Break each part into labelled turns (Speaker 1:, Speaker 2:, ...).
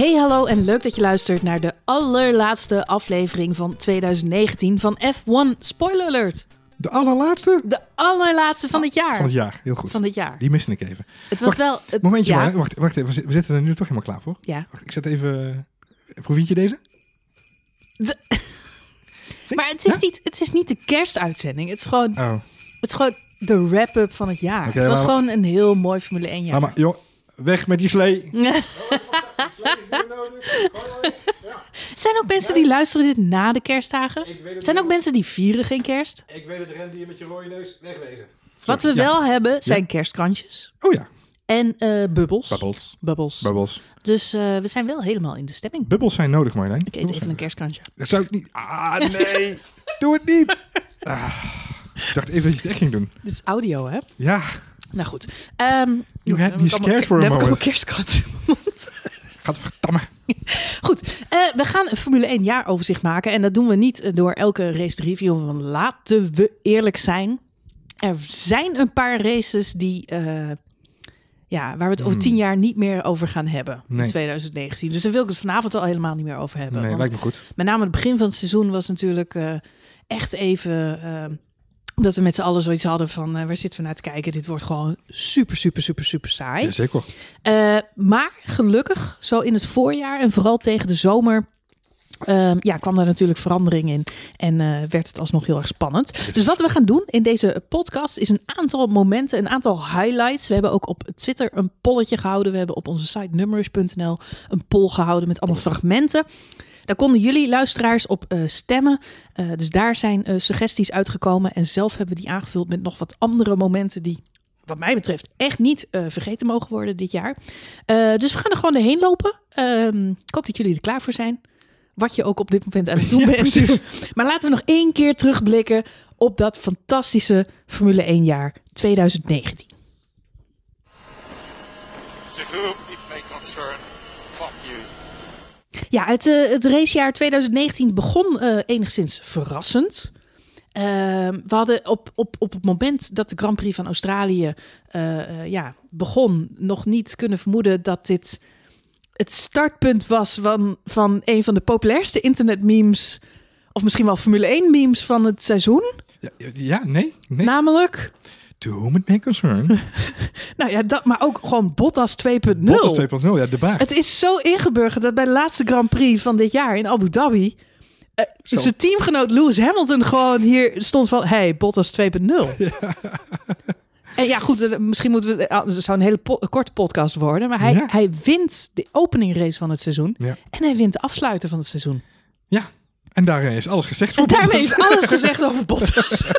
Speaker 1: Hey, hallo en leuk dat je luistert naar de allerlaatste aflevering van 2019 van F1 Spoiler Alert.
Speaker 2: De allerlaatste
Speaker 1: De allerlaatste van dit jaar.
Speaker 2: van het jaar. Heel goed.
Speaker 1: Van dit jaar.
Speaker 2: Die miste ik even.
Speaker 1: Het was wel... Het,
Speaker 2: Momentje
Speaker 1: ja,
Speaker 2: maar. Wacht, wacht even. We zi- We zitten er nu toch helemaal klaar voor.
Speaker 1: Ja.
Speaker 2: Wacht, ik zet even... eh, Hoe vind je deze?
Speaker 1: Maar het is, niet, het is niet de kerstuitzending. Het is gewoon,
Speaker 2: Oh.
Speaker 1: het is gewoon de wrap-up van het jaar. Het was
Speaker 2: maar-
Speaker 1: gewoon een heel mooi Formule 1 jaar.
Speaker 2: Maar joh, weg met die slee.
Speaker 1: Er zijn ook mensen die luisteren dit na de kerstdagen. Er zijn ook mensen die vieren geen kerst.
Speaker 2: Ik weet het, ren die je met je rode neus wegwezen.
Speaker 1: Wat we
Speaker 2: Ja.
Speaker 1: wel hebben zijn kerstkrantjes.
Speaker 2: Oh ja.
Speaker 1: En eh bubbels.
Speaker 2: Bubbles.
Speaker 1: Bubbels.
Speaker 2: Bubbles.
Speaker 1: Dus eh, we zijn wel helemaal in de stemming.
Speaker 2: Bubbels zijn nodig, Marjolein.
Speaker 1: Ik eet even een kerstkrantje.
Speaker 2: Dat zou ik niet... Ah, nee. Doe het niet. Ah, ik dacht even dat je het echt ging doen.
Speaker 1: Dit is audio, hè?
Speaker 2: Ja.
Speaker 1: Nou goed. Ehm
Speaker 2: You had me scared for a
Speaker 1: dan heb ik
Speaker 2: moment.
Speaker 1: kerstkrantjes in mijn mond. Goed, eh, we gaan een Formule 1 jaaroverzicht maken. En dat doen we niet eh, door elke race te reviewen. Want laten we eerlijk zijn. Er zijn een paar races die, eh, ja, waar we het over
Speaker 2: Hmm.
Speaker 1: tien jaar niet meer over gaan hebben. In
Speaker 2: Nee.
Speaker 1: 2019. Dus daar wil ik het vanavond al helemaal niet meer over hebben.
Speaker 2: Nee, lijkt me goed.
Speaker 1: met name het begin van het seizoen was natuurlijk echt even... dat we met z'n allen zoiets hadden van... eh, waar zitten we naar te kijken? Dit wordt gewoon super, super, super, super saai.
Speaker 2: Jazeker.
Speaker 1: Eh, maar gelukkig, zo in het voorjaar en vooral tegen de zomer. ehm, ja, kwam daar natuurlijk verandering in en eh, werd het alsnog heel erg spannend. Dus wat we gaan doen in deze podcast is een aantal momenten, een aantal highlights. We hebben ook op Twitter een polletje gehouden. We hebben op onze site nummers.nl een poll gehouden met allemaal fragmenten. Daar konden jullie luisteraars op eh, stemmen. Eh, dus daar zijn eh, suggesties uitgekomen. En zelf hebben we die aangevuld met nog wat andere momenten die wat mij betreft echt niet eh, vergeten mogen worden dit jaar. Eh, dus we gaan er gewoon doorheen lopen. Ehm, ik hoop dat jullie er klaar voor zijn. Wat je ook op dit moment aan het doen
Speaker 2: Ja,
Speaker 1: bent.
Speaker 2: precies.
Speaker 1: Maar laten we nog één keer terugblikken op dat fantastische Formule 1 jaar 2019.
Speaker 3: To whom it may concern, fuck you.
Speaker 1: Ja, het, eh, het racejaar 2019 begon eh, enigszins verrassend. Ehm, we hadden op, op, op het moment dat de Grand Prix van Australië eh, ja, begon, nog niet kunnen vermoeden dat dit het startpunt was van, van een van de populairste internetmemes, of misschien wel Formule 1 memes van het seizoen.
Speaker 2: Ja, ja, nee. nee.
Speaker 1: Namelijk,
Speaker 2: To whom it may concern.
Speaker 1: nou ja, dat, maar ook gewoon Bottas 2.0.
Speaker 2: Bottas 2.0, ja, de baard.
Speaker 1: Het is zo ingeburgerd dat bij de laatste Grand Prix van dit jaar in Abu Dhabi. eh,
Speaker 2: Zo.
Speaker 1: zijn teamgenoot Lewis Hamilton gewoon hier stond van: hey, Bottas 2.0. En ja, goed, eh, misschien moeten we. ah, Het zou een hele po- korte podcast worden. Maar hij,
Speaker 2: Ja.
Speaker 1: hij wint de openingrace van het seizoen.
Speaker 2: Ja.
Speaker 1: En hij wint de afsluiter van het seizoen.
Speaker 2: Ja. En daarin is alles gezegd voor
Speaker 1: En daarmee is alles gezegd over Bottas.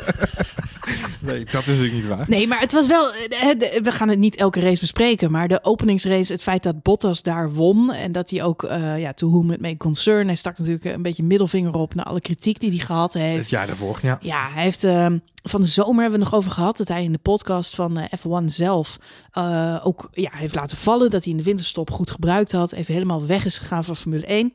Speaker 2: Nee, dat is natuurlijk niet waar.
Speaker 1: Nee, maar het was wel. eh, eh, We gaan het niet elke race bespreken. Maar de openingsrace, het feit dat Bottas daar won. En dat hij ook, eh, ja, to whom it may concern. Hij stak natuurlijk een beetje middelvinger op naar alle kritiek die hij gehad heeft.
Speaker 2: Het jaar daarvoor, ja.
Speaker 1: Ja, hij heeft ehm, van de zomer hebben we nog over gehad dat hij in de podcast van eh, F1 zelf ook ja, heeft laten vallen dat hij in de winterstop goed gebruikt had. Even helemaal weg is gegaan van Formule 1.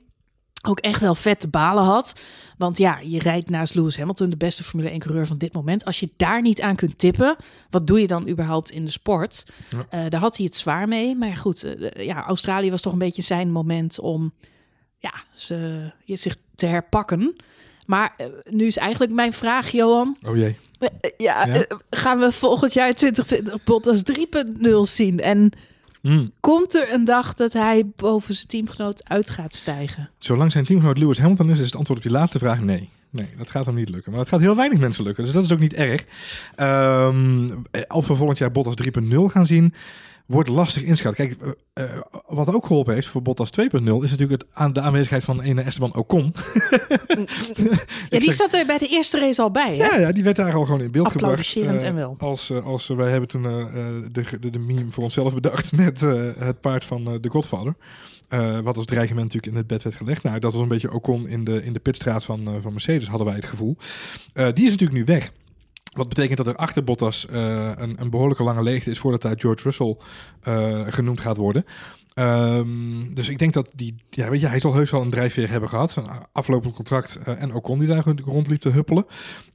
Speaker 1: Ook echt wel vet te balen had. Want ja, je rijdt naast Lewis Hamilton, de beste Formule 1 coureur van dit moment. Als je daar niet aan kunt tippen, wat doe je dan überhaupt in de sport?
Speaker 2: Ja.
Speaker 1: Eh, daar had hij het zwaar mee. Maar goed, eh, ja, Australië was toch een beetje zijn moment om ja, ze, je zich te herpakken. Maar eh, nu is eigenlijk mijn vraag, Johan.
Speaker 2: Oh jee.
Speaker 1: Ja,
Speaker 2: Ja?
Speaker 1: gaan we volgend jaar 2020 Bottas 3.0 zien? En
Speaker 2: Hmm.
Speaker 1: komt er een dag dat hij boven zijn teamgenoot uit gaat stijgen?
Speaker 2: Zolang zijn teamgenoot Lewis Hamilton is, is het antwoord op die laatste vraag nee. Nee, dat gaat hem niet lukken. Maar het gaat heel weinig mensen lukken, dus dat is ook niet erg. Ehm, of we volgend jaar Bottas 3.0 gaan zien, wordt lastig inschat. Kijk, eh, eh, wat ook geholpen heeft voor Bottas 2.0 is natuurlijk het, aan de aanwezigheid van een Esteban Ocon.
Speaker 1: Ja, die zat er bij de eerste race al bij, hè?
Speaker 2: Ja, ja, die werd daar al gewoon in beeld gebracht. Eh,
Speaker 1: en wel.
Speaker 2: Als, als wij hebben toen de, de, de meme voor onszelf bedacht met het paard van de Godfather. Wat als dreigement natuurlijk in het bed werd gelegd. Nou, dat was een beetje Ocon in de, in de pitstraat van, van Mercedes, hadden wij het gevoel. Die is natuurlijk nu weg. Wat betekent dat er achter Bottas eh, een, een behoorlijke lange leegte is voordat daar George Russell eh, genoemd gaat worden. Ehm, dus ik denk dat die, ja, weet je, hij zal heus wel een drijfveer hebben gehad. Een aflopend contract eh, en Ocon die daar rondliep te huppelen.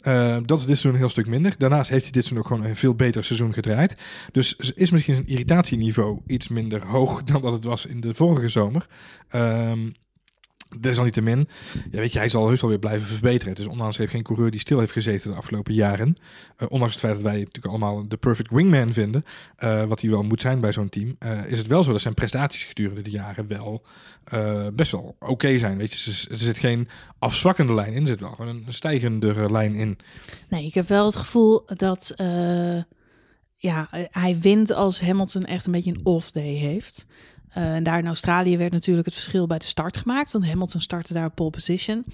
Speaker 2: Eh, dat is dit seizoen een heel stuk minder. Daarnaast heeft hij dit seizoen ook gewoon een veel beter seizoen gedraaid. Dus is misschien zijn irritatieniveau iets minder hoog dan dat het was in de vorige zomer. Ehm Desalniettemin, ja, weet je, hij zal heus wel weer blijven verbeteren. Is ondanks heeft geen coureur die stil heeft gezeten de afgelopen jaren. Eh, ondanks het feit dat wij natuurlijk allemaal de perfect wingman vinden, eh, wat hij wel moet zijn bij zo'n team, eh, is het wel zo dat zijn prestaties gedurende de jaren wel best wel oké zijn. Weet je, er, zit geen afzwakkende lijn in, zit wel gewoon een stijgende lijn in.
Speaker 1: Nee, ik heb wel het gevoel dat ja, hij wint als Hamilton echt een beetje een off-day heeft. Eh, en daar in Australië werd natuurlijk het verschil bij de start gemaakt. Want Hamilton startte daar op pole position.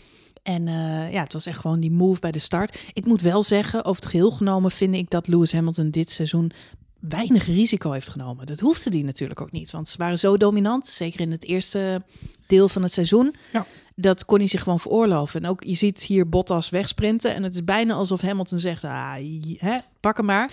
Speaker 1: En eh, ja, het was echt gewoon die move bij de start. Ik moet wel zeggen, over het geheel genomen vind ik dat Lewis Hamilton dit seizoen weinig risico heeft genomen. Dat hoefde die natuurlijk ook niet, want ze waren zo dominant, zeker in het eerste deel van het seizoen.
Speaker 2: Ja.
Speaker 1: Dat kon hij zich gewoon veroorloven. En ook je ziet hier Bottas wegsprinten en het is bijna alsof Hamilton zegt, ah, hè, pak hem maar.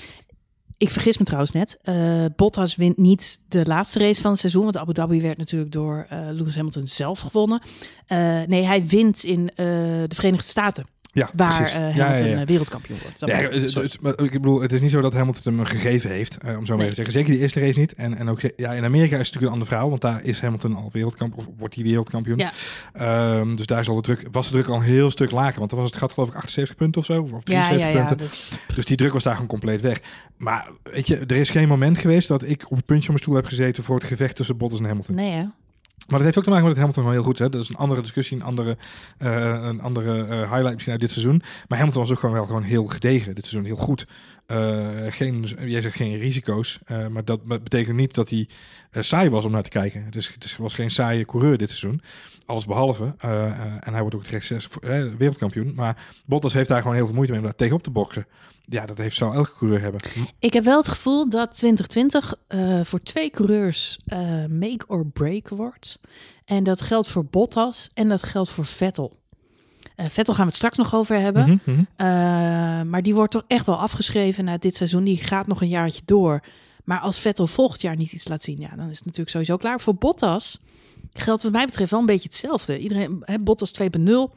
Speaker 1: Ik vergis me trouwens net. Eh, Bottas wint niet de laatste race van het seizoen. Want Abu Dhabi werd natuurlijk door eh, Lewis Hamilton zelf gewonnen. Eh, nee, hij wint in de Verenigde Staten.
Speaker 2: Ja,
Speaker 1: Waar
Speaker 2: precies.
Speaker 1: eh,
Speaker 2: Ja,
Speaker 1: Hamilton
Speaker 2: ja, ja.
Speaker 1: eh, wereldkampioen wordt. Dat
Speaker 2: Ja, het- het- maar ik bedoel, het is niet zo dat Hamilton hem gegeven heeft, eh, om zo maar
Speaker 1: Nee.
Speaker 2: even te zeggen. Zeker die eerste race niet. En, en ook ja, in Amerika is het natuurlijk een ander verhaal, want daar is Hamilton al wereldkampioen, of wordt hij wereldkampioen.
Speaker 1: Ja.
Speaker 2: Ehm, dus daar zal de druk, was de druk al een heel stuk lager, want dan was het gat geloof ik 78 punten of zo, of
Speaker 1: ja,
Speaker 2: 73
Speaker 1: ja, ja.
Speaker 2: punten. Dus die druk was daar gewoon compleet weg. Maar weet je, er is geen moment geweest dat ik op het puntje van mijn stoel heb gezeten voor het gevecht tussen Bottas en Hamilton.
Speaker 1: Nee, hè?
Speaker 2: Maar dat heeft ook te maken met Hamilton gewoon heel goed. Hè? Dat is een andere discussie, een andere, eh, een andere eh, highlight misschien uit dit seizoen. Maar Hamilton was ook gewoon wel gewoon heel gedegen dit seizoen, heel goed. Eh, geen, jij zegt geen risico's, maar dat betekent niet dat hij saai was om naar te kijken. Het, is, het was geen saaie coureur dit seizoen. Alles behalve. Eh, eh, en hij wordt ook zes, eh, wereldkampioen. Maar Bottas heeft daar gewoon heel veel moeite mee om daar tegenop te boksen. Ja, dat heeft, zou elke coureur hebben.
Speaker 1: Ik heb wel het gevoel dat 2020 eh, voor twee coureurs make or break wordt. En dat geldt voor Bottas en dat geldt voor Vettel. Eh, Vettel gaan we het straks nog over hebben.
Speaker 2: Mhm, mhm.
Speaker 1: Maar die wordt toch echt wel afgeschreven na dit seizoen. Die gaat nog een jaartje door. Maar als Vettel volgend jaar niet iets laat zien, ja, dan is het natuurlijk sowieso klaar. Voor Bottas geldt wat mij betreft wel een beetje hetzelfde. Iedereen, hè, Bottas 2.0.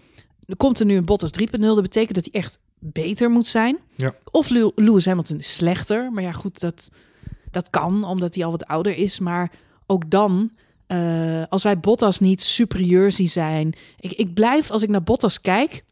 Speaker 1: Er komt er nu een Bottas 3.0. Dat betekent dat hij echt beter moet zijn.
Speaker 2: Ja.
Speaker 1: Of Lew- Lewis Hamilton is slechter. Maar ja, goed, dat, dat kan omdat hij al wat ouder is. Maar ook dan, eh, als wij Bottas niet superieur zien zijn. Ik, ik blijf, als ik naar Bottas kijk,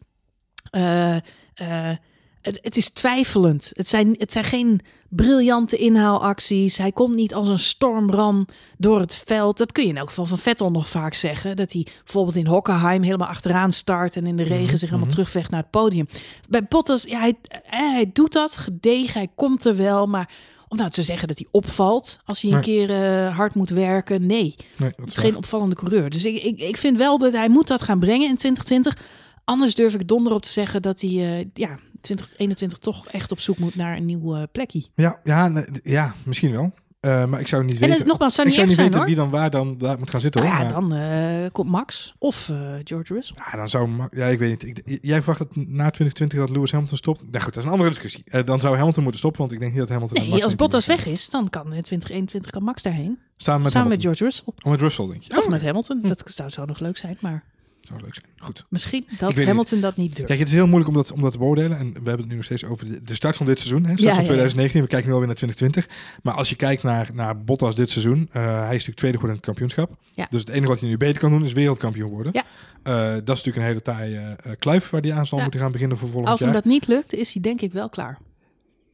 Speaker 1: eh, eh, het, het is twijfelend. Het zijn, het zijn geen briljante inhaalacties. Hij komt niet als een stormram door het veld. Dat kun je in elk geval van Vettel nog vaak zeggen. Dat hij bijvoorbeeld in Hockenheim helemaal achteraan start... en in de regen zich helemaal
Speaker 2: mhm.
Speaker 1: terugvecht naar het podium. Bij Bottas, ja, hij, eh, hij doet dat gedegen. Hij komt er wel, maar... Om nou te zeggen dat hij opvalt als hij een
Speaker 2: Nee.
Speaker 1: keer eh, hard moet werken, nee. Het
Speaker 2: is
Speaker 1: geen opvallende coureur. Dus ik, ik, ik vind wel dat hij moet dat gaan brengen in 2020. Anders durf ik donder op te zeggen dat hij eh, ja, 2021 toch echt op zoek moet naar een nieuw eh, plekje.
Speaker 2: Ja, ja, nee, ja, misschien wel. Eh, maar ik zou niet
Speaker 1: En
Speaker 2: weten.
Speaker 1: het, nogmaals, zou
Speaker 2: ik
Speaker 1: niet
Speaker 2: zou
Speaker 1: erg
Speaker 2: niet
Speaker 1: zijn
Speaker 2: weten
Speaker 1: hoor.
Speaker 2: wie dan waar dan daar moet gaan zitten
Speaker 1: Nou
Speaker 2: hoor.
Speaker 1: ja, dan eh, komt Max of George Russell.
Speaker 2: Ja, dan zou... Ja, ik weet niet. Ik, jij verwacht dat na 2020 dat Lewis Hamilton stopt? Nou goed, dat is een andere discussie. Dan zou Hamilton moeten stoppen, want ik denk niet dat Hamilton... en
Speaker 1: Nee,
Speaker 2: Max
Speaker 1: als Bottas weg is, dan kan in 2021 kan Max daarheen.
Speaker 2: Samen met
Speaker 1: Samen met. George Russell.
Speaker 2: Oh, met Russell, denk je?
Speaker 1: Of
Speaker 2: Oh,
Speaker 1: met Hamilton.
Speaker 2: Hm.
Speaker 1: Dat zou, zou nog leuk zijn, maar
Speaker 2: Zou leuk zijn. Goed.
Speaker 1: misschien dat Hamilton dat niet durft.
Speaker 2: Kijk, het is heel moeilijk om dat, om dat te beoordelen. En we hebben het nu nog steeds over de, de start van dit seizoen. Hè? Start
Speaker 1: Ja,
Speaker 2: van
Speaker 1: ja, ja.
Speaker 2: 2019. We kijken nu alweer naar 2020. Maar als je kijkt naar, naar Bottas dit seizoen. eh, hij is natuurlijk tweede geworden in het kampioenschap. Dus het enige wat hij nu beter kan doen is wereldkampioen worden.
Speaker 1: Ja.
Speaker 2: Eh, dat is natuurlijk een hele taaie eh, kluif waar die aan zal moeten gaan beginnen voor volgend
Speaker 1: Als hem
Speaker 2: jaar.
Speaker 1: dat niet lukt, is hij denk ik wel klaar.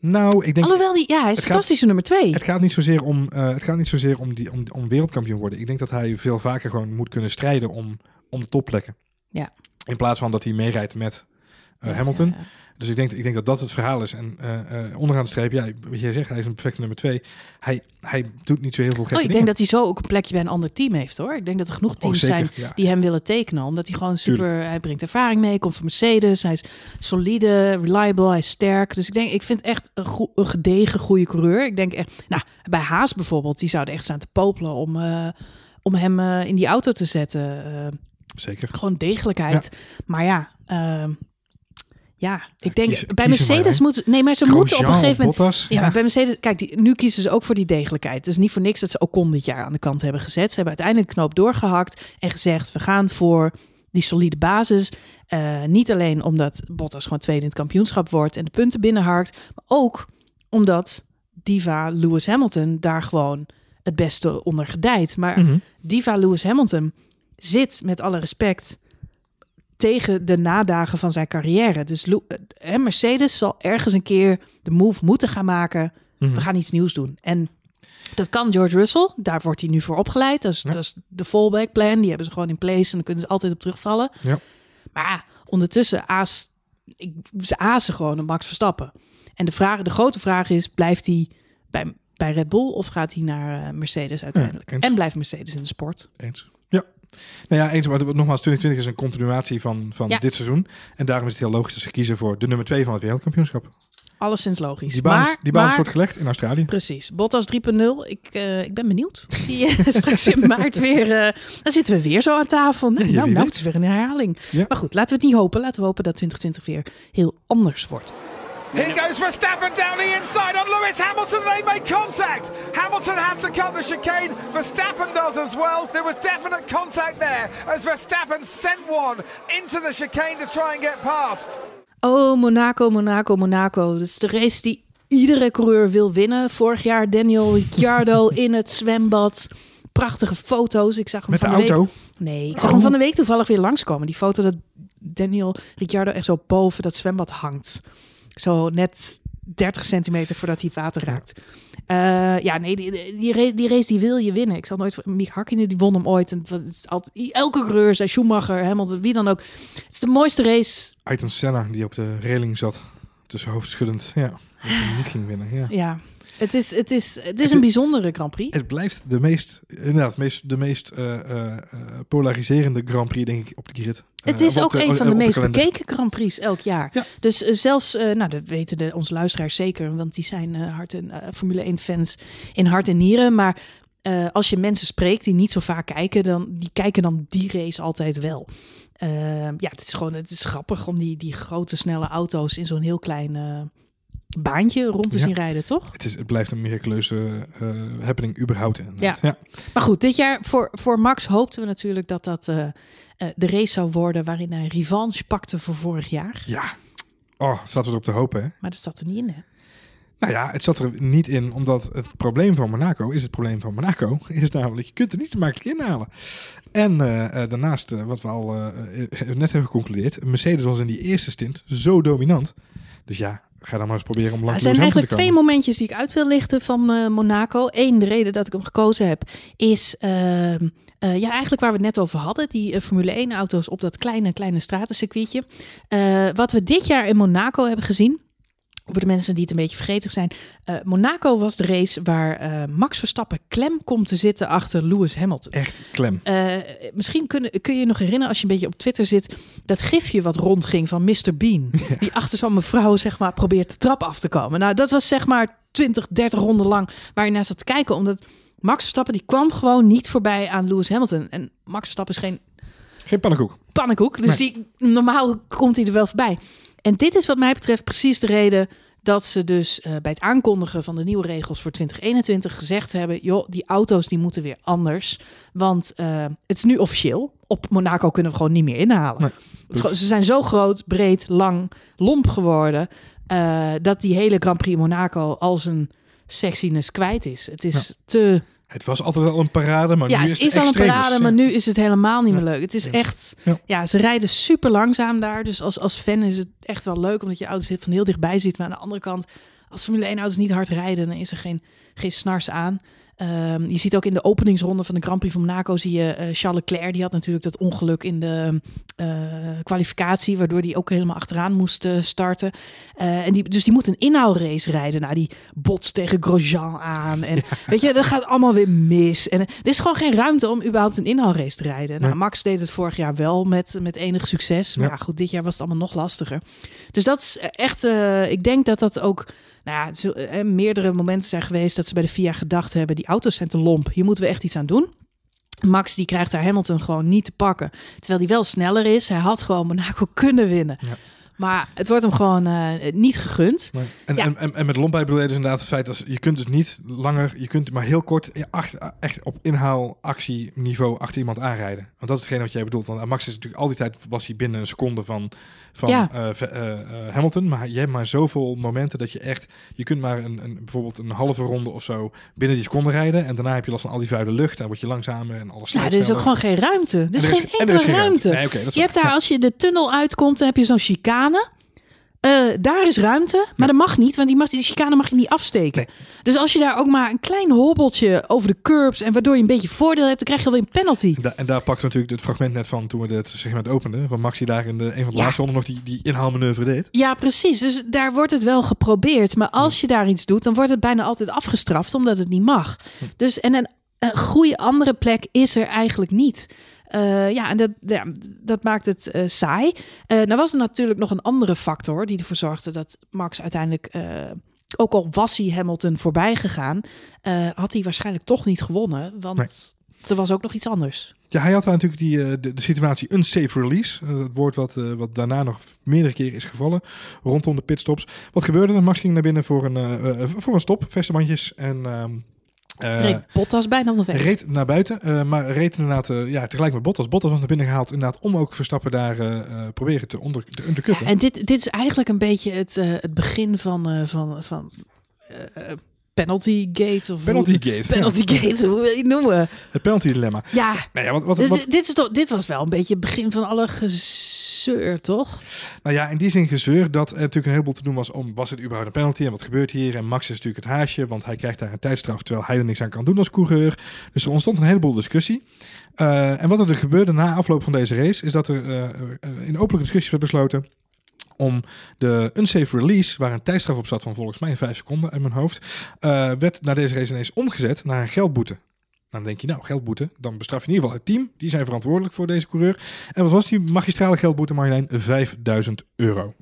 Speaker 2: Nou, ik denk...
Speaker 1: Alhoewel, die, ja, hij is fantastische nummer twee.
Speaker 2: Het gaat niet zozeer om, het gaat niet zozeer om, die, om, om wereldkampioen worden. Ik denk dat hij veel vaker gewoon moet kunnen strijden om, om de topplekken.
Speaker 1: Ja.
Speaker 2: In plaats van dat hij meerijdt met eh, Hamilton.
Speaker 1: ja, ja.
Speaker 2: Dus ik denk, ik denk dat dat het verhaal is. En eh, eh, onderaan de streep, ja, wat jij zegt, hij is een perfecte nummer twee. Hij, hij doet niet zo heel veel
Speaker 1: Oh, ik denk dat hij zo ook een plekje bij een ander team heeft hoor. Ik denk dat er genoeg
Speaker 2: Oh,
Speaker 1: teams
Speaker 2: zeker,
Speaker 1: zijn
Speaker 2: ja.
Speaker 1: die hem willen tekenen. Omdat hij gewoon super. Hij brengt ervaring mee, komt van Mercedes. Hij is solide, reliable, hij is sterk. Dus ik denk, ik vind echt een, een gedegen goede coureur. Ik denk echt, nou, bij Haas bijvoorbeeld, die zouden echt staan te popelen om, om hem in die auto te zetten.
Speaker 2: Zeker.
Speaker 1: gewoon degelijkheid. Maar ja, ehm, Ja, ik denk
Speaker 2: kiezen-
Speaker 1: bij
Speaker 2: kiezen
Speaker 1: Mercedes moeten... Nee, maar ze moeten op een gegeven moment...
Speaker 2: Bottas.
Speaker 1: Ja, bij Mercedes, kijk, die, nu kiezen ze ook voor die degelijkheid. Het is niet voor niks dat ze Ocon dit jaar aan de kant hebben gezet. Ze hebben uiteindelijk een knoop doorgehakt en gezegd: we gaan voor die solide basis. Eh, niet alleen omdat Bottas gewoon tweede in het kampioenschap wordt en de punten binnenharkt, maar ook omdat Diva Lewis Hamilton daar gewoon het beste onder gedijt. Maar
Speaker 2: Mhm.
Speaker 1: Diva Lewis Hamilton zit met alle respect tegen de nadagen van zijn carrière. Dus eh, Mercedes zal ergens een keer de move moeten gaan maken.
Speaker 2: Mhm.
Speaker 1: We gaan iets nieuws doen. En dat kan George Russell. Daar wordt hij nu voor opgeleid. Dat is,
Speaker 2: Ja.
Speaker 1: dat is de fallback plan. Die hebben ze gewoon in place en dan kunnen ze altijd op terugvallen.
Speaker 2: Ja.
Speaker 1: Maar ondertussen aas, ik, ze azen gewoon een Max Verstappen. En de, vraag, de grote vraag is, blijft hij bij, bij Red Bull of gaat hij naar eh, Mercedes uiteindelijk? en blijft Mercedes in de sport?
Speaker 2: Eens. Nou ja, eens. Maar nogmaals, 2020 is een continuatie van, van
Speaker 1: Ja.
Speaker 2: dit seizoen. En daarom is het heel logisch dat ze kiezen voor de nummer 2 van het wereldkampioenschap.
Speaker 1: Alleszins logisch.
Speaker 2: Die basis,
Speaker 1: maar,
Speaker 2: die
Speaker 1: maar-
Speaker 2: wordt gelegd in Australië.
Speaker 1: Precies. Bottas 3.0. Ik, eh, ik ben benieuwd. Die, eh, straks in maart weer. eh, dan zitten we weer zo aan tafel. Nou,
Speaker 2: Ja,
Speaker 1: nou, nou, het is weer een herhaling.
Speaker 2: Ja.
Speaker 1: Maar goed, laten we het niet hopen. Laten we hopen dat 2020 weer heel anders wordt.
Speaker 3: Here goes Verstappen down the inside on Lewis Hamilton. They make contact. Hamilton has to cut the chicane. Verstappen does as well. There was definite contact there as Verstappen sent one into the chicane to try and get past.
Speaker 1: Oh, Monaco, Monaco, Monaco. Dat is de race die iedere coureur wil winnen. Vorig jaar Daniel Ricciardo in het zwembad. Prachtige foto's. Ik zag hem
Speaker 2: Met de
Speaker 1: van de week.
Speaker 2: auto.
Speaker 1: Nee, ik zag
Speaker 2: Oh.
Speaker 1: hem van de week toevallig weer langskomen. Die foto dat Daniel Ricciardo echt zo boven dat zwembad hangt. Zo net 30 centimeter voordat hij het water raakt. Eh, ja, nee, die, die, die race, die wil je winnen. Ik zal nooit... Mick Hakkinen die won hem ooit. En het is altijd, elke coureur, zei Schumacher, Hamilton, wie dan ook. Het is de mooiste race.
Speaker 2: Ayrton Senna, die op de reling zat. Tussen hoofdschuddend. Ja. Niet ging winnen. Ja.
Speaker 1: Ja, het is, het is, het is
Speaker 2: Het
Speaker 1: een bijzondere Grand Prix.
Speaker 2: Het blijft de meest, inderdaad, meest, de meest eh, eh, eh, polariserende Grand Prix, denk ik, op de grid.
Speaker 1: Het is ook
Speaker 2: de-
Speaker 1: een van de meest bekeken Grand Prix elk jaar.
Speaker 2: Ja.
Speaker 1: Dus zelfs, nou dat weten de, onze luisteraars zeker, want die zijn hart en, Formule 1 fans in hart en nieren. Maar als je mensen spreekt die niet zo vaak kijken, dan die kijken dan die race altijd wel. Ja, het is gewoon, het is grappig om die, die grote snelle auto's in zo'n heel klein baantje rond te
Speaker 2: Ja.
Speaker 1: zien rijden, toch?
Speaker 2: Het, is, het blijft een miraculeuze eh, happening überhaupt.
Speaker 1: Ja.
Speaker 2: ja.
Speaker 1: Maar goed, dit jaar voor, voor Max hoopten we natuurlijk dat dat eh, eh, de race zou worden waarin hij revanche pakte voor vorig jaar.
Speaker 2: Ja. Oh, zaten we erop te hopen, hè?
Speaker 1: Maar dat zat er niet in, hè?
Speaker 2: Nou ja, het zat er niet in, omdat het probleem van Monaco is het probleem van Monaco. Is namelijk, je kunt er niet zo makkelijk inhalen. En daarnaast, wat we al net hebben geconcludeerd, Mercedes was in die eerste stint zo dominant. Dus ja, ga dan maar eens proberen om
Speaker 1: Er
Speaker 2: langs
Speaker 1: zijn
Speaker 2: Lewis
Speaker 1: eigenlijk
Speaker 2: Hamilton
Speaker 1: twee momentjes die ik uit wil lichten van eh, Monaco. Eén, de reden dat ik hem gekozen heb, is ehm, eh, ja, eigenlijk waar we het net over hadden. Die eh, Formule 1-auto's op dat kleine, kleine stratencircuitje. Wat we dit jaar in Monaco hebben gezien. Voor de mensen die het een beetje vergeten zijn. eh, Monaco was de race waar eh, Max Verstappen klem komt te zitten achter Lewis Hamilton.
Speaker 2: Echt klem.
Speaker 1: Eh, misschien kun, kun je je nog herinneren als je een beetje op Twitter zit. Dat gifje wat rondging van Mr. Bean. Die achter zo'n mevrouw zeg maar probeert de trap af te komen. Nou, dat was zeg maar 20, 30 ronden lang waar je naar zat te kijken. Omdat Max Verstappen die kwam gewoon niet voorbij aan Lewis Hamilton. En Max Verstappen is geen
Speaker 2: Geen pannenkoek.
Speaker 1: pannenkoek. Dus die, normaal komt hij er wel voorbij. En dit is wat mij betreft precies de reden dat ze dus eh, bij het aankondigen van de nieuwe regels voor 2021 gezegd hebben: joh, die auto's die moeten weer anders. Want eh, het is nu officieel. Op Monaco kunnen we gewoon niet meer inhalen.
Speaker 2: Nee,
Speaker 1: Het is gewoon- ze zijn zo groot, breed, lang, lomp geworden. eh, dat die hele Grand Prix Monaco als een sexiness kwijt is. Het is te
Speaker 2: Het was altijd al een parade, maar
Speaker 1: ja,
Speaker 2: nu
Speaker 1: het
Speaker 2: is
Speaker 1: is
Speaker 2: het
Speaker 1: al een parade, maar nu is het helemaal niet meer leuk. Het is echt,
Speaker 2: Ja.
Speaker 1: ze rijden super langzaam daar. Dus als, als fan is het echt wel leuk, omdat je auto's van heel dichtbij ziet. Maar aan de andere kant, als Formule 1 auto's niet hard rijden, dan is er geen, geen snars aan. Ehm, je ziet ook in de openingsronde van de Grand Prix van Monaco, zie je eh, Charles Leclerc, die had natuurlijk dat ongeluk in de eh, kwalificatie, waardoor hij ook helemaal achteraan moest eh, starten. En die, dus die moet een inhaalrace rijden. Nou, die botst tegen Grosjean aan. En weet je, dat gaat allemaal weer mis. En er is gewoon geen ruimte om überhaupt een inhaalrace te rijden. Nou. Max deed het vorig jaar wel met, met enig succes. Maar
Speaker 2: Ja.
Speaker 1: ja, goed, dit jaar was het allemaal nog lastiger. Dus dat is echt, ik denk dat dat ook, nou ja, zul- eh, meerdere momenten zijn geweest dat ze bij de FIA gedacht hebben, die auto's zijn te lomp, hier moeten we echt iets aan doen. Max die krijgt daar Hamilton gewoon niet te pakken. Terwijl hij wel sneller is. Hij had gewoon Monaco kunnen winnen.
Speaker 2: Ja.
Speaker 1: Maar het wordt hem gewoon eh, niet gegund.
Speaker 2: Nee. En,
Speaker 1: Ja.
Speaker 2: en, en, en met lompij bedoel je dus inderdaad het feit dat je kunt dus niet langer, je kunt maar heel kort echt op inhaalactieniveau achter iemand aanrijden. Want dat is hetgeen wat jij bedoelt. Want Max is natuurlijk al die tijd was hij binnen een seconde van, van
Speaker 1: Ja.
Speaker 2: eh, eh, Hamilton. Maar je hebt maar zoveel momenten dat je echt, je kunt maar een, een, bijvoorbeeld een halve ronde of zo binnen die seconde rijden. En daarna heb je last van al die vuile lucht. Dan word je langzamer en alles
Speaker 1: Ja, er is ook gewoon geen ruimte. Er is
Speaker 2: En
Speaker 1: geen
Speaker 2: en
Speaker 1: enkele ruimte.
Speaker 2: Nee,
Speaker 1: Je hebt daar, als je de tunnel uitkomt, dan heb je zo'n chicane. Eh, daar is ruimte, maar dat mag niet, want die, mag, die chicane mag je niet afsteken. Dus als je daar ook maar een klein hobbeltje over de curbs en waardoor je een beetje voordeel hebt, dan krijg je alweer een penalty.
Speaker 2: En, da- en daar pakt natuurlijk het fragment net van toen we dit segment openden. Van Max die daar in de, een van de
Speaker 1: Ja.
Speaker 2: laatste ronden nog die, die inhaalmanoeuvre deed.
Speaker 1: Ja, precies. Dus daar wordt het wel geprobeerd. Maar als je daar iets doet, dan wordt het bijna altijd afgestraft, omdat het niet mag. Dus en een, een goede andere plek is er eigenlijk niet. Eh, ja, en dat, ja, dat maakt het eh, saai. Eh nou was er natuurlijk nog een andere factor die ervoor zorgde dat Max uiteindelijk, ook al was hij Hamilton voorbij gegaan, had hij waarschijnlijk toch niet gewonnen. Want
Speaker 2: Nee.
Speaker 1: er was ook nog iets anders.
Speaker 2: Ja, hij had daar natuurlijk die, de, de situatie unsafe release. Het woord wat, wat daarna nog meerdere keren is gevallen rondom de pitstops. Wat gebeurde er? Max ging naar binnen voor een, voor een stop, vestebandjes. En ehm, eh,
Speaker 1: Reed Bottas bijna onderweg.
Speaker 2: reed naar buiten. eh, maar reed inderdaad eh, ja, tegelijk met Bottas. Bottas was naar binnen gehaald inderdaad om ook Verstappen daar eh, eh, proberen te onder, te undercutten.
Speaker 1: Ja, en dit, dit is eigenlijk een beetje het, eh, het begin van, eh, van, van eh, eh, penalty gate. Of
Speaker 2: Penalty
Speaker 1: hoe-
Speaker 2: gate.
Speaker 1: Penalty
Speaker 2: Ja.
Speaker 1: gate, hoe wil je het noemen?
Speaker 2: Het penalty dilemma.
Speaker 1: Ja,
Speaker 2: Nou ja, wat, wat,
Speaker 1: dus
Speaker 2: wat,
Speaker 1: dit, is toch, dit was wel een beetje het begin van alle gezeur, toch?
Speaker 2: Nou ja, in die zin gezeur dat er natuurlijk een heleboel te doen was om, was het überhaupt een penalty en wat gebeurt hier? En Max is natuurlijk het haasje, want hij krijgt daar een tijdstraf terwijl hij er niks aan kan doen als coureur. Dus er ontstond een heleboel discussie. Eh, en wat er gebeurde na afloop van deze race, is dat er eh, in openlijke discussies werd besloten om de unsafe release, waar een tijdstraf op zat van volgens mij 5 seconden in mijn hoofd, eh, werd na deze race ineens omgezet naar een geldboete. Dan denk je, nou, geldboete, dan bestraf je in ieder geval het team. Die zijn verantwoordelijk voor deze coureur. En wat was die magistrale geldboete, Marjolein? 5000 euro.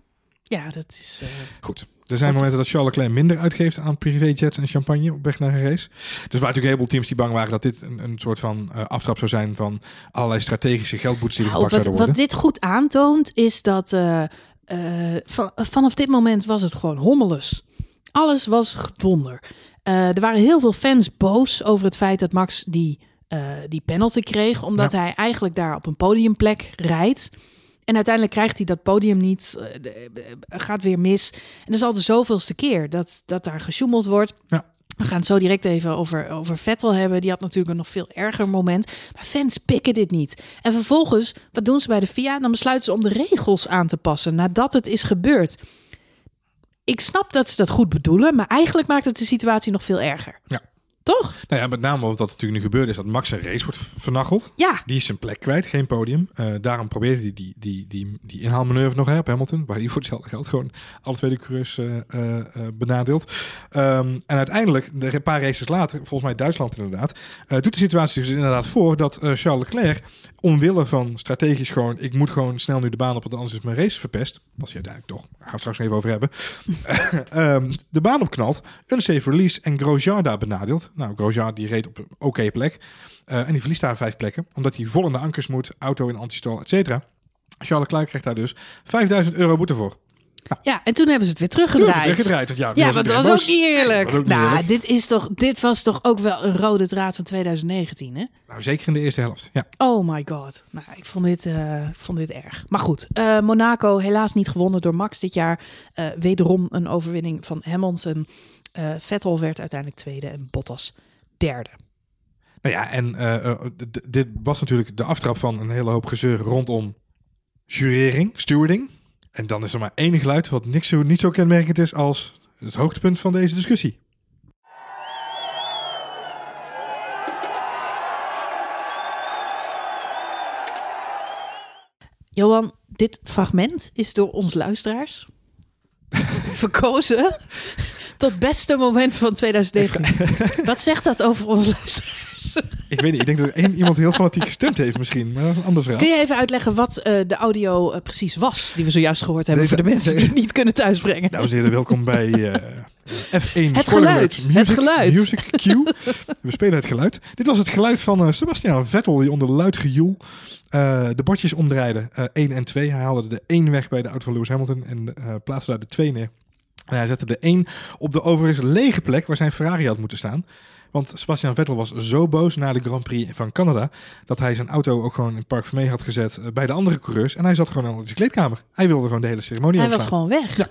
Speaker 1: Ja, dat is... eh,
Speaker 2: Goed. Er zijn momenten dat Charles Leclerc minder uitgeeft aan privéjets en champagne op weg naar een race. Dus er waren natuurlijk heleboel teams die bang waren dat dit een, een soort van eh, aftrap zou zijn van allerlei strategische geldboetes die
Speaker 1: nou,
Speaker 2: gepakt
Speaker 1: wat,
Speaker 2: zouden
Speaker 1: wat
Speaker 2: worden.
Speaker 1: dit goed aantoont, is dat van, vanaf dit moment was het gewoon hommeles. Alles was gedonder. Eh, er waren heel veel fans boos over het feit dat Max die, eh, die penalty kreeg, omdat hij eigenlijk daar op een podiumplek rijdt. En uiteindelijk krijgt hij dat podium niet, eh, eh, gaat weer mis. En dat is al de zoveelste keer dat, dat daar gesjoemeld wordt.
Speaker 2: Ja.
Speaker 1: We gaan het zo direct even over, over Vettel hebben. Die had natuurlijk een nog veel erger moment. Maar fans pikken dit niet. En vervolgens, wat doen ze bij de FIA? Dan besluiten ze om de regels aan te passen nadat het is gebeurd. Ik snap dat ze dat goed bedoelen, maar eigenlijk maakt het de situatie nog veel erger.
Speaker 2: Ja.
Speaker 1: Toch?
Speaker 2: Nou ja, met name wat natuurlijk nu gebeurt is dat Max zijn race wordt vernacheld.
Speaker 1: Ja.
Speaker 2: Die is zijn plek kwijt, geen podium. Eh, daarom probeerde hij die, die, die, die inhaalmanoeuvre nog hè, op Hamilton. Waar hij voor hetzelfde geld gewoon alle twee de coureurs eh, eh, benadeelt. Ehm, en uiteindelijk, de- een paar races later, volgens mij Duitsland inderdaad, doet de situatie dus inderdaad voor dat Charles Leclerc, omwille van strategisch gewoon, ik moet gewoon snel nu de baan op, want anders is mijn race verpest. Was hij uiteindelijk toch. Daar gaan we straks nog even over hebben. Ehm, de baan opknalt, unsafe release en Grosjean daar benadeelt. Nou, Grosjean die reed op een oké plek. Eh, en die verliest daar vijf plekken, omdat hij vol in de ankers moet, auto in antistol, et cetera. Charles Leclerc krijgt daar dus 5000 euro boete voor.
Speaker 1: Ja, en toen hebben ze het weer teruggedraaid.
Speaker 2: teruggedraaid. Ja,
Speaker 1: want dat was ook niet eerlijk. Nou,
Speaker 2: eerlijk.
Speaker 1: dit, is toch, dit was toch ook wel een rode draad van 2019, hè?
Speaker 2: Nou, zeker in de eerste helft. Ja.
Speaker 1: Oh my god. Nou, ik vond dit, eh, ik vond dit erg. Maar goed, eh, Monaco helaas niet gewonnen door Max dit jaar. Eh, wederom een overwinning van Hamilton. Vettel werd uiteindelijk tweede en Bottas derde.
Speaker 2: Nou ja, en dit was natuurlijk de aftrap van een hele hoop gezeur rondom jurering, stewarding. En dan is er maar één geluid wat niks zo, niet zo kenmerkend is als het hoogtepunt van deze discussie.
Speaker 1: Johan, dit fragment is door ons luisteraars verkozen tot beste moment van 2019. Wat zegt dat over onze luisteraars?
Speaker 2: Ik weet niet, ik denk dat er één iemand heel fanatiek gestemd heeft misschien, maar dat is een ander verhaal.
Speaker 1: Kun je even uitleggen wat eh, de audio eh, precies was die we zojuist gehoord hebben
Speaker 2: Deze-
Speaker 1: voor de mensen die het niet kunnen thuisbrengen?
Speaker 2: Dames en heren, welkom bij eh, F1
Speaker 1: Het geluid,
Speaker 2: alert.
Speaker 1: het
Speaker 2: Music,
Speaker 1: geluid.
Speaker 2: Music cue. We spelen het geluid. Dit was het geluid van Sebastian Vettel die onder luid gejoel de bordjes omdraaide. eh 1 en 2. Hij haalde de 1 weg bij de auto van Lewis Hamilton en plaatste daar de 2 neer. En hij zette de 1 op de overigens lege plek waar zijn Ferrari had moeten staan. Want Sebastian Vettel was zo boos na de Grand Prix van Canada dat hij zijn auto ook gewoon in Park Vermee had gezet eh, bij de andere coureurs. En hij zat gewoon in zijn kleedkamer. Hij wilde gewoon de hele ceremonie
Speaker 1: Hij was gewoon weg.
Speaker 2: Ja.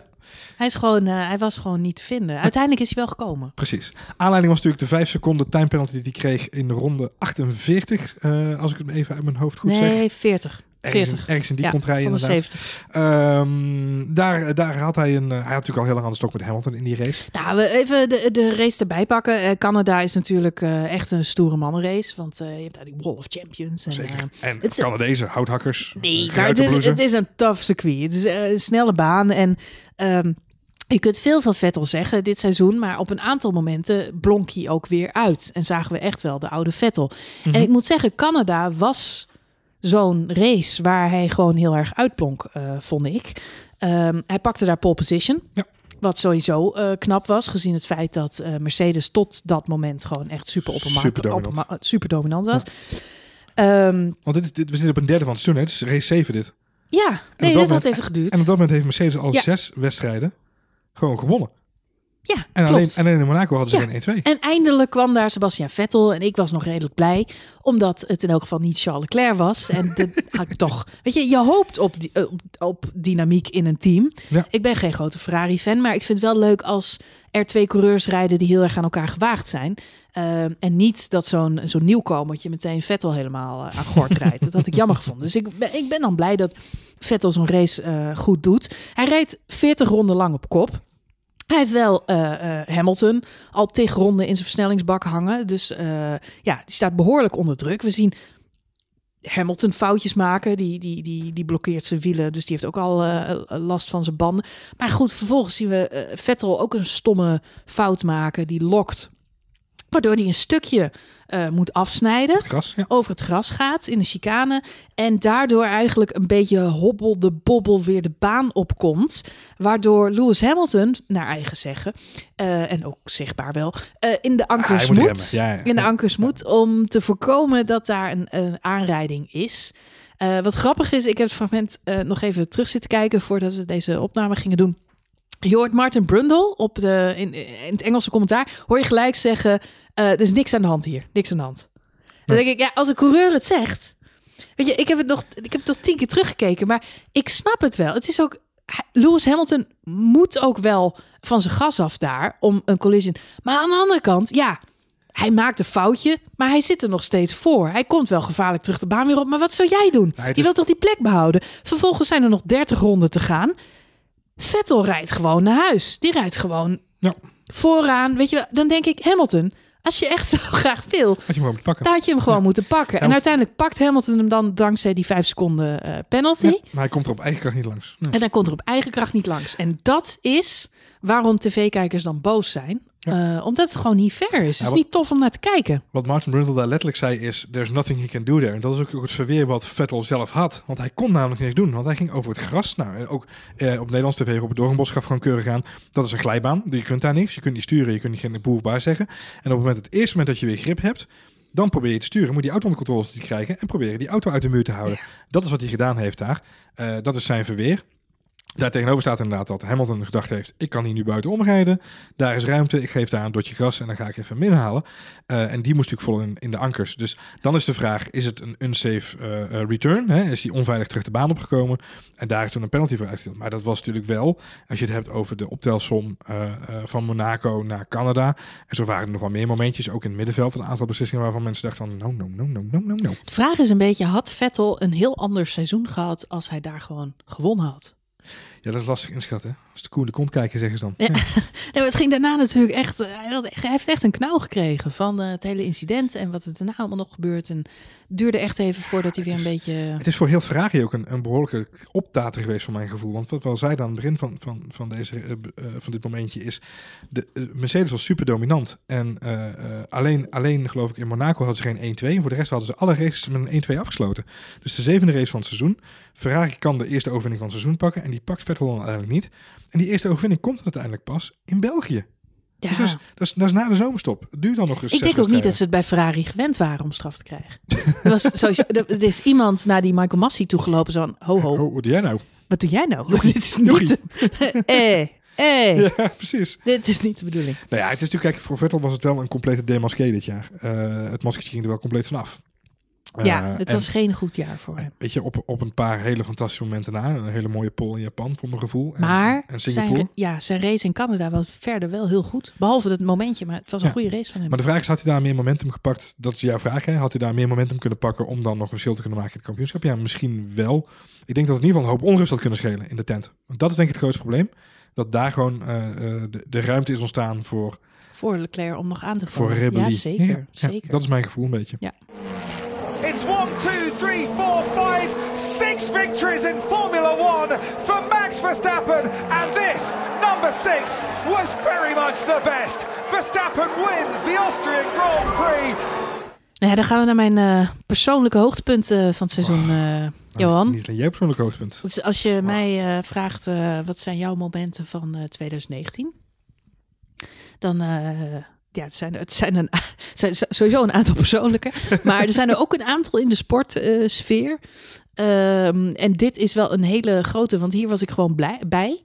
Speaker 1: Hij, is gewoon, eh, hij was gewoon niet te vinden. Uiteindelijk is hij wel gekomen.
Speaker 2: Precies. Aanleiding was natuurlijk de 5 seconden time penalty die hij kreeg in de ronde 48. eh, als ik het even uit mijn hoofd goed zeg.
Speaker 1: nee, 40.
Speaker 2: Ergens,
Speaker 1: 40.
Speaker 2: In, ergens in die
Speaker 1: ja,
Speaker 2: contraille inderdaad.
Speaker 1: 70.
Speaker 2: Ehm, daar, daar had hij een... eh, hij had natuurlijk al heel lang aan de stok met Hamilton in die race.
Speaker 1: Nou, we even de, de race erbij pakken. Canada is natuurlijk echt een stoere mannenrace. Want je hebt daar die Wall of Champions. En,
Speaker 2: Zeker. En
Speaker 1: het is-
Speaker 2: Canadezen, houthakkers.
Speaker 1: Nee, maar het is, het is een tough circuit. Het is een snelle baan. En ehm, je kunt veel van Vettel zeggen dit seizoen. Maar op een aantal momenten blonk hij ook weer uit. En zagen we echt wel de oude Vettel.
Speaker 2: Mhm.
Speaker 1: En ik moet zeggen, Canada was zo'n race waar hij gewoon heel erg uitblonk, eh, vond ik. Ehm, hij pakte daar pole position.
Speaker 2: Ja.
Speaker 1: Wat sowieso eh, knap was, gezien het feit dat eh, Mercedes tot dat moment gewoon echt super,
Speaker 2: Super dominant.
Speaker 1: super dominant was. Ehm,
Speaker 2: Want dit is, dit, we zitten op een derde van het seizoen. hè. Het is race 7 dit.
Speaker 1: Ja, nee,
Speaker 2: dat
Speaker 1: dat had
Speaker 2: moment-
Speaker 1: even geduurd.
Speaker 2: En op dat moment heeft Mercedes al zes wedstrijden gewoon gewonnen.
Speaker 1: Ja,
Speaker 2: En alleen,
Speaker 1: klopt.
Speaker 2: en alleen in Monaco hadden ze
Speaker 1: Ja.
Speaker 2: geen 1-2.
Speaker 1: En eindelijk kwam daar Sebastian Vettel en ik was nog redelijk blij, omdat het in elk geval niet Charles Leclerc was. En de, had ik toch, weet je, je hoopt op, die, eh, op, op dynamiek in een team.
Speaker 2: Ja.
Speaker 1: Ik ben geen grote Ferrari-fan, maar ik vind het wel leuk als er twee coureurs rijden die heel erg aan elkaar gewaagd zijn. Eh, en niet dat zo'n zo'n nieuwkomertje meteen Vettel helemaal eh, aan gort rijdt. Dat had ik jammer gevonden. Dus ik ben, ik ben dan blij dat Vettel zo'n race eh, goed doet. Hij rijdt 40 ronden lang op kop. Hij heeft wel eh, eh, Hamilton al tig ronden in zijn versnellingsbak hangen. Dus eh, ja, die staat behoorlijk onder druk. We zien Hamilton foutjes maken. Die, die, die, die blokkeert zijn wielen. Dus die heeft ook al last van zijn banden. Maar goed, vervolgens zien we Vettel ook een stomme fout maken. Die lokt. Waardoor hij een stukje eh, moet afsnijden
Speaker 2: Gras, ja.
Speaker 1: over het gras gaat in de chicane. En daardoor eigenlijk een beetje hobbel de bobbel weer de baan opkomt. Waardoor Lewis Hamilton, naar eigen zeggen, eh, en ook zichtbaar wel, eh, in de
Speaker 2: Ah,
Speaker 1: ankers
Speaker 2: moet
Speaker 1: moet.
Speaker 2: remmen. Ja, ja.
Speaker 1: In de
Speaker 2: Ja.
Speaker 1: ankers moet om te voorkomen dat daar een, een aanrijding is. Wat grappig is, ik heb het fragment nog even terug zitten kijken voordat we deze opname gingen doen. Je hoort Martin Brundle op de, in, in het Engelse commentaar, hoor je gelijk zeggen, eh, er is niks aan de hand hier, niks aan de hand. Dan denk ik, ja, als een coureur het zegt. Weet je, ik heb het nog, ik heb het nog tien keer teruggekeken, maar ik snap het wel. Het is ook, Lewis Hamilton moet ook wel van zijn gas af daar om een collision. Maar aan de andere kant, ja, hij maakt een foutje, maar hij zit er nog steeds voor. Hij komt wel gevaarlijk terug de baan weer op. Maar wat zou jij doen? Je wilt toch die plek behouden? Vervolgens zijn er nog 30 ronden te gaan. Vettel rijdt gewoon naar huis. Die rijdt gewoon
Speaker 2: Ja.
Speaker 1: vooraan. Weet je, wel, dan denk ik, Hamilton, als je echt zo graag wil,
Speaker 2: Had je hem gewoon moeten pakken.
Speaker 1: had je hem gewoon moeten pakken. En uiteindelijk pakt Hamilton hem dan dankzij die vijf seconden eh, penalty.
Speaker 2: Maar hij komt er op eigen kracht niet langs.
Speaker 1: En dan komt er op eigen kracht niet langs. En dat is waarom tv-kijkers dan boos zijn. Eh, omdat het gewoon niet fair is. Het is niet tof om naar te kijken.
Speaker 2: Wat Martin Brundle daar letterlijk zei is... There's nothing he can do there. En dat is ook het verweer wat Vettel zelf had. Want hij kon namelijk niks doen. Want hij ging over het gras. Nou, en ook eh, op Nederlands tv, Robert Doornbos gaf gewoon keurig aan... Dat is een glijbaan. Je kunt daar niks. Je kunt niet sturen. Je kunt niet geen boer bij zeggen. En op het moment, het eerste moment dat je weer grip hebt... Dan probeer je te sturen. Moet die auto onder controle krijgen. En proberen die auto uit de muur te houden. Dat is wat hij gedaan heeft daar. Eh, dat is zijn verweer. Daar tegenover staat inderdaad dat Hamilton gedacht heeft: ik kan hier nu buiten omrijden. Daar is ruimte. Ik geef daar een dotje gras en dan ga ik even hem inhalen. Eh, en die moest natuurlijk vol in, de ankers. Dus dan is de vraag: is het een unsafe eh, eh, return? Hè? Is hij onveilig terug de baan opgekomen? En daar is toen een penalty voor uitgedeeld. Maar dat was natuurlijk wel, als je het hebt over de optelsom van Monaco naar Canada. En zo waren er nog wel meer momentjes, ook in het middenveld. Een aantal beslissingen waarvan mensen dachten: no, no, no, no, no, no, no.
Speaker 1: De vraag is een beetje, had Vettel een heel ander seizoen gehad als hij daar gewoon gewonnen had?
Speaker 2: Ja, dat is lastig inschatten. Als de koe de kont kijken, zeggen ze dan.
Speaker 1: Ja. Nee, het ging daarna natuurlijk echt. eh, Hij, had- hij heeft echt een knauw gekregen van eh, het hele incident en wat er daarna allemaal nog gebeurt. En het duurde echt even voordat hij weer een beetje.
Speaker 2: Het is voor heel Ferrari ook een, een behoorlijke optater geweest van mijn gevoel. Want wat we al zeiden aan het begin van, van, van, deze, eh, van dit momentje is... De, Mercedes was super dominant. En alleen, alleen geloof ik in Monaco hadden ze geen 1-2. En voor de rest hadden ze alle races met een 1-2 afgesloten. Dus de zevende race van het seizoen. Ferrari kan de eerste overwinning van het seizoen pakken. En die pakt Vettel dan uiteindelijk niet. En die eerste overwinning komt uiteindelijk pas in België.
Speaker 1: Ja.
Speaker 2: Dus dat is, dat, is, dat is na de zomerstop. Het duurt dan nog eens
Speaker 1: Ik denk ook niet dat ze het bij Ferrari gewend waren om straf te krijgen. er, was sowieso, er is iemand naar die Michael Massey toegelopen. Zo van, ho ho,
Speaker 2: Oh, wat doe jij nou?
Speaker 1: wat doe jij nou?
Speaker 2: Jochie,
Speaker 1: dit is niet... Eh, eh,
Speaker 2: Ja, precies.
Speaker 1: dit is niet de bedoeling.
Speaker 2: Nou ja, het is natuurlijk, kijk, voor Vettel was het wel een complete demasqué dit jaar. Eh, het maskertje ging er wel compleet vanaf.
Speaker 1: Ja,
Speaker 2: Eh,
Speaker 1: het
Speaker 2: en,
Speaker 1: was geen goed jaar voor hem.
Speaker 2: Weet je, op, op een paar hele fantastische momenten na. Een hele mooie pole in Japan, voor mijn gevoel. En-
Speaker 1: Maar
Speaker 2: en
Speaker 1: zijn,
Speaker 2: Singapore.
Speaker 1: ra- ja, zijn race in Canada was verder wel heel goed. Behalve dat momentje, maar het was een
Speaker 2: Ja.
Speaker 1: goede race van hem.
Speaker 2: Maar de vraag is, had hij daar meer momentum gepakt? Dat is jouw vraag, hè? Had hij daar meer momentum kunnen pakken om dan nog een verschil te kunnen maken in het kampioenschap? Ja, misschien wel. Ik denk dat het in ieder geval een hoop onrust had kunnen schelen in de tent. Want dat is denk ik het grootste probleem. Dat daar gewoon eh, eh, de, de ruimte is ontstaan voor,
Speaker 1: Voor Leclerc om nog aan te
Speaker 2: voor
Speaker 1: vallen.
Speaker 2: rebellie.
Speaker 1: Ja, zeker.
Speaker 2: Ja, ja,
Speaker 1: zeker.
Speaker 2: dat is mijn gevoel een beetje.
Speaker 3: It's one, two, three, four, five, six victories in Formula One for Max Verstappen. And this, number six, was very much the best. Verstappen wins the Austrian Grand Prix.
Speaker 1: Nou ja, dan gaan we naar mijn eh, persoonlijke hoogtepunten van het seizoen, eh,
Speaker 2: Nou,
Speaker 1: Johan.
Speaker 2: Niet alleen jij persoonlijk hoogtepunt.
Speaker 1: Dus als je mij eh, vraagt eh, wat zijn jouw momenten van eh 2019, dan eh, ja, het zijn, het zijn, een, zijn sowieso een aantal persoonlijke, maar er zijn er ook een aantal in de sportsfeer. Ehm, en dit is wel een hele grote, want hier was ik gewoon blij, bij.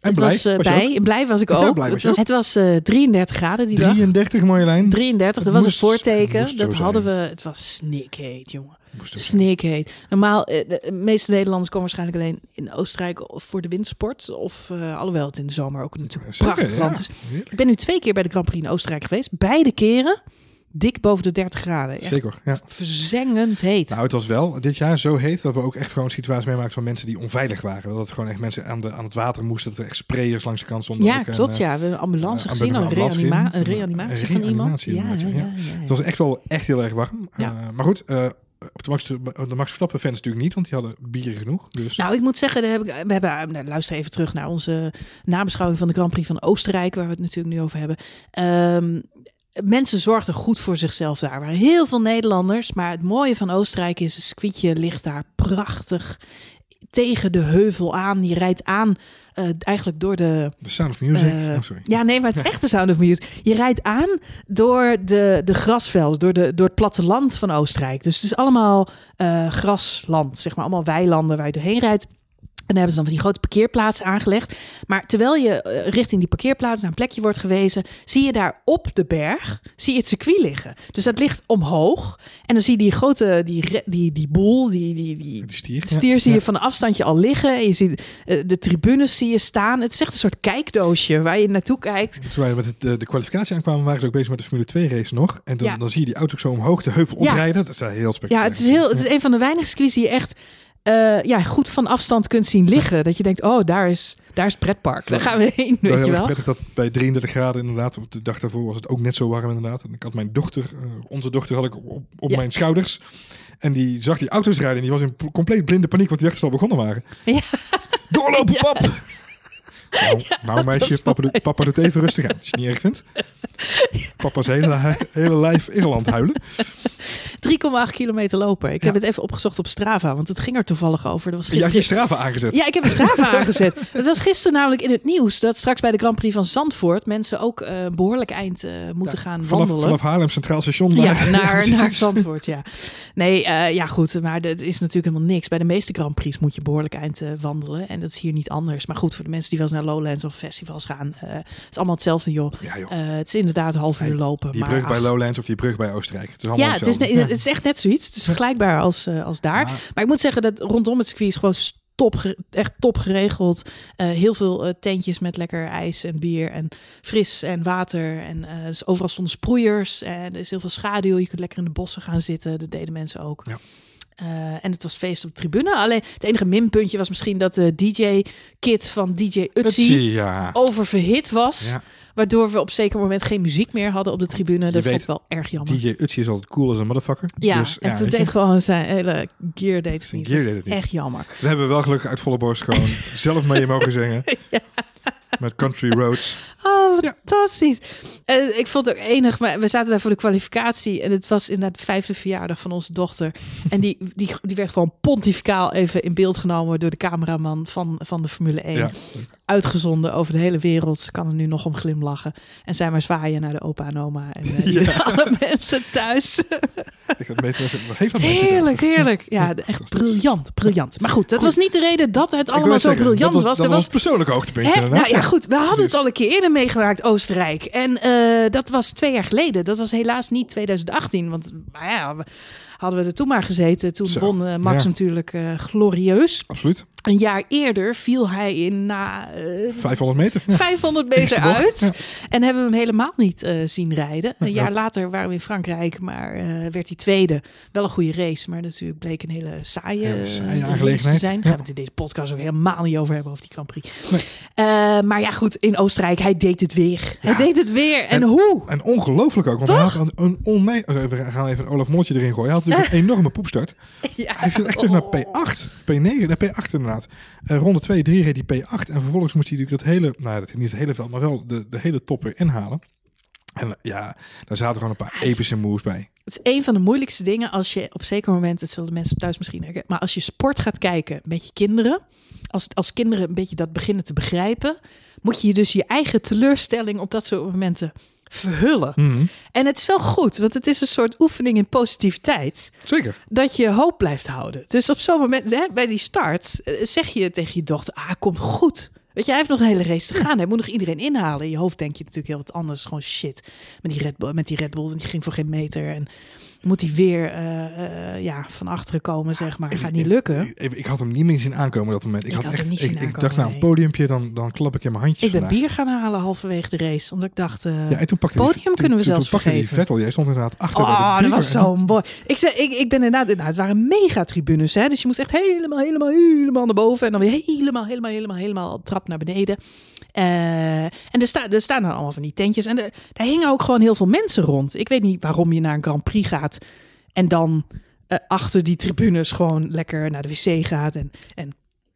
Speaker 2: En
Speaker 1: het
Speaker 2: blij,
Speaker 1: was eh,
Speaker 2: was je
Speaker 1: bij, blij was ik
Speaker 2: Ja,
Speaker 1: ook.
Speaker 2: was
Speaker 1: het was, het was eh, 33 graden die dag.
Speaker 2: 33 Marjolein.
Speaker 1: 33, dat was een voorteken. Dat hadden we. Het was snikheet, jongen.
Speaker 2: Zijn.
Speaker 1: Snikheet. Normaal, eh, de meeste Nederlanders komen waarschijnlijk alleen in Oostenrijk of voor de windsport. Of eh, alhoewel het in de zomer ook natuurlijk
Speaker 2: Zeker,
Speaker 1: prachtig land is. Ik ben nu twee keer bij de Grand Prix in Oostenrijk geweest. Beide keren dik boven de 30 graden. Echt
Speaker 2: Zeker, ja.
Speaker 1: verzengend heet.
Speaker 2: Nou, het was wel dit jaar zo heet dat we ook echt gewoon situaties meemaakten van mensen die onveilig waren. Dat het gewoon echt mensen aan, de, aan het water moesten, dat er echt sprayers langs de kant stonden.
Speaker 1: ja, klopt.
Speaker 2: eh,
Speaker 1: Ja, we hebben een ambulance
Speaker 2: eh,
Speaker 1: gezien. Een,
Speaker 2: ambulance
Speaker 1: reanima
Speaker 2: gezien.
Speaker 1: een reanimatie
Speaker 2: Een
Speaker 1: van iemand.
Speaker 2: reanimatie
Speaker 1: Ja, ja,
Speaker 2: ja. Het was echt wel echt heel erg warm. Eh, maar goed, eh, op de Max, de Max Verstappen fans natuurlijk niet, want die hadden bier genoeg. Dus
Speaker 1: Nou, ik moet zeggen, heb ik, we hebben, nou, luister even terug naar onze nabeschouwing van de Grand Prix van Oostenrijk, waar we het natuurlijk nu over hebben. Ehm, mensen zorgden goed voor zichzelf daar. Er waren heel veel Nederlanders, maar het mooie van Oostenrijk is, het squietje ligt daar prachtig tegen de heuvel aan. Die rijdt aan eh, eigenlijk door de...
Speaker 2: de Sound of Music.
Speaker 1: eh,
Speaker 2: oh, sorry.
Speaker 1: ja, nee, maar het is echt de Sound of Music. Je rijdt aan door de, de grasvelden, door, de, door het platteland van Oostenrijk. Dus het is allemaal eh, grasland, zeg maar. Allemaal weilanden waar je doorheen rijdt. En daar hebben ze dan van die grote parkeerplaatsen aangelegd. Maar terwijl je eh, richting die parkeerplaats naar een plekje wordt gewezen, zie je daar op de berg zie je het circuit liggen. Dus dat ligt omhoog. En dan zie je die grote, die, die, die boel, die, die, die,
Speaker 2: Die stier.
Speaker 1: stier
Speaker 2: ja.
Speaker 1: zie je
Speaker 2: Ja.
Speaker 1: van een afstandje al liggen. En je ziet eh, de tribunes zie je staan. Het is echt een soort kijkdoosje waar je naartoe kijkt.
Speaker 2: Toen wij met het, eh, de kwalificatie aankwamen, waren ze ook bezig met de Formule 2 race nog. En dan,
Speaker 1: Ja.
Speaker 2: dan zie je die auto's zo omhoog de heuvel
Speaker 1: Ja.
Speaker 2: oprijden. Dat is heel
Speaker 1: Ja,
Speaker 2: spectaculair.
Speaker 1: het is, heel, het is een van de weinige circuits die je echt eh, ja, goed van afstand kunt zien liggen. Dat je denkt, oh, daar is, daar is het pretpark. Daar gaan we heen, weet je wel.
Speaker 2: prettig dat bij 33 graden inderdaad, of de dag daarvoor was het ook net zo warm inderdaad. En ik had mijn dochter, eh, onze dochter had ik op, op
Speaker 1: Ja.
Speaker 2: mijn schouders. En die zag die auto's rijden en die was in compleet blinde paniek, want die ze al begonnen waren.
Speaker 1: Ja.
Speaker 2: Doorlopen,
Speaker 1: Ja.
Speaker 2: pap! Nou, nou meisje, papa, doet, papa doet even rustig aan. Als je het niet erg vindt. Papa's hele, hele lijf Ierland huilen.
Speaker 1: 3,8 kilometer lopen. Ik heb het even opgezocht op Strava, want het ging er toevallig over. Dat was
Speaker 2: Je had je
Speaker 1: gisteren...
Speaker 2: straven aangezet.
Speaker 1: Ja, ik heb een Strava aangezet. Het was gisteren namelijk in het nieuws dat straks bij de Grand Prix van Zandvoort mensen ook een behoorlijk eind eh, moeten gaan
Speaker 2: vanaf,
Speaker 1: wandelen.
Speaker 2: vanaf Haarlem Centraal Station.
Speaker 1: Ja,
Speaker 2: naar-
Speaker 1: naar, naar Zandvoort, ja. Nee, eh, ja goed, maar dat is natuurlijk helemaal niks. Bij de meeste Grand Prix moet je behoorlijk eind wandelen. En dat is hier niet anders. Maar goed, voor de mensen die wel eens naar Lowlands of festivals gaan... eh, het is allemaal hetzelfde, joh.
Speaker 2: Ja, joh.
Speaker 1: Eh, het is inderdaad een half uur
Speaker 2: Hey,
Speaker 1: lopen.
Speaker 2: Die
Speaker 1: maar
Speaker 2: brug bij
Speaker 1: ach,
Speaker 2: Lowlands of die brug bij Oostenrijk. Het is allemaal
Speaker 1: ja, het is, het is echt net zoiets. Het is vergelijkbaar als, eh, als daar. Maar ik moet zeggen dat rondom het circuit is gewoon top, echt top geregeld. Eh, heel veel eh, tentjes met lekker ijs en bier en fris en water. En eh, dus overal stonden sproeiers en er is heel veel schaduw. Je kunt lekker in de bossen gaan zitten. Dat deden mensen ook.
Speaker 2: Ja.
Speaker 1: Eh, en het was feest op de tribune. Alleen het enige minpuntje was misschien dat de DJ-kit van DJ Utsi
Speaker 2: ja.
Speaker 1: oververhit was.
Speaker 2: Ja.
Speaker 1: Waardoor we op zeker moment geen muziek meer hadden op de tribune. Dat vond ik wel erg jammer.
Speaker 2: DJ Utsi is altijd cool als een motherfucker.
Speaker 1: Ja,
Speaker 2: Dus,
Speaker 1: en toen deed gewoon zijn hele gear deed het niet.
Speaker 2: gear deed het niet.
Speaker 1: Echt jammer.
Speaker 2: Toen hebben we wel gelukkig uit volle borst gewoon zelf mee mogen zingen. Met Country Roads.
Speaker 1: Oh,
Speaker 2: Ja.
Speaker 1: fantastisch. En ik vond het ook enig, maar we zaten daar voor de kwalificatie en het was inderdaad de vijfde verjaardag van onze dochter. En die, die, die werd gewoon pontificaal even in beeld genomen door de cameraman van, van de Formule 1.
Speaker 2: Ja.
Speaker 1: Uitgezonden over de hele wereld. Ze kan er nu nog om glimlachen. En zij maar zwaaien naar de opa en oma en eh,
Speaker 2: Ja.
Speaker 1: alle mensen thuis.
Speaker 2: Ik had beter
Speaker 1: Heerlijk, heerlijk. Ja, echt briljant, briljant. Maar goed, dat
Speaker 2: Goed.
Speaker 1: was niet de reden dat het allemaal zo
Speaker 2: zeggen,
Speaker 1: briljant
Speaker 2: dat
Speaker 1: was.
Speaker 2: Dat
Speaker 1: Er
Speaker 2: was persoonlijk
Speaker 1: Hè?
Speaker 2: inderdaad.
Speaker 1: Nou ja, goed. We hadden het al een keer eerder meegemaakt, Oostenrijk. En eh, dat was twee jaar geleden. Dat was helaas niet 2018. Want nou ja, hadden we er toen maar gezeten. Toen
Speaker 2: Zo,
Speaker 1: won eh, Max
Speaker 2: ja.
Speaker 1: natuurlijk glorieus.
Speaker 2: Absoluut.
Speaker 1: Een jaar eerder viel hij in na eh,
Speaker 2: 500 meter. Ja.
Speaker 1: 500
Speaker 2: Eerste
Speaker 1: meter uit.
Speaker 2: ja.
Speaker 1: En hebben we hem helemaal niet eh, zien rijden. Een
Speaker 2: Ja.
Speaker 1: jaar later waren we in Frankrijk, maar eh, werd hij tweede. Wel een goede race, maar natuurlijk bleek een hele saaie,
Speaker 2: saaie
Speaker 1: eh,
Speaker 2: aangelegenheid.
Speaker 1: te zijn. Daar gaan we het in deze podcast ook helemaal niet over hebben, over die Grand Prix.
Speaker 2: Nee.
Speaker 1: Eh, maar ja, goed, in Oostenrijk, hij deed het weer. Hij deed het weer. En,
Speaker 2: En-
Speaker 1: hoe?
Speaker 2: En ongelooflijk ook, want
Speaker 1: Toch?
Speaker 2: hij had een, een oh, We gaan even een Olaf Molletje erin gooien. Hij had natuurlijk een enorme poepstart.
Speaker 1: Ja.
Speaker 2: Hij viel echt terug naar
Speaker 1: Oh.
Speaker 2: P8, of P9, naar P8 inderdaad. Eh, ronde 2, 3 reed hij P8 en vervolgens moest hij natuurlijk dat hele, nou dat niet het hele veld, maar wel de, de hele top weer inhalen. En eh, ja, daar zaten gewoon een paar epische moves bij.
Speaker 1: Het is een van de moeilijkste dingen als je op zeker moment, het zullen de mensen thuis misschien herkennen, maar als je sport gaat kijken met je kinderen, als, als kinderen een beetje dat beginnen te begrijpen, moet je dus je eigen teleurstelling op dat soort momenten verhullen.
Speaker 2: Mhm.
Speaker 1: En het is wel goed, want het is een soort oefening in positiviteit,
Speaker 2: Zeker.
Speaker 1: dat je hoop blijft houden. Dus op zo'n moment, hè, bij die start, eh, zeg je tegen je dochter, ah, komt goed. Weet je, hij heeft nog een hele race te gaan. Hij moet nog iedereen inhalen. In je hoofd denk je natuurlijk heel wat anders. Gewoon shit. Met die Red Bull, met die Red Bull want die ging voor geen meter. En moet hij weer eh, eh, ja, van achteren komen, zeg maar. Gaat niet lukken.
Speaker 2: Ik, ik, ik had hem niet meer zien aankomen dat moment. Ik,
Speaker 1: Ik
Speaker 2: had
Speaker 1: had
Speaker 2: echt, ik,
Speaker 1: aankomen,
Speaker 2: dacht nou een podiumpje, dan, dan klap ik in mijn handjes
Speaker 1: Ik ben
Speaker 2: vandaag.
Speaker 1: bier gaan halen halverwege de race. Omdat ik dacht,
Speaker 2: Ja, en toen pakte
Speaker 1: Podium
Speaker 2: die,
Speaker 1: kunnen we
Speaker 2: toen,
Speaker 1: zelfs
Speaker 2: toen pakte die. Vettel. Jij stond inderdaad achter
Speaker 1: Oh, dat was
Speaker 2: en-
Speaker 1: zo mooi. Ik, zei, ik, ik ben inderdaad, nou, het waren mega-tribunes, hè. Dus je moest echt helemaal, helemaal, helemaal naar boven. En dan weer helemaal, helemaal, helemaal, helemaal trap naar beneden. Eh, en er, sta, er staan dan allemaal van die tentjes. En er, daar hingen ook gewoon heel veel mensen rond. Ik weet niet waarom je naar een Grand Prix gaat en dan eh, achter die tribunes gewoon lekker naar de wc gaat. En, en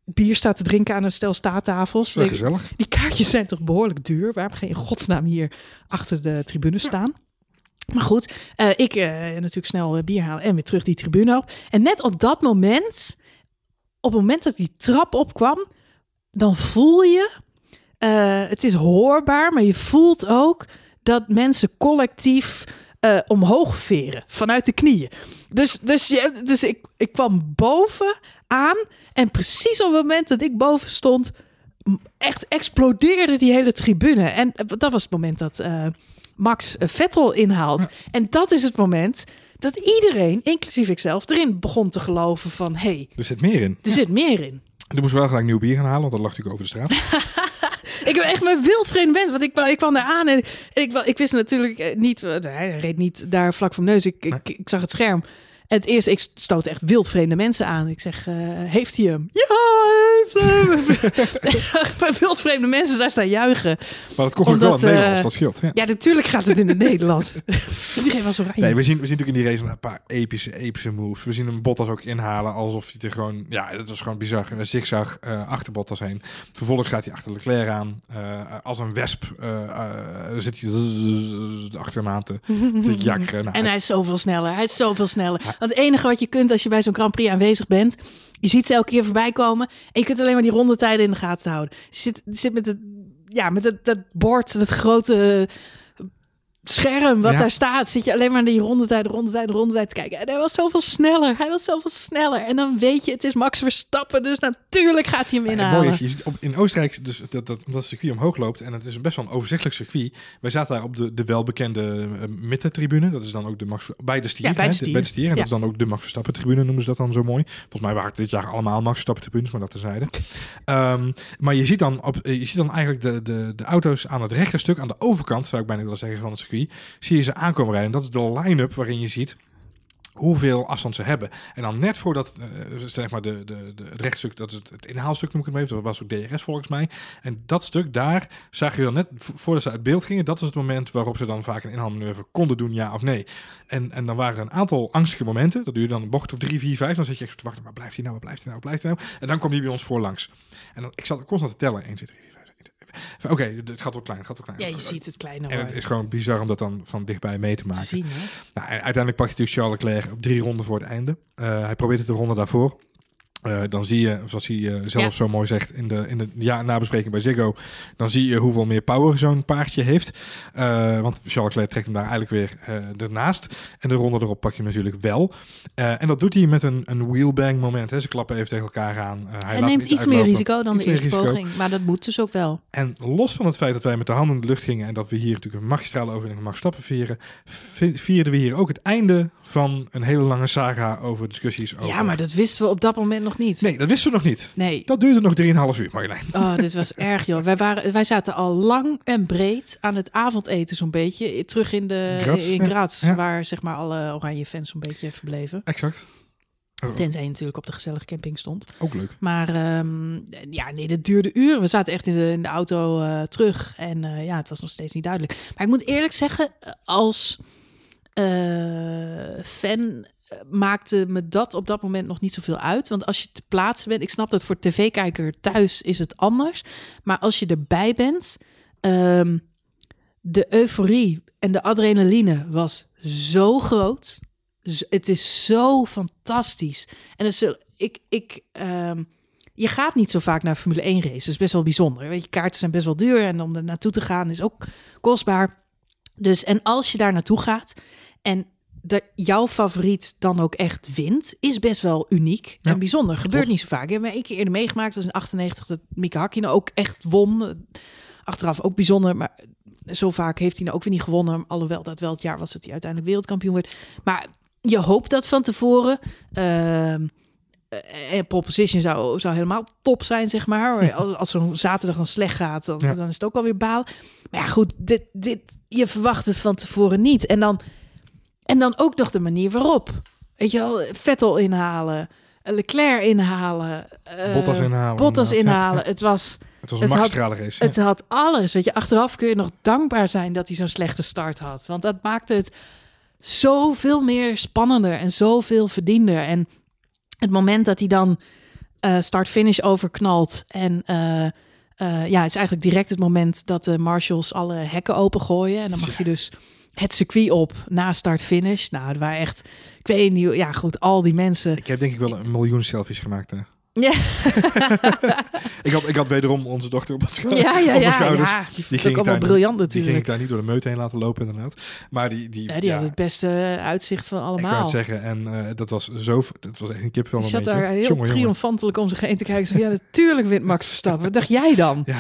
Speaker 1: bier staat te drinken aan een stel staattafels. Ik-
Speaker 2: gezellig.
Speaker 1: die kaartjes zijn toch behoorlijk duur? Waarom ga je in godsnaam hier achter de tribune staan? Maar goed, eh, ik natuurlijk snel bier halen en weer terug die tribune op. En net op dat moment, op het moment dat die trap opkwam, dan voel je, eh, het is hoorbaar, maar je voelt ook dat mensen collectief eh, omhoog veren vanuit de knieën. Dus, dus, je, dus ik, ik kwam boven aan en precies op het moment dat ik boven stond, echt explodeerde die hele tribune. En eh, dat was het moment dat Max Vettel inhaalt. En dat is het moment dat iedereen, inclusief ikzelf, erin begon te geloven van... hey,
Speaker 2: Er zit meer in.
Speaker 1: er zit meer in.
Speaker 2: Er moest wel gelijk nieuw bier gaan halen, want dat lag natuurlijk over de straat.
Speaker 1: Ik ben echt mijn wildvreemde mens. Want ik, ik kwam daar aan en ik, ik wist natuurlijk eh, niet... eh, Hij reed niet daar vlak voor mijn neus. Ik, ik, ik zag het scherm. En het eerste, ik stoot echt wildvreemde mensen aan. Ik zeg, eh, heeft hij hem? Ja, hij heeft hem. wildvreemde mensen daar staan juichen.
Speaker 2: Maar het kon ook wel in het Nederlands,
Speaker 1: eh,
Speaker 2: dat scheelt. Ja.
Speaker 1: Ja, natuurlijk gaat het in het Nederlands. Iedereen was oranje.
Speaker 2: Nee, we zien, we zien natuurlijk in die race een paar epische, epische moves. We zien hem Bottas ook inhalen alsof hij er gewoon... Ja, dat was gewoon bizar. Een zigzag eh achter Bottas heen. Vervolgens gaat hij achter Leclerc aan. Eh, als een wesp zit hij achter hem aan te, te jakkeren. Nou,
Speaker 1: En hij is zoveel sneller. Hij is zoveel sneller. Want het enige wat je kunt als je bij zo'n Grand Prix aanwezig bent, je ziet ze elke keer voorbij komen en je kunt alleen maar die rondetijden in de gaten houden. Je zit, zit met het, ja, met het, dat bord, dat grote scherm wat
Speaker 2: Ja.
Speaker 1: daar staat, zit je alleen maar naar die rondetijden, rondetijden, rondetijden te kijken. En hij was zoveel sneller. Hij was zoveel sneller. En dan weet je, het is Max Verstappen, dus natuurlijk gaat hij hem
Speaker 2: Ja,
Speaker 1: inhalen.
Speaker 2: mooie is, in Oostenrijk, dus dat, dat, omdat het circuit omhoog loopt en het is best wel een overzichtelijk circuit. Wij zaten daar op de, de welbekende uh, middentribune. Dat is dan ook de Max bij de stier.
Speaker 1: Ja, bij de
Speaker 2: hè,
Speaker 1: stier.
Speaker 2: bij de stier. En
Speaker 1: Ja.
Speaker 2: dat is dan ook de Max Verstappen tribune, noemen ze dat dan zo mooi. Volgens mij waren het dit jaar allemaal Max Verstappen tribunes, maar dat terzijde. Ehm maar je ziet dan, op, eh, je ziet dan eigenlijk de, de, de auto's aan het rechterstuk, aan de overkant, zou ik bijna willen zeggen, van het circuit, zie je ze aankomen rijden. En dat is de line-up waarin je ziet hoeveel afstand ze hebben. En dan net voordat, eh, zeg maar, de, de, de, het rechtstuk, dat is het, inhaalstuk noem ik het maar dat was ook DRS volgens mij. En dat stuk daar zag je dan net, vo- voordat ze uit beeld gingen, dat was het moment waarop ze dan vaak een inhaalmanoeuvre konden doen, ja of nee. En, en dan waren er een aantal angstige momenten, dat duurde dan een bocht of drie, vier, vijf, dan zit je echt te wachten, waar blijft hij nou, waar blijft hij nou, blijft hij nou? En dan kwam die bij ons voorlangs. En dan, ik zat constant te tellen, 1, 2, 3, 4, 5, 6, 1, 2, 5. Oké, het gaat wel klein, het gaat wel klein.
Speaker 1: Ja, je ziet het kleine
Speaker 2: En het is gewoon bizar om dat dan van dichtbij mee te
Speaker 1: te
Speaker 2: maken.
Speaker 1: zien, hè?
Speaker 2: Nou, en uiteindelijk pakt hij natuurlijk Charles Leclerc op drie ronden voor het einde. Eh, hij probeert het de ronde daarvoor. Eh, dan zie je, zoals hij eh, zelf
Speaker 1: Ja.
Speaker 2: zo mooi zegt in de, in de ja, nabespreking bij Ziggo, dan zie je hoeveel meer power zo'n paardje heeft. Eh, want Charles Leclerc trekt hem daar eigenlijk weer ernaast. En de ronde erop pak je hem natuurlijk wel. En dat doet hij met een, een wheelbang moment. Hè. Ze klappen even tegen elkaar aan. Hij
Speaker 1: neemt iets meer risico dan
Speaker 2: Iets
Speaker 1: de eerste poging. Maar dat moet dus ook wel.
Speaker 2: En los van het feit dat wij met de handen in de lucht gingen en dat we hier natuurlijk een magistrale overwinning Max Stappen vieren, vi- vierden we hier ook het einde van een hele lange saga over discussies over...
Speaker 1: Ja, maar dat wisten we op dat moment nog niet.
Speaker 2: Nee, dat wisten we nog niet.
Speaker 1: Nee.
Speaker 2: Dat duurde nog 3,5 uur, Marjolein.
Speaker 1: Oh, dit was erg, joh. Wij, waren, wij zaten al lang en breed aan het avondeten zo'n beetje. Terug in, de,
Speaker 2: Graz,
Speaker 1: in
Speaker 2: ja.
Speaker 1: Graz,
Speaker 2: Ja.
Speaker 1: waar zeg maar alle oranje fans zo'n beetje verbleven.
Speaker 2: Exact.
Speaker 1: Tenzij je natuurlijk op de gezellige camping stond.
Speaker 2: ook leuk.
Speaker 1: Maar ehm, ja, nee, dat duurde uren. We zaten echt in de, in de auto eh, terug. En eh, ja, het was nog steeds niet duidelijk. Maar ik moet eerlijk zeggen, eh, als eh, fan eh, maakte me dat op dat moment nog niet zoveel uit. Want als je te plaatsen bent, ik snap dat voor tv-kijker thuis is het anders. Maar als je erbij bent, ehm, de euforie en de adrenaline was zo groot. Het is zo fantastisch. En ik, ik, ehm, je gaat niet zo vaak naar Formule 1 races. Dat is best wel bijzonder. Weet je, kaarten zijn best wel duur en om er naartoe te gaan is ook kostbaar. Dus en als je daar naartoe gaat en de, jouw favoriet dan ook echt wint, is best wel uniek
Speaker 2: Ja,
Speaker 1: en bijzonder. Gebeurt niet zo vaak. Ik heb me één keer eerder meegemaakt. Dat was in 98 dat Mika Hakkinen ook echt won. Achteraf ook bijzonder, maar zo vaak heeft hij nou ook weer niet gewonnen. Alhoewel dat wel het jaar was dat hij uiteindelijk wereldkampioen werd. Maar je hoopt dat van tevoren. Ehm eh, pole position zou, zou helemaal top zijn, zeg maar. Als, als zo'n zaterdag dan slecht gaat, dan,
Speaker 2: Ja.
Speaker 1: dan is het ook alweer baal. Maar ja, goed, dit, dit, je verwacht het van tevoren niet. En dan, en dan ook nog de manier waarop. Weet je wel, Vettel inhalen, Leclerc inhalen, eh,
Speaker 2: Bottas inhalen.
Speaker 1: Bottas.
Speaker 2: Ja,
Speaker 1: inhalen. Het was.
Speaker 2: Het was een
Speaker 1: Het had-
Speaker 2: race.
Speaker 1: het had alles. Weet je, achteraf kun je nog dankbaar zijn dat hij zo'n slechte start had. Want dat maakte het zoveel meer spannender en zoveel verdiender. En het moment dat hij dan eh, start-finish overknalt en... eh, ja, het is eigenlijk direct het moment dat de marshals alle hekken opengooien. En dan mag je dus het circuit op na start-finish. Nou, er waren echt, ik weet niet, ja goed, al die mensen.
Speaker 2: Ik heb denk ik wel een miljoen selfies gemaakt. Hè.
Speaker 1: Ja,
Speaker 2: Ik, had, ik had wederom onze dochter op, het scho-
Speaker 1: ja, ja,
Speaker 2: op mijn
Speaker 1: ja,
Speaker 2: schouders.
Speaker 1: ja. Die
Speaker 2: ging
Speaker 1: ik
Speaker 2: ik
Speaker 1: allemaal briljant
Speaker 2: Die ging ik
Speaker 1: natuurlijk.
Speaker 2: daar niet door de meute heen laten lopen inderdaad. Maar die, die,
Speaker 1: Ja, die had het beste uitzicht van
Speaker 2: Ik wou
Speaker 1: allemaal.
Speaker 2: het zeggen, en eh, dat was zo, dat was echt een kipvel
Speaker 1: Die zat
Speaker 2: beetje.
Speaker 1: daar heel
Speaker 2: Jongen, jongen.
Speaker 1: triomfantelijk om zich heen te kijken. Zo, ja, natuurlijk wint Max Verstappen. Wat dacht jij dan?
Speaker 2: Ja,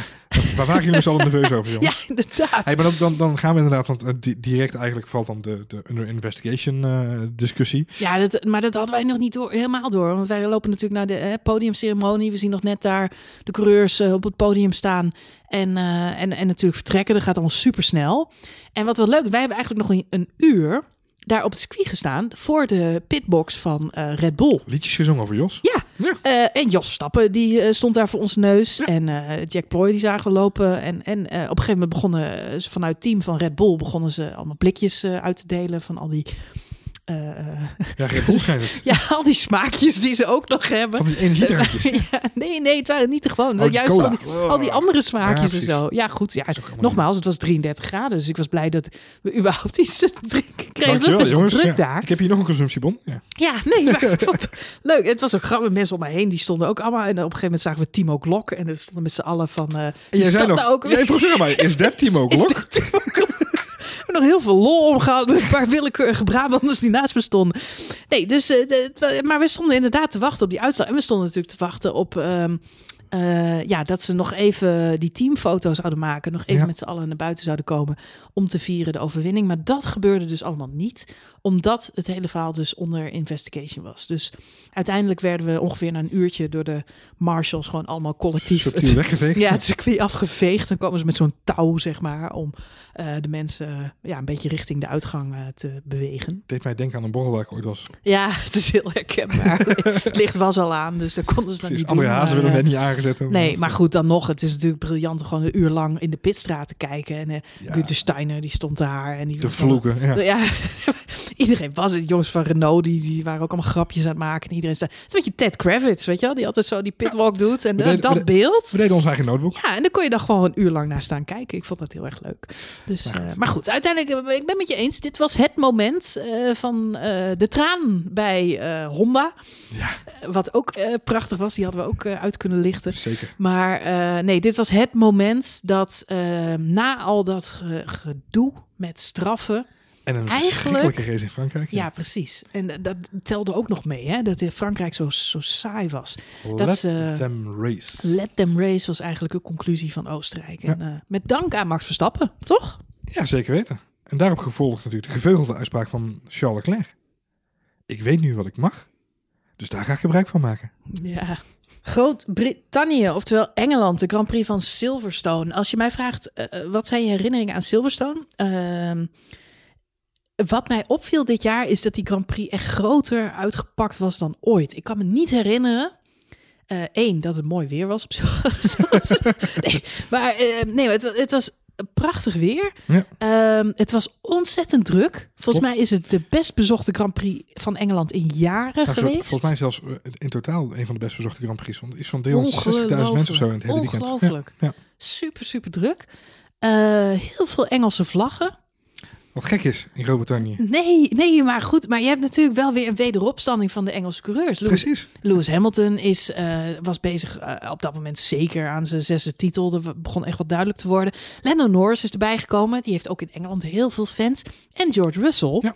Speaker 2: waar waren jullie zo al nerveus over,
Speaker 1: Ja,
Speaker 2: jongens?
Speaker 1: inderdaad.
Speaker 2: Hey, maar dan, dan, dan gaan we inderdaad, want eh, di- direct eigenlijk valt dan de, de under investigation eh, discussie.
Speaker 1: Ja, dat, maar dat hadden wij nog niet door, helemaal door. Want wij lopen natuurlijk naar de eh, podiumceremonie. We zien nog net daar de coureurs eh, op het podium staan. En, eh, en, en natuurlijk vertrekken. Dat gaat allemaal super snel. En wat wel leuk, wij hebben eigenlijk nog een, een uur daar op het circuit gestaan. Voor de pitbox van eh, Red Bull.
Speaker 2: Liedjes gezongen over Jos.
Speaker 1: Ja, en Jos Stappen, die stond daar voor onze neus. En Jack Ploy, die zagen we lopen. En, en op een gegeven moment begonnen ze vanuit het team van Red Bull... begonnen ze allemaal blikjes uit te delen van al die...
Speaker 2: Ja, het.
Speaker 1: ja, al die smaakjes die ze ook nog hebben.
Speaker 2: Van die energiedrankjes.
Speaker 1: ja, nee, nee, het waren niet de gewone.
Speaker 2: Oh,
Speaker 1: Juist al die, al die andere smaakjes
Speaker 2: Ja,
Speaker 1: en zo. Ja, goed. Ja, nogmaals, het was 33 graden. Dus ik was blij dat we überhaupt iets te drinken kregen. Het was best
Speaker 2: jongens.
Speaker 1: druk daar.
Speaker 2: Ik heb hier nog een consumptiebon. Ja.
Speaker 1: Ja, nee, maar ik vond het leuk. Het was ook grappig. Mensen om mij heen, die stonden ook allemaal. En op een gegeven moment zagen we Timo Glock. En er stonden met z'n allen van... eh
Speaker 2: En jij zei
Speaker 1: dat
Speaker 2: nog,
Speaker 1: ook
Speaker 2: jij vroeg mij, is dat Timo
Speaker 1: Is
Speaker 2: Glock?
Speaker 1: Nog heel veel lol omgehaald met een paar willekeurige Brabanders die naast me stonden. Nee, dus, eh, de- maar we stonden inderdaad te wachten op die uitslag. En we stonden natuurlijk te wachten op ehm, eh, ja, dat ze nog even die teamfoto zouden maken. Nog even
Speaker 2: Ja.
Speaker 1: met z'n allen naar buiten zouden komen om te vieren de overwinning. Maar dat gebeurde dus allemaal niet, omdat het hele verhaal dus onder investigation was. Dus uiteindelijk werden we ongeveer na een uurtje door de marshals gewoon allemaal collectief... Het- ja, het circuit afgeveegd. Dan komen ze met zo'n touw, zeg maar, om eh, de mensen eh, ja, een beetje richting de uitgang eh, te bewegen.
Speaker 2: deed mij denken aan een borrel waar ik ooit was.
Speaker 1: Ja, het is heel herkenbaar. het licht was al aan, dus daar konden ze dan niet
Speaker 2: andere
Speaker 1: doen,
Speaker 2: hazen willen net niet aangezet. hebben.
Speaker 1: Nee, maar goed, dan nog. Het is natuurlijk briljant om gewoon een uur lang in de pitstraat te kijken. En
Speaker 2: Ja,
Speaker 1: Günther Steiner, die stond daar. En die
Speaker 2: de vloeken. Ja.
Speaker 1: Ja, iedereen was het. Jongens van Renault, die, die waren ook allemaal grapjes aan het maken. En iedereen zei, het is een beetje Ted Kravitz, weet je wel? Die altijd zo die pitwalk doet. En
Speaker 2: We deden-
Speaker 1: dat
Speaker 2: we
Speaker 1: beeld.
Speaker 2: We deden ons eigen notebook.
Speaker 1: Ja, en dan kon je dan gewoon een uur lang naar staan kijken. Ik vond dat heel erg leuk. Dus,
Speaker 2: Nou,
Speaker 1: eh,
Speaker 2: goed.
Speaker 1: maar goed, uiteindelijk, eh, ik ben met je eens. Dit was het moment eh, van de traan bij Honda.
Speaker 2: Ja.
Speaker 1: Wat ook prachtig was. Die hadden we ook uit kunnen lichten.
Speaker 2: Zeker.
Speaker 1: Maar nee, dit was het moment dat na al dat ge- gedoe met straffen.
Speaker 2: En een
Speaker 1: Eigenlijk-
Speaker 2: race in Frankrijk.
Speaker 1: Ja, precies. En eh, dat telde ook nog mee, hè? Dat in Frankrijk zo, zo saai was. dat
Speaker 2: Let
Speaker 1: ze-
Speaker 2: them race.
Speaker 1: Let them race was eigenlijk de conclusie van Oostenrijk. En eh, met dank aan Max Verstappen, toch?
Speaker 2: Ja, zeker weten. En daarop gevolgd natuurlijk de geveugelde uitspraak van Charles Leclerc. Ik weet nu wat ik mag, dus daar ga ik gebruik van maken.
Speaker 1: Ja. Groot-Brittannië, oftewel Engeland, de Grand Prix van Silverstone. Als je mij vraagt, eh, eh, wat zijn je herinneringen aan Silverstone? Wat mij opviel dit jaar is dat die Grand Prix echt groter uitgepakt was dan ooit. Ik kan me niet herinneren. Eén, dat het mooi weer was. Op nee, maar eh, nee, het, het was prachtig weer.
Speaker 2: Ja.
Speaker 1: Ehm, het was ontzettend druk. Volgens mij is het de best bezochte Grand Prix van Engeland in jaren
Speaker 2: Nou, zo-
Speaker 1: geweest.
Speaker 2: volgens mij zelfs eh, in totaal een van de best bezochte Grand Prix. Van, is van 360.000 mensen of zo in het hele weekend.
Speaker 1: Ongelooflijk.
Speaker 2: ja.
Speaker 1: Super, super druk. Eh, heel veel Engelse vlaggen.
Speaker 2: Wat gek is in Groot-Brittannië.
Speaker 1: Nee, nee, maar goed. Maar je hebt natuurlijk wel weer een wederopstanding van de Engelse coureurs. Lewis,
Speaker 2: Precies.
Speaker 1: Lewis Hamilton is, eh, was bezig eh, op dat moment zeker aan zijn zesde titel. Dat begon echt wat duidelijk te worden. Lando Norris is erbij gekomen. Die heeft ook in Engeland heel veel fans. En George Russell.
Speaker 2: Ja.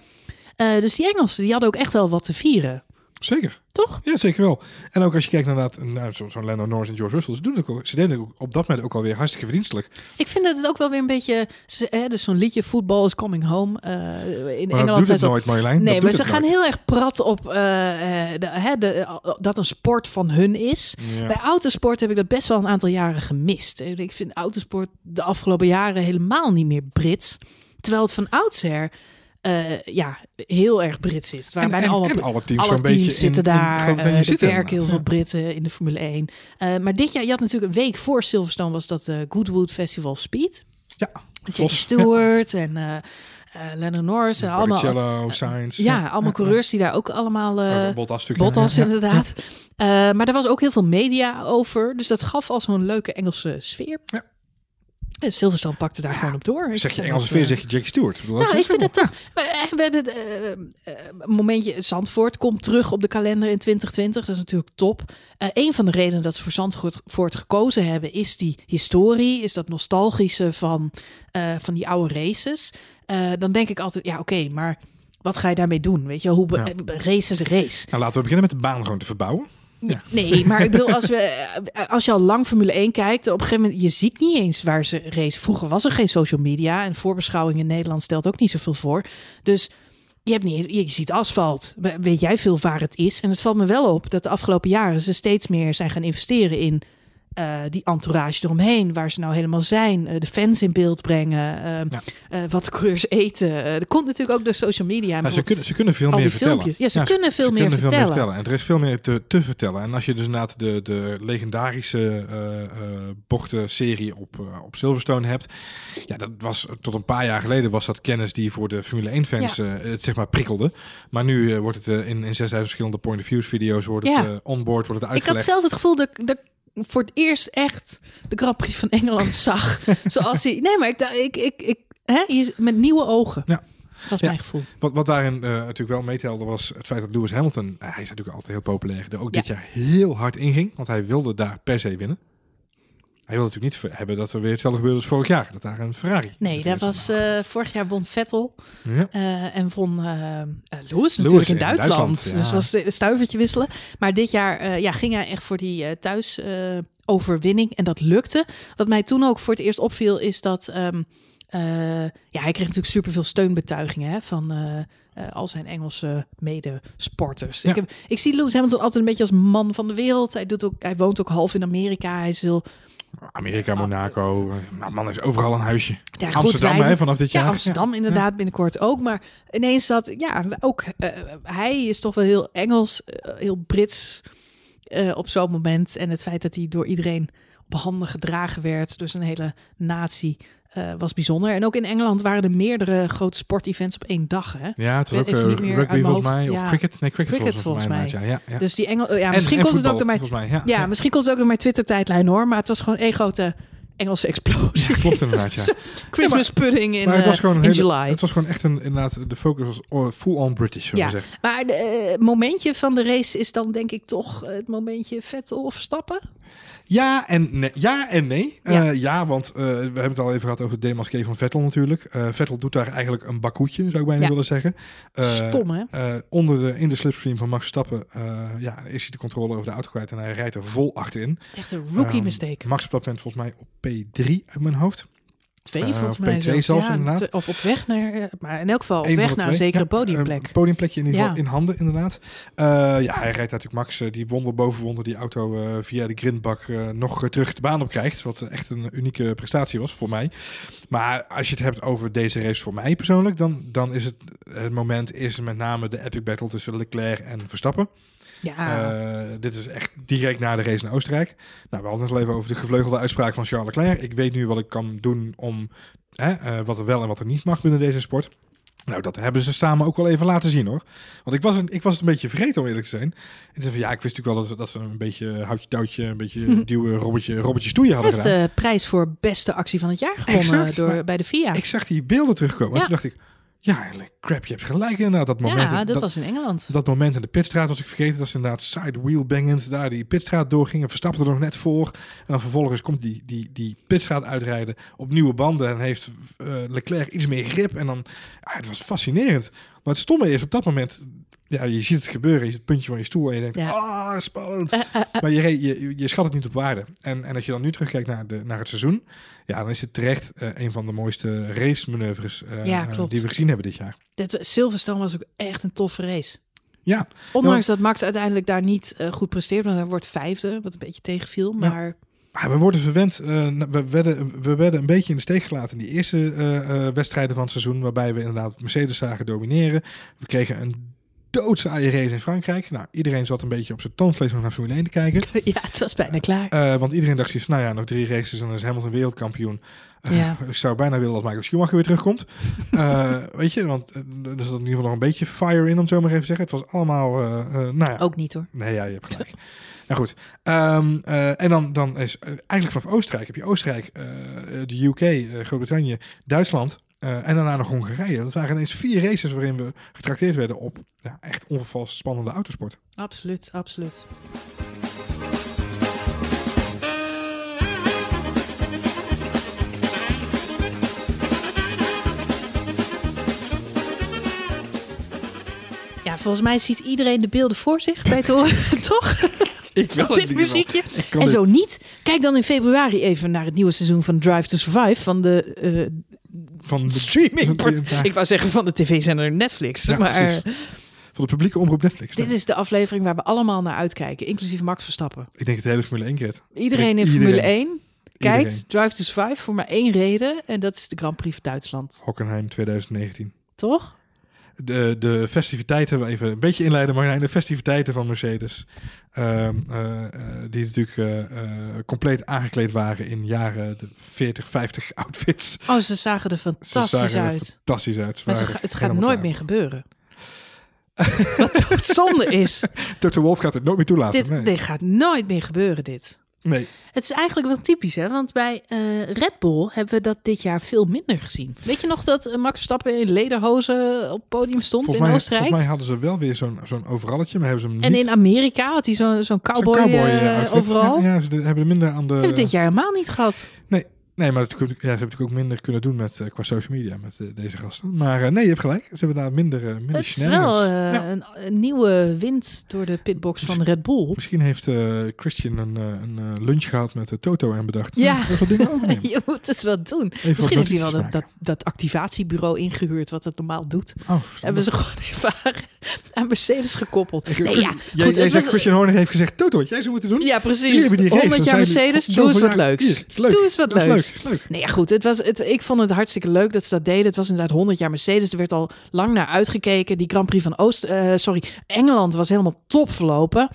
Speaker 1: Eh, dus die Engelsen die hadden ook echt wel wat te vieren.
Speaker 2: Zeker.
Speaker 1: Toch?
Speaker 2: Ja, zeker wel. En ook als je kijkt naar dat, nou, zo- zo'n Lando Norris en George Russell, ze, doen het ook, ze deden het op dat moment ook alweer hartstikke vriendelijk.
Speaker 1: Ik vind dat het ook wel weer een beetje... Hè, dus zo'n liedje Football is Coming Home. eh, in
Speaker 2: Maar
Speaker 1: Engeland
Speaker 2: dat doet het nooit, Marjolein.
Speaker 1: Nee, maar ze gaan
Speaker 2: nooit.
Speaker 1: heel erg prat op eh, eh, de, hè, de, dat een sport van hun is.
Speaker 2: Ja.
Speaker 1: Bij autosport heb ik dat best wel een aantal jaren gemist. Ik vind autosport de afgelopen jaren helemaal niet meer Brits. Terwijl het van oudsher eh, ja, heel erg Brits is. Waren
Speaker 2: En,
Speaker 1: bijna
Speaker 2: en,
Speaker 1: allemaal
Speaker 2: en alle teams
Speaker 1: alle
Speaker 2: zo'n
Speaker 1: teams
Speaker 2: beetje
Speaker 1: zitten
Speaker 2: in, in
Speaker 1: daar.
Speaker 2: Groot-Brittannië
Speaker 1: eh, er
Speaker 2: zitten
Speaker 1: werken heel veel. Britten in de Formule 1. Eh, maar dit jaar, je had natuurlijk een week voor Silverstone, was dat Goodwood Festival Speed.
Speaker 2: Ja,
Speaker 1: Jackie. Stewart en eh Lennon Norris en allemaal,
Speaker 2: Barrichello, Sainz.
Speaker 1: ja, allemaal coureurs die daar ook allemaal...
Speaker 2: Uh, Bottas.
Speaker 1: Bottas
Speaker 2: ja,
Speaker 1: inderdaad. Maar er was ook heel veel media over. Dus dat gaf al zo'n leuke Engelse sfeer.
Speaker 2: Ja.
Speaker 1: En Silverstone pakte daar gewoon op door. Ik
Speaker 2: Zeg je Engelse
Speaker 1: dat,
Speaker 2: sfeer,
Speaker 1: eh,
Speaker 2: zeg je Jackie Stewart. Ik bedoel, dat
Speaker 1: nou,
Speaker 2: is
Speaker 1: ik vind het toch. Eh, We hebben het eh, momentje Zandvoort komt terug op de kalender in 2020. Dat is natuurlijk top. Eh een van de redenen dat ze voor Zandvoort gekozen hebben is die historie, is dat nostalgische van, eh, van die oude races. Eh, dan denk ik altijd, ja, oké, maar wat ga je daarmee doen? Weet je, hoe
Speaker 2: Ja.
Speaker 1: race is race.
Speaker 2: Nou, laten we beginnen met de baan gewoon te verbouwen.
Speaker 1: Nee, maar ik bedoel, als, we, eh, als je al lang Formule 1 kijkt, op een gegeven moment, je ziet niet eens waar ze race. Vroeger was er geen social media en voorbeschouwing in Nederland stelt ook niet zoveel voor. Dus je, hebt niet je ziet asfalt. We- Weet jij veel waar het is? En het valt me wel op dat de afgelopen jaren ze steeds meer zijn gaan investeren in eh, die entourage eromheen, waar ze nou helemaal zijn, eh, de fans in beeld brengen, eh,
Speaker 2: Ja.
Speaker 1: eh, wat de coureurs eten. Er komt natuurlijk ook de social media.
Speaker 2: Nou, ze, kunnen, ze kunnen veel meer vertellen.
Speaker 1: filmpjes. Ja, ze kunnen veel meer
Speaker 2: kunnen
Speaker 1: vertellen.
Speaker 2: En er is veel meer te, te vertellen. En als je dus inderdaad de, de legendarische bochtenserie op, op Silverstone hebt. Ja, dat was tot een paar jaar geleden was dat kennis die voor de Formule 1 fans het zeg maar prikkelde. Maar nu wordt het in, in 6000 verschillende point of views video's wordt het
Speaker 1: Ja.
Speaker 2: onboard, wordt het
Speaker 1: Ik had
Speaker 2: uitgelegd.
Speaker 1: zelf het gevoel dat, dat voor het eerst echt de Grand Prix van Engeland zag. Zoals hij. Nee, maar ik ik, ik, ik, hè, met nieuwe ogen.
Speaker 2: Ja.
Speaker 1: Dat is
Speaker 2: Ja.
Speaker 1: mijn gevoel.
Speaker 2: Wat, wat daarin eh, natuurlijk wel meetelde was het feit dat Lewis Hamilton, hij is natuurlijk altijd heel populair, er ook
Speaker 1: Ja.
Speaker 2: dit jaar heel hard inging, want hij wilde daar per se winnen. Hij wilde natuurlijk niet hebben dat er weer hetzelfde gebeurde als vorig jaar, dat daar een Ferrari.
Speaker 1: Nee, dat was eh, vorig jaar won Vettel
Speaker 2: Ja.
Speaker 1: eh, en won eh, Lewis natuurlijk in
Speaker 2: in
Speaker 1: Duitsland.
Speaker 2: Duitsland, ja.
Speaker 1: Dus was een stuivertje wisselen. Maar dit jaar ja, ging hij echt voor die eh, thuis eh, overwinning en dat lukte. Wat mij toen ook voor het eerst opviel is dat ehm, eh, ja, hij kreeg natuurlijk superveel steunbetuigingen hè, van al zijn Engelse medesporters.
Speaker 2: Ja.
Speaker 1: Ik, heb, ik zie Lewis Hamilton altijd een beetje als man van de wereld. Hij, doet ook, hij woont ook half in Amerika. Hij is heel
Speaker 2: Amerika, Monaco, eh, nou, man heeft overal een huisje.
Speaker 1: Ja,
Speaker 2: Amsterdam hè, vanaf dit
Speaker 1: Ja,
Speaker 2: jaar.
Speaker 1: Amsterdam inderdaad binnenkort ook. Maar ineens dat, ja, ook eh, hij is toch wel heel Engels, eh, heel Brits op zo'n moment. En het feit dat hij door iedereen op handen gedragen werd, door zijn hele natie. Eh, was bijzonder. En ook in Engeland waren er meerdere grote sportevents op één dag. Hè?
Speaker 2: Ja, het was ook eh,
Speaker 1: meer uit
Speaker 2: rugby volgens mij. Of
Speaker 1: Ja.
Speaker 2: cricket. Nee, cricket,
Speaker 1: Cricket
Speaker 2: was
Speaker 1: volgens mij.
Speaker 2: inderdaad, Ja, ja, ja.
Speaker 1: Dus die Engel, ja,
Speaker 2: En-
Speaker 1: misschien
Speaker 2: en
Speaker 1: komt het ook
Speaker 2: voetbal,
Speaker 1: door mijn,
Speaker 2: Volgens mij, ja.
Speaker 1: ja, misschien komt het ook door mijn Twitter-tijdlijn hoor. Maar het was gewoon één grote Engelse explosie.
Speaker 2: Klopt inderdaad, ja.
Speaker 1: Christmas pudding in,
Speaker 2: maar het was gewoon een
Speaker 1: in
Speaker 2: hele-
Speaker 1: July.
Speaker 2: Het was gewoon echt een, inderdaad, de focus was full-on British,
Speaker 1: Ja.
Speaker 2: zeggen.
Speaker 1: Maar het momentje van de race is dan denk ik toch het momentje Vettel of Verstappen.
Speaker 2: Ja en nee. Ja, en nee.
Speaker 1: Ja.
Speaker 2: ja. ja, want eh, we hebben het al even gehad over het demasqué van Vettel natuurlijk. Eh, Vettel doet daar eigenlijk een bakhoedje, zou ik bijna
Speaker 1: Ja.
Speaker 2: willen zeggen. Eh,
Speaker 1: Stom hè?
Speaker 2: onder de, in de slipstream van Max Verstappen eh, ja, is hij de controle over de auto kwijt en hij rijdt er vol achterin.
Speaker 1: Echt een rookie
Speaker 2: Ehm,
Speaker 1: mistake.
Speaker 2: Max op dat moment volgens mij op P3 uit mijn hoofd.
Speaker 1: Twee
Speaker 2: eh,
Speaker 1: volgens
Speaker 2: of
Speaker 1: mij
Speaker 2: P2
Speaker 1: zelfs.
Speaker 2: zelfs,
Speaker 1: ja,
Speaker 2: inderdaad.
Speaker 1: Of op weg naar, eh, maar in elk geval op
Speaker 2: Eén
Speaker 1: weg naar een zekere
Speaker 2: Ja,
Speaker 1: podiumplek.
Speaker 2: Een podiumplekje in ieder geval in handen, inderdaad. Eh, ja, hij rijdt natuurlijk Max, eh, die wonder boven wonder, die auto eh, via de grindbak eh, nog eh, terug de baan op krijgt. Wat eh, echt een unieke prestatie was voor mij. Maar als je het hebt over deze race voor mij persoonlijk, dan, dan is het, het moment is met name de epic battle tussen Leclerc en Verstappen.
Speaker 1: Ja,
Speaker 2: Eh, dit is echt direct na de race in Oostenrijk. Nou, we hadden het al even over de gevleugelde uitspraak van Charles Leclerc. Ik weet nu wat ik kan doen om hè, eh, wat er wel en wat er niet mag binnen deze sport. Nou, dat hebben ze samen ook wel even laten zien hoor. Want ik was, een, ik was het een beetje vergeten om eerlijk te zijn. En zei van, ja, ik wist natuurlijk wel dat, dat ze een beetje houtje touwtje, een beetje duwen, robbertje, robbertje stoeien
Speaker 1: hij
Speaker 2: hadden
Speaker 1: heeft
Speaker 2: gedaan.
Speaker 1: de prijs voor beste actie van het jaar gewonnen
Speaker 2: Exact,
Speaker 1: door,
Speaker 2: maar
Speaker 1: bij de FIA.
Speaker 2: Ik zag die beelden terugkomen. En
Speaker 1: Ja.
Speaker 2: toen dacht ik, ja, crap, je hebt gelijk inderdaad. Dat moment,
Speaker 1: ja, dat,
Speaker 2: dat,
Speaker 1: was in Engeland.
Speaker 2: dat moment in de pitstraat was ik vergeten. Dat ze inderdaad side wheel bangend daar die pitstraat doorgingen. Verstapte er nog net voor. En dan vervolgens komt die, die, die pitstraat uitrijden op nieuwe banden. En heeft eh, Leclerc iets meer grip. En dan, ja, het was fascinerend. Maar het stomme is op dat moment... Ja, je ziet het gebeuren. Je ziet het puntje van je stoel en je denkt,
Speaker 1: Ja.
Speaker 2: ah, spannend.
Speaker 1: Eh, eh, eh,
Speaker 2: Maar je, je, je schat het niet op waarde. En, en als je dan nu terugkijkt naar, de, naar het seizoen... Ja, dan is het terecht een van de mooiste race-manoeuvres
Speaker 1: Ja,
Speaker 2: eh,
Speaker 1: klopt.
Speaker 2: die we gezien hebben dit jaar.
Speaker 1: dit, Silverstone was ook echt een toffe race.
Speaker 2: Ja,
Speaker 1: Ondanks dat Max uiteindelijk daar niet goed presteert, want hij wordt vijfde, wat een beetje tegenviel.
Speaker 2: Ja.
Speaker 1: Maar
Speaker 2: Maar we worden verwend. we, werden, we werden een beetje in de steek gelaten in die eerste wedstrijden van het seizoen. Waarbij we inderdaad Mercedes zagen domineren. We kregen een doodsaaie race in Frankrijk. Nou, iedereen zat een beetje op zijn toonvlees om naar Formule 1 te kijken.
Speaker 1: ja, het was bijna klaar.
Speaker 2: Eh, want iedereen dacht van, nou ja, nog drie races en dan is Hamilton wereldkampioen.
Speaker 1: Ja.
Speaker 2: Ik zou bijna willen dat Michael Schumacher weer terugkomt. Eh, weet je, want er zat in ieder geval nog een beetje fire in, om het zo maar even te zeggen. Het was allemaal, nou ja,
Speaker 1: Ook niet hoor.
Speaker 2: Nee, ja, je hebt gelijk. nou goed. Ehm, eh, en dan, dan is eigenlijk vanaf Oostenrijk heb je Oostenrijk, de UK, Groot-Brittannië, Duitsland eh, en daarna nog Hongarije. Dat waren ineens vier races waarin we getrakteerd werden op ja, echt onvervals spannende autosport.
Speaker 1: Absoluut, absoluut. Ja, volgens mij ziet iedereen de beelden voor zich bij het horen, toch?
Speaker 2: Ik
Speaker 1: Van dit muziekje. En zo niet, kijk dan in februari even naar het nieuwe seizoen van Drive to Survive van de eh,
Speaker 2: van de
Speaker 1: streaming. Ik wou zeggen van de tv-zender Netflix.
Speaker 2: Ja,
Speaker 1: maar
Speaker 2: precies. van de publieke omroep Netflix.
Speaker 1: dit is de aflevering waar we allemaal naar uitkijken, inclusief Max Verstappen.
Speaker 2: Ik denk het hele Formule 1 krit.
Speaker 1: Iedereen in
Speaker 2: Iedereen.
Speaker 1: Formule 1 kijkt
Speaker 2: Iedereen.
Speaker 1: Drive to Survive voor maar één reden. En dat is de Grand Prix van Duitsland.
Speaker 2: Hockenheim 2019.
Speaker 1: Toch?
Speaker 2: De, de festiviteiten, even een beetje inleiden, maar de festiviteiten van Mercedes. ehm, eh, eh, die natuurlijk eh, compleet aangekleed waren in jaren de 40, 50 outfits.
Speaker 1: Oh, ze zagen er
Speaker 2: Ze
Speaker 1: fantastisch
Speaker 2: zagen er
Speaker 1: uit.
Speaker 2: fantastisch uit.
Speaker 1: Maar ga- het gaat nooit meer gebeuren. Wat doodzonde is.
Speaker 2: Dr. Wolf gaat het nooit meer toelaten.
Speaker 1: Dit,
Speaker 2: nee.
Speaker 1: dit gaat nooit meer gebeuren, dit.
Speaker 2: Nee.
Speaker 1: Het is eigenlijk wel typisch, hè? Want bij eh, Red Bull hebben we dat dit jaar veel minder gezien. Weet je nog dat eh, Max Verstappen in lederhozen op het podium stond
Speaker 2: Volgens,
Speaker 1: in
Speaker 2: mij,
Speaker 1: Oostenrijk?
Speaker 2: volgens mij hadden ze wel weer zo'n zo'n overalletje, maar hebben ze hem
Speaker 1: en
Speaker 2: niet...
Speaker 1: in Amerika had hij zo'n zo'n cowboy,
Speaker 2: cowboy,
Speaker 1: eh, overal.
Speaker 2: Ja, ja, ze hebben er minder aan de...
Speaker 1: Hebben we dit jaar helemaal niet gehad.
Speaker 2: Nee, maar dat, ja, ze hebben natuurlijk ook minder kunnen doen met, eh, qua social media met eh, deze gasten. Maar eh, nee, je hebt gelijk. Ze hebben daar minder, minder
Speaker 1: Het is wel
Speaker 2: Ja.
Speaker 1: een, een nieuwe wind door de pitbox van Red Bull.
Speaker 2: Misschien heeft Christian een, een lunch gehad met de Toto en bedacht.
Speaker 1: Ja.
Speaker 2: "Hm, dat soort dingen overnemen.
Speaker 1: Je moet het wel doen.
Speaker 2: Even wat
Speaker 1: Misschien heeft hij wel dat, dat, dat activatiebureau ingehuurd wat het normaal doet.
Speaker 2: Oh,
Speaker 1: Hebben ze gewoon even aan- Mercedes gekoppeld.
Speaker 2: Ik-
Speaker 1: Nee, ja,
Speaker 2: jij,
Speaker 1: goed,
Speaker 2: jij
Speaker 1: het
Speaker 2: zegt
Speaker 1: was-
Speaker 2: Christian Horner heeft gezegd, Toto, wat jij zou moeten doen?
Speaker 1: Ja, precies.
Speaker 2: hebben die race,
Speaker 1: 100
Speaker 2: dan
Speaker 1: jaar
Speaker 2: zijn jullie-
Speaker 1: Mercedes, doe eens wat leuks. Doe eens wat leuks.
Speaker 2: Leuk.
Speaker 1: Nee, ja, goed. Het was, het, ik vond het hartstikke leuk dat ze dat deden. Het was inderdaad 100 jaar Mercedes. Er werd al lang naar uitgekeken. Die Grand Prix van Oost, eh, sorry, Engeland was helemaal top verlopen.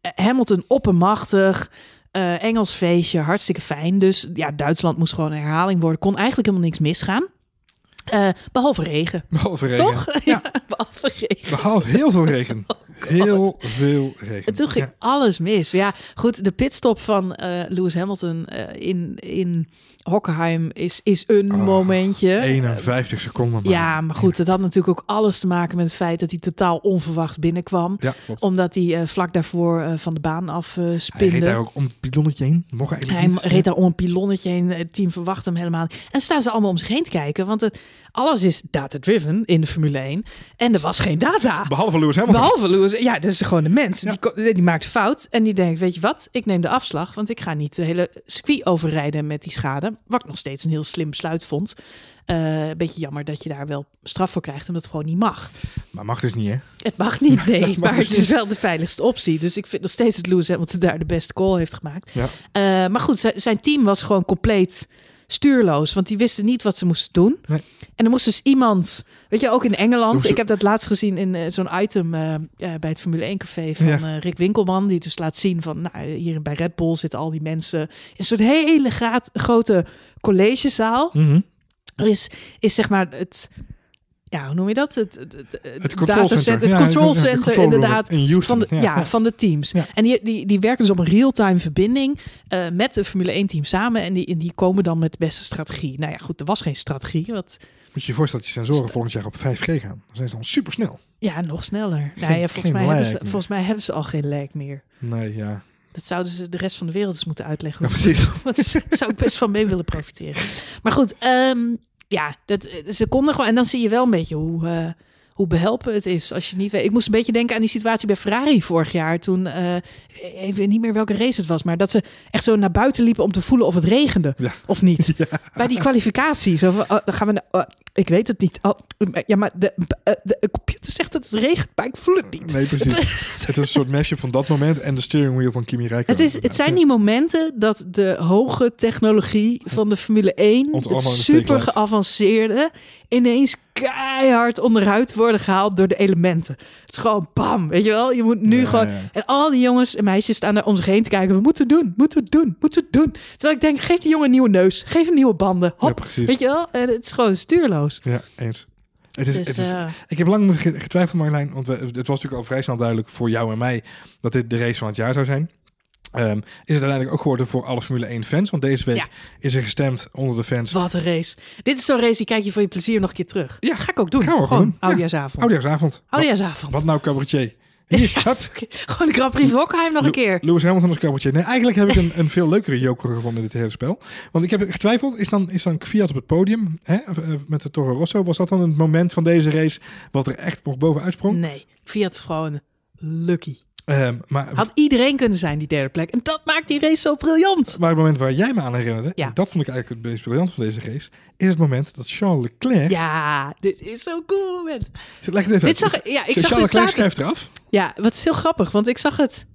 Speaker 1: Eh, Hamilton oppermachtig. Eh, Engels feestje, hartstikke fijn. Dus ja, Duitsland moest gewoon een herhaling worden. Kon eigenlijk helemaal niks misgaan. Eh, behalve regen.
Speaker 2: Behalve regen.
Speaker 1: Toch?
Speaker 2: Ja.
Speaker 1: behalve regen.
Speaker 2: Behalve heel veel regen. heel veel regen.
Speaker 1: En toen ging
Speaker 2: Ja.
Speaker 1: alles mis. Ja, goed, de pitstop van eh, Lewis Hamilton eh, in, in Hockenheim is, is een
Speaker 2: Oh,
Speaker 1: momentje.
Speaker 2: 51 seconden. maar.
Speaker 1: Ja, maar goed, het had natuurlijk ook alles te maken met het feit dat hij totaal onverwacht binnenkwam.
Speaker 2: Ja.
Speaker 1: Omdat hij eh, vlak daarvoor van de baan af eh
Speaker 2: Hij reed daar ook om het pilonnetje heen. Mocht eigenlijk
Speaker 1: Hij
Speaker 2: niet.
Speaker 1: reed daar om een pilonnetje heen. Het team verwacht hem helemaal. En staan ze allemaal om zich heen te kijken. Want het, alles is data-driven in de Formule 1. En er was geen data.
Speaker 2: Behalve Lewis Hamilton.
Speaker 1: Behalve Lewis. Ja, dat is gewoon de mens.
Speaker 2: Ja.
Speaker 1: Die, die maakt een fout. En die denkt, weet je wat? Ik neem de afslag. Want ik ga niet de hele circuit overrijden met die schade. Wat ik nog steeds een heel slim besluit vond. Eh beetje jammer dat je daar wel straf voor krijgt. Omdat het gewoon niet mag.
Speaker 2: Maar mag dus niet, hè?
Speaker 1: Het mag niet, nee.
Speaker 2: Mag
Speaker 1: maar
Speaker 2: dus
Speaker 1: het is wel de veiligste optie. Dus ik vind nog steeds dat Lewis Hamilton daar de beste call heeft gemaakt.
Speaker 2: Ja.
Speaker 1: Eh, maar goed, zijn team was gewoon compleet stuurloos. Want die wisten niet wat ze moesten doen.
Speaker 2: Nee.
Speaker 1: En er moest dus iemand... Weet je, ook in Engeland.
Speaker 2: Ze-
Speaker 1: Ik heb dat laatst gezien in eh, zo'n item eh, bij het Formule 1 café van
Speaker 2: Ja.
Speaker 1: eh, Rick Winkelman. Die dus laat zien van, nou, hier bij Red Bull zitten al die mensen... in een soort hele graat, grote collegezaal.
Speaker 2: Mhm.
Speaker 1: Is, is zeg maar het... Ja, hoe noem je dat? Het, het, het,
Speaker 2: Het control center.
Speaker 1: Het
Speaker 2: Ja,
Speaker 1: control center, inderdaad.
Speaker 2: In Houston.
Speaker 1: Van de, ja, van de teams.
Speaker 2: Ja.
Speaker 1: En die, die, die werken dus op een real-time verbinding eh, met de Formule 1 team samen. En die, en die komen dan met de beste strategie. Nou ja, goed, er was geen strategie. Want
Speaker 2: Moet je je voorstellen dat je sensoren volgend jaar op 5G gaan. Dan zijn ze dan super snel.
Speaker 1: ja, nog sneller.
Speaker 2: Geen-
Speaker 1: nou ja, volgens, mij hebben ze, volgens mij hebben ze al geen lag meer.
Speaker 2: Nee, ja.
Speaker 1: Dat zouden ze de rest van de wereld eens moeten uitleggen.
Speaker 2: Ja, precies.
Speaker 1: Want Daar zou ik best van mee willen profiteren. Maar goed, ehm, ja, dat, ze konden gewoon. En dan zie je wel een beetje hoe, eh, hoe behelpen het is. Als je niet weet. Ik moest een beetje denken aan die situatie bij Ferrari vorig jaar. Toen, eh, even niet meer welke race het was. Maar dat ze echt zo naar buiten liepen om te voelen of het regende.
Speaker 2: Ja.
Speaker 1: Of niet. Bij die kwalificatie. Zo van, oh, dan gaan we. naar- oh, ik weet het niet. Oh, ja, maar de, eh, de computer zegt dat het regent, maar ik voel het niet.
Speaker 2: Nee, precies. het is een soort mashup van dat moment en de steering wheel van Kimi Räikkönen.
Speaker 1: Het, is, het zijn die momenten dat de hoge technologie van de Formule 1,
Speaker 2: Ons
Speaker 1: het super geavanceerde, ineens keihard onderuit worden gehaald door de elementen. Het is gewoon bam, weet je wel? Je moet nu
Speaker 2: Ja,
Speaker 1: gewoon...
Speaker 2: ja.
Speaker 1: En al die jongens en meisjes staan daar om zich heen te kijken. We moeten het doen, moeten we het doen, moeten we het doen. Terwijl ik denk, geef die jongen een nieuwe neus, geef hem nieuwe banden.
Speaker 2: Ja,
Speaker 1: Hop,
Speaker 2: precies.
Speaker 1: weet je wel? En het is gewoon stuurloos.
Speaker 2: Ja, eens. Het is,
Speaker 1: Dus,
Speaker 2: het is,
Speaker 1: eh,
Speaker 2: ik heb lang ge- getwijfeld, Marjolein, want we, het was natuurlijk al vrij snel duidelijk voor jou en mij dat dit de race van het jaar zou zijn. Ehm, is het uiteindelijk ook geworden voor alle Formule 1 fans? Want deze week
Speaker 1: Ja.
Speaker 2: is er gestemd onder de fans.
Speaker 1: wat een race. Dit is zo'n race, die kijk je voor je plezier nog een keer terug.
Speaker 2: Ja,
Speaker 1: ga ik ook doen.
Speaker 2: gaan we ook
Speaker 1: gewoon.
Speaker 2: Ja.
Speaker 1: oudjaarsavond.
Speaker 2: Oudejaarsavond. Wat, nou cabaretier? Hier,
Speaker 1: Ja. Gewoon de Grand Prix van Hockenheim nog een keer.
Speaker 2: Lewis Hamilton als cabaretier. Nee, eigenlijk heb ik een, een veel leukere joker gevonden in dit hele spel. Want ik heb getwijfeld, is dan, is dan Fiat op het podium hè, eh, met de Toro Rosso? Was dat dan het moment van deze race wat er echt nog bovenuit sprong?
Speaker 1: Nee, Fiat is gewoon lucky.
Speaker 2: Ehm, maar
Speaker 1: Had iedereen kunnen zijn, die derde plek. En dat maakt die race zo briljant.
Speaker 2: Maar het moment waar jij me aan herinnerde,
Speaker 1: Ja.
Speaker 2: dat vond ik eigenlijk het meest briljant van deze race, is het moment dat Charles Leclerc...
Speaker 1: Ja, dit is zo'n cool moment.
Speaker 2: Leg het even
Speaker 1: Dit zag, ja, ik
Speaker 2: Charles
Speaker 1: zag
Speaker 2: Leclerc schrijft eraf.
Speaker 1: Ja, wat is heel grappig, want ik zag het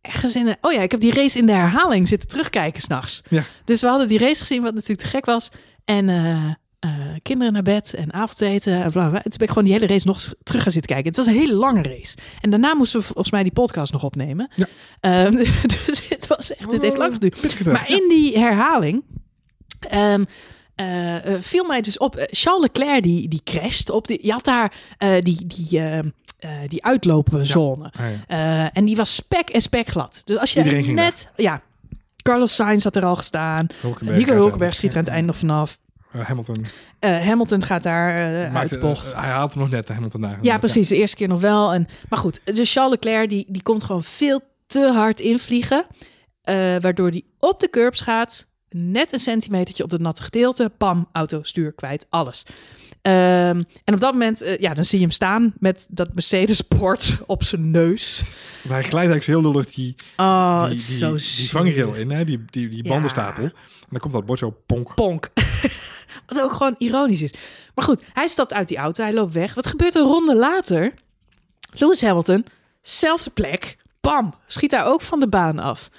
Speaker 1: ergens in de... Oh ja, ik heb die race in de herhaling zitten terugkijken s'nachts.
Speaker 2: Ja.
Speaker 1: Dus we hadden die race gezien, wat natuurlijk te gek was. En eh, eh, kinderen naar bed en avondeten en bla bla. Toen ben ik gewoon die hele race nog terug gaan zitten kijken. Het was een hele lange race. En daarna moesten we volgens mij die podcast nog opnemen.
Speaker 2: Ja.
Speaker 1: Ehm, dus het was echt, het heeft lang geduurd. Maar in die herhaling ehm, eh, eh, viel mij dus op. Charles Leclerc die, die crasht op. Die, je had daar die, die, ehm, eh, die uitlopenzone.
Speaker 2: Ah, ja.
Speaker 1: En die was spek en spek glad. Dus als je net... Ja, Carlos Sainz had er al gestaan.
Speaker 2: Hulkenberg
Speaker 1: Nico Hulkenberg
Speaker 2: er-
Speaker 1: schiet er aan het einde nog vanaf.
Speaker 2: Eh, Hamilton.
Speaker 1: Eh, Hamilton gaat daar
Speaker 2: maakte-
Speaker 1: uit de bocht.
Speaker 2: hij haalt hem nog net, de Hamilton daar.
Speaker 1: Ja, precies. De eerste keer nog wel. En, maar goed, dus Charles Leclerc die, die komt gewoon veel te hard invliegen. waardoor die op de curbs gaat. Net een centimetertje op het natte gedeelte. Pam, auto, stuur, kwijt, alles. Ehm, en op dat moment, eh, ja, dan zie je hem staan met dat Mercedes-bord op zijn neus.
Speaker 2: Maar hij glijdt eigenlijk zo heel lullig die,
Speaker 1: Oh,
Speaker 2: die, die, vangrail in, hè? Die, die, die
Speaker 1: Ja.
Speaker 2: bandenstapel. En dan komt dat bord zo ponk.
Speaker 1: Ponk. Wat ook gewoon ironisch is. Maar goed, hij stapt uit die auto, hij loopt weg. Wat gebeurt een ronde later? Lewis Hamilton, zelfde plek, bam, schiet daar ook van de baan af.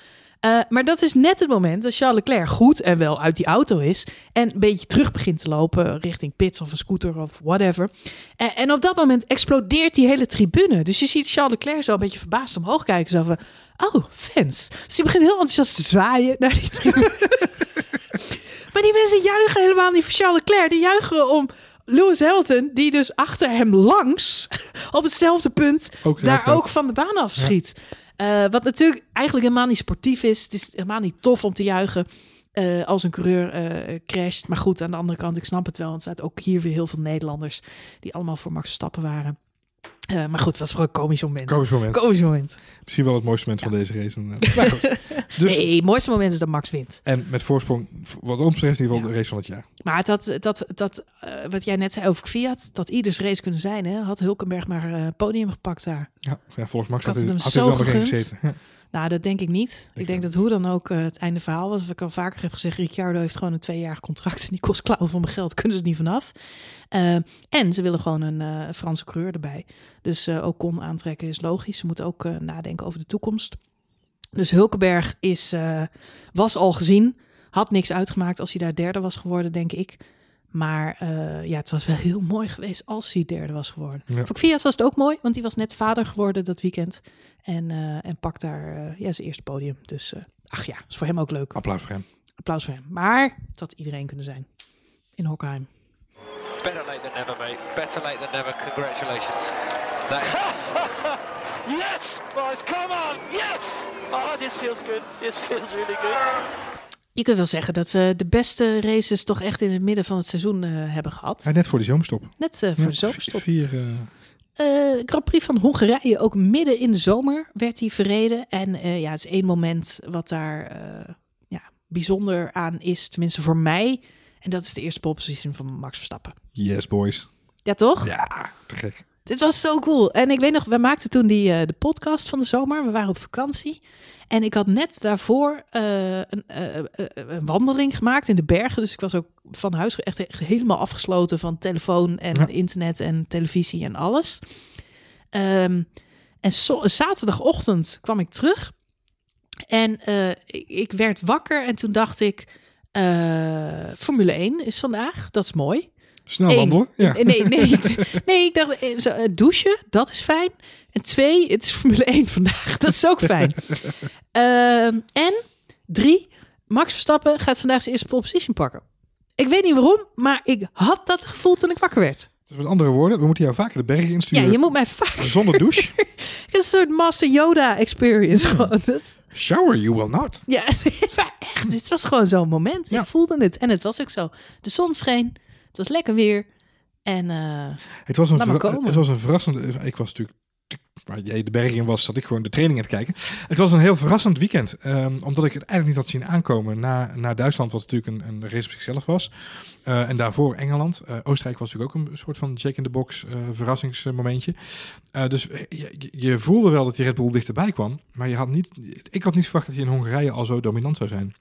Speaker 1: Eh, maar dat is net het moment dat Charles Leclerc goed en wel uit die auto is. En een beetje terug begint te lopen richting pits of een scooter of whatever. En, en op dat moment explodeert die hele tribune. Dus je ziet Charles Leclerc zo een beetje verbaasd omhoog kijken. Zo van, oh, fans. Dus die begint heel enthousiast te zwaaien naar die tribune. maar die mensen juichen helemaal niet voor Charles Leclerc. Die juichen om Lewis Hamilton, die dus achter hem langs op hetzelfde punt
Speaker 2: Ook
Speaker 1: daar ook van de baan afschiet. Eh, wat natuurlijk eigenlijk helemaal niet sportief is. Het is helemaal niet tof om te juichen eh, als een coureur eh, crasht. Maar goed, aan de andere kant, ik snap het wel. Want er zaten ook hier weer heel veel Nederlanders die allemaal voor Max Verstappen waren. Eh, maar goed, het was gewoon een komisch moment.
Speaker 2: Komisch moment.
Speaker 1: Komisch moment.
Speaker 2: Misschien wel het mooiste moment van deze race. Maar goed. Dus,
Speaker 1: nee, het mooiste moment is dat Max wint.
Speaker 2: En met voorsprong, wat ons betreft, in ieder geval de race van het jaar.
Speaker 1: Maar dat, dat, dat eh, wat jij net zei over Fiat, dat ieders race kunnen zijn, hè, had Hulkenberg maar eh, podium gepakt daar.
Speaker 2: Ja, ja volgens Max had
Speaker 1: had
Speaker 2: hij
Speaker 1: het hem
Speaker 2: had hij er
Speaker 1: zo
Speaker 2: wel nog gezeten.
Speaker 1: Nou, dat denk ik niet. Ik,
Speaker 2: Ik
Speaker 1: denk dat hoe dan ook eh, het einde verhaal was. Wat ik al vaker heb gezegd, Ricciardo heeft gewoon een tweejarig contract en die kost klauwen van mijn geld. Kunnen ze niet vanaf. Eh, en ze willen gewoon een eh, Franse coureur erbij. Dus ook kon aantrekken is logisch. Ze moeten ook nadenken over de toekomst. Dus Hulkenberg is, was al gezien. Had niks uitgemaakt als hij daar derde was geworden, denk ik. Maar eh, ja, het was wel heel mooi geweest als hij derde was geworden.
Speaker 2: Ja.
Speaker 1: Voor Fiat was het ook mooi, want die was net vader geworden dat weekend. En, eh, en pakt daar eh, ja, zijn eerste podium. Dus eh, ach ja, is voor hem ook leuk.
Speaker 2: Applaus voor hem.
Speaker 1: Applaus voor hem. Maar het had iedereen kunnen zijn in Hockheim.
Speaker 4: Better late than never, mate. Better late than never. Congratulations.
Speaker 5: Yes, boys, come on, yes! Oh, this feels good. This feels really good.
Speaker 1: Je kunt wel zeggen dat we de beste races toch echt in het midden van het seizoen eh, hebben gehad.
Speaker 2: Ja, net voor die zomerstop.
Speaker 1: Net eh, voor
Speaker 2: Ja,
Speaker 1: de zomerstop.
Speaker 2: Vier, eh,
Speaker 1: Grand Prix van Hongarije, ook midden in de zomer werd hij verreden. En ja, het is één moment wat daar ja, bijzonder aan is, tenminste voor mij. En dat is de eerste pole position van Max Verstappen.
Speaker 2: yes, boys.
Speaker 1: Ja, toch?
Speaker 2: Ja, te gek.
Speaker 1: Dit was zo cool. En ik weet nog, we maakten toen die, eh, de podcast van de zomer. We waren op vakantie. En ik had net daarvoor eh, een, eh, een wandeling gemaakt in de bergen. Dus ik was ook van huis echt, echt helemaal afgesloten van telefoon en
Speaker 2: Ja.
Speaker 1: internet en televisie en alles. Ehm, en zo- zaterdagochtend kwam ik terug. En ik, ik werd wakker en toen dacht ik... Formule 1 is vandaag, dat is mooi.
Speaker 2: Snel wandelen. Ja.
Speaker 1: Nee, nee, nee, ik dacht, eh, eh, douchen, dat is fijn. En twee, het is Formule 1 vandaag, dat is ook fijn. Ehm, en drie, Max Verstappen gaat vandaag zijn eerste pole position pakken. Ik weet niet waarom, maar ik had dat gevoel toen ik wakker werd.
Speaker 2: Dus met andere woorden, we moeten jou vaker de bergen
Speaker 1: Ja,
Speaker 2: insturen.
Speaker 1: je moet mij vaak
Speaker 2: Zonder douche.
Speaker 1: een soort Master Yoda experience gewoon. Dat-
Speaker 2: Shower, you will not.
Speaker 1: ja, maar echt, dit was gewoon zo'n moment.
Speaker 2: Ja.
Speaker 1: Ik voelde het en het was ook zo. De zon scheen, het was lekker weer. En eh,
Speaker 2: Het was een, het was een verrassende... Ik was natuurlijk... Waar jij de berg in was, zat ik gewoon de training aan het kijken. Het was een heel verrassend weekend. ehm, omdat ik het eigenlijk niet had zien aankomen na, na Duitsland, wat natuurlijk een, een race op zichzelf was. Eh, en daarvoor Engeland. Eh, Oostenrijk was natuurlijk ook een soort van check in the box verrassingsmomentje. Dus je, je- je voelde wel dat die Red Bull dichterbij kwam. Maar je had niet, ik had niet verwacht dat hij in Hongarije al zo dominant zou zijn.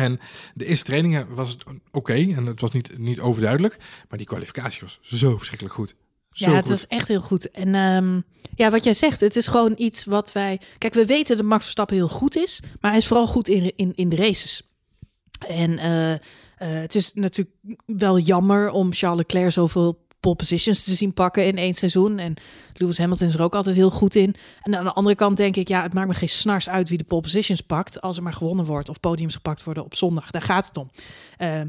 Speaker 2: En de eerste trainingen was het oké en het was niet, niet overduidelijk. Maar die kwalificatie was zo verschrikkelijk goed. Zo
Speaker 1: ja, het
Speaker 2: goed.
Speaker 1: was echt heel goed. En ehm, ja, wat jij zegt, het is gewoon iets wat wij... Kijk, we weten dat Max Verstappen heel goed is, maar hij is vooral goed in, in, in de races. En eh, eh, het is natuurlijk wel jammer om Charles Leclerc zoveel pole positions te zien pakken in één seizoen. En Lewis Hamilton is er ook altijd heel goed in. En aan de andere kant denk ik, ja, het maakt me geen snars uit wie de pole positions pakt, als er maar gewonnen wordt of podiums gepakt worden op zondag. Daar gaat het om. Eh,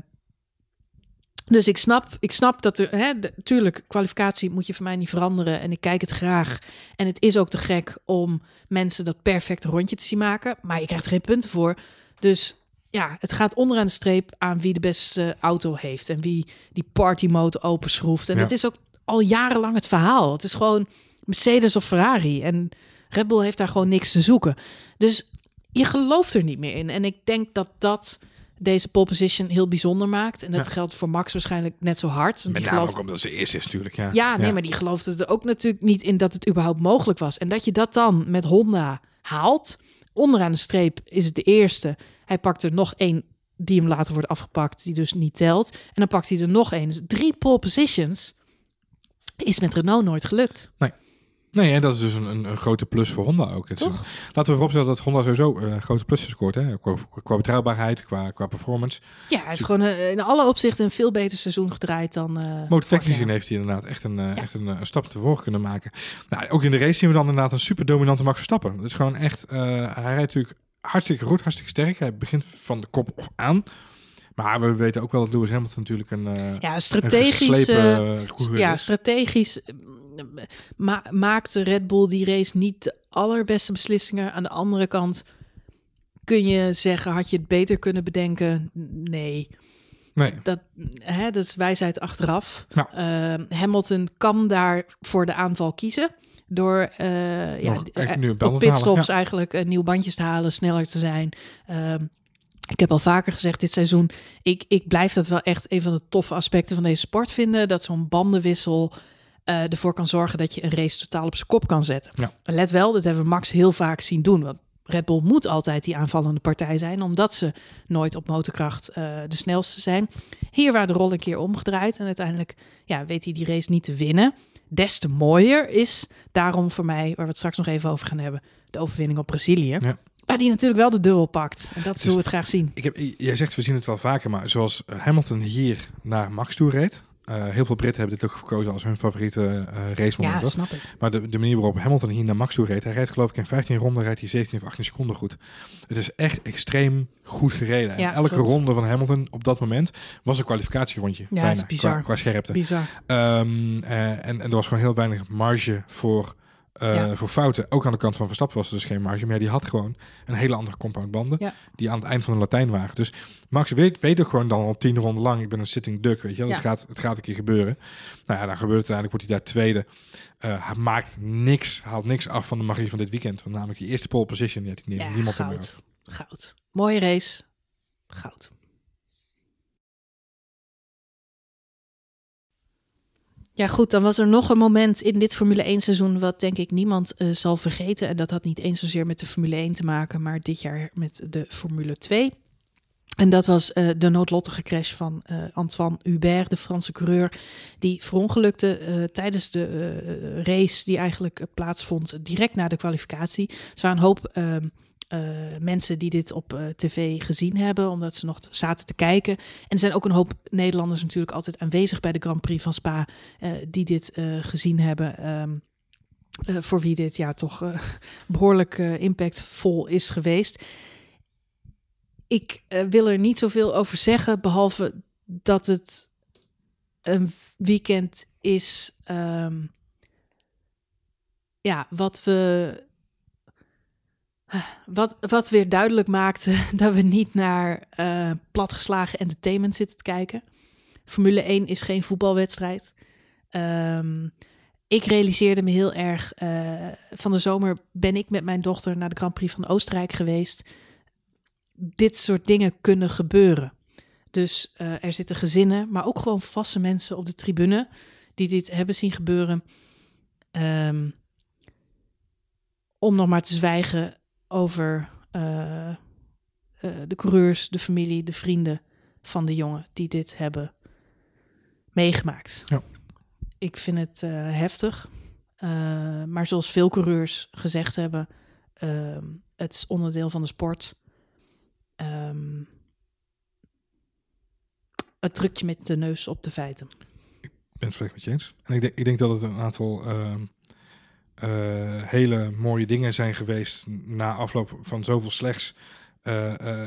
Speaker 1: dus ik snap, ik snap dat er, hè, de- tuurlijk, kwalificatie moet je voor mij niet veranderen. En ik kijk het graag. En het is ook te gek om mensen dat perfecte rondje te zien maken. Maar je krijgt er geen punten voor. Dus ja, het gaat onderaan de streep aan wie de beste auto heeft. En wie die party mode openschroeft. En
Speaker 2: Ja.
Speaker 1: het is ook al jarenlang het verhaal. Het is gewoon Mercedes of Ferrari. En Red Bull heeft daar gewoon niks te zoeken. Dus je gelooft er niet meer in. En ik denk dat dat deze pole position heel bijzonder maakt. En dat
Speaker 2: Ja.
Speaker 1: geldt voor Max waarschijnlijk net zo hard. Want
Speaker 2: Met
Speaker 1: die
Speaker 2: name
Speaker 1: gelooft
Speaker 2: ook omdat ze eerst is natuurlijk. Ja,
Speaker 1: ja, nee, maar die geloofde er ook natuurlijk niet in dat het überhaupt mogelijk was. En dat je dat dan met Honda haalt. Onderaan de streep is het de eerste. Hij pakt er nog één die hem later wordt afgepakt, die dus niet telt. En dan pakt hij er nog één. Dus drie pole positions is met Renault nooit gelukt.
Speaker 2: Nee. Nee, en dat is dus een, een, een grote plus voor Honda ook. Het laten we vooropstellen dat Honda sowieso eh, grote plussen scoort. Hè? Qua, qua betrouwbaarheid, qua, qua performance.
Speaker 1: Ja, hij heeft gewoon eh, in alle opzichten een veel beter seizoen gedraaid dan. eh vorig
Speaker 2: Motortechnisch heeft hij inderdaad echt een, eh, echt een, eh, een stap te voor kunnen maken. Nou, ook in de race zien we dan inderdaad een super dominante Max Verstappen. Dat is gewoon echt, eh, hij rijdt natuurlijk hartstikke goed, hartstikke sterk. Hij begint van de kop af aan. Maar we weten ook wel dat Lewis Hamilton natuurlijk een, eh
Speaker 1: Ja,
Speaker 2: een
Speaker 1: strategisch.
Speaker 2: geslepen
Speaker 1: eh,
Speaker 2: eh,
Speaker 1: ja,
Speaker 2: is.
Speaker 1: strategisch eh, ma maakte Red Bull die race niet de allerbeste beslissingen. Aan de andere kant kun je zeggen, had je het beter kunnen bedenken? Nee.
Speaker 2: Nee,
Speaker 1: Dat, hè, dat is wijsheid achteraf.
Speaker 2: Ja.
Speaker 1: Eh, Hamilton kan daar voor de aanval kiezen. Door eh, ja,
Speaker 2: Nog
Speaker 1: eh, op pitstops
Speaker 2: ja.
Speaker 1: eigenlijk eh, nieuwe bandjes te halen, sneller te zijn. Ehm, ik heb al vaker gezegd dit seizoen, ik, ik blijf dat wel echt een van de toffe aspecten van deze sport vinden. Dat zo'n bandenwissel ervoor kan zorgen dat je een race totaal op zijn kop kan zetten.
Speaker 2: Ja.
Speaker 1: Let wel, dat hebben we Max heel vaak zien doen. Want Red Bull moet altijd die aanvallende partij zijn, omdat ze nooit op motorkracht de snelste zijn. Hier waar de rol een keer omgedraaid en uiteindelijk ja, weet hij die race niet te winnen. Des te mooier is daarom voor mij, waar we het straks nog even over gaan hebben, de overwinning op Brazilië.
Speaker 2: Ja.
Speaker 1: Waar die natuurlijk wel de dubbel pakt. En dat
Speaker 2: Dus-
Speaker 1: hoe we het graag zien.
Speaker 2: Ik heb, jij zegt we zien het wel vaker, maar zoals Hamilton hier naar Max toe reed. Eh, heel veel Britten hebben dit ook gekozen als hun favoriete moment.
Speaker 1: Ja, snap ik.
Speaker 2: Maar de, de manier waarop Hamilton hier naar Max toe reed, hij rijdt geloof ik in 15 ronden, rijdt hij 17 of 18 seconden goed. Het is echt extreem goed gereden.
Speaker 1: Ja,
Speaker 2: en elke
Speaker 1: klopt.
Speaker 2: ronde van Hamilton op dat moment was een kwalificatierondje.
Speaker 1: Ja,
Speaker 2: bijna,
Speaker 1: is bizar.
Speaker 2: Qua, qua scherpte.
Speaker 1: Bizar.
Speaker 2: Ehm, eh, en, en er was gewoon heel weinig marge voor, eh,
Speaker 1: Ja.
Speaker 2: voor fouten. Ook aan de kant van Verstappen was er dus geen marge. Maar die had gewoon een hele andere compound banden.
Speaker 1: Ja.
Speaker 2: Die aan het eind van de Latijn waren. Dus Max weet, weet ook gewoon dan al tien ronden lang. Ik ben een sitting duck, weet je. Het, gaat, het gaat een keer gebeuren. Nou ja, dan gebeurt het uiteindelijk. Wordt hij daar tweede. Eh, hij maakt niks, haalt niks af van de magie van dit weekend. Want namelijk die eerste pole position. Die had hij niemand er meer
Speaker 1: goud.
Speaker 2: af.
Speaker 1: Goud. Mooie race. Goud. Ja, goed. Dan was er nog een moment in dit Formule 1 seizoen wat denk ik niemand eh, zal vergeten. En dat had niet eens zozeer met de Formule 1 te maken, maar dit jaar met de Formule 2. En dat was eh, de noodlottige crash van eh, Antoine Hubert, de Franse coureur, die verongelukte tijdens de race die eigenlijk plaatsvond direct na de kwalificatie. Dus er een hoop eh, mensen die dit op eh, tv gezien hebben, omdat ze nog zaten te kijken. En er zijn ook een hoop Nederlanders natuurlijk altijd aanwezig bij de Grand Prix van Spa, eh, die dit gezien hebben. ehm, eh, voor wie dit ja toch eh, behoorlijk eh, impactvol is geweest. Ik wil er niet zoveel over zeggen, behalve dat het een weekend is. ehm, ja, wat we. Wat, wat weer duidelijk maakte dat we niet naar eh, platgeslagen entertainment zitten te kijken. Formule 1 is geen voetbalwedstrijd. Ehm, ik realiseerde me heel erg. eh, van de zomer ben ik met mijn dochter naar de Grand Prix van Oostenrijk geweest. Dit soort dingen kunnen gebeuren. Dus eh, er zitten gezinnen, maar ook gewoon vaste mensen op de tribune die dit hebben zien gebeuren. Ehm, om nog maar te zwijgen over eh, eh, de coureurs, de familie, de vrienden van de jongen die dit hebben meegemaakt.
Speaker 2: Ja.
Speaker 1: Ik vind het eh, heftig. Maar zoals veel coureurs gezegd hebben, ehm, het is onderdeel van de sport. Ehm, het drukt je met de neus op de feiten.
Speaker 2: Ik ben het volledig met je eens. En ik denk, ik denk dat het een aantal ehm, eh, hele mooie dingen zijn geweest na afloop van zoveel slechts. eh, eh,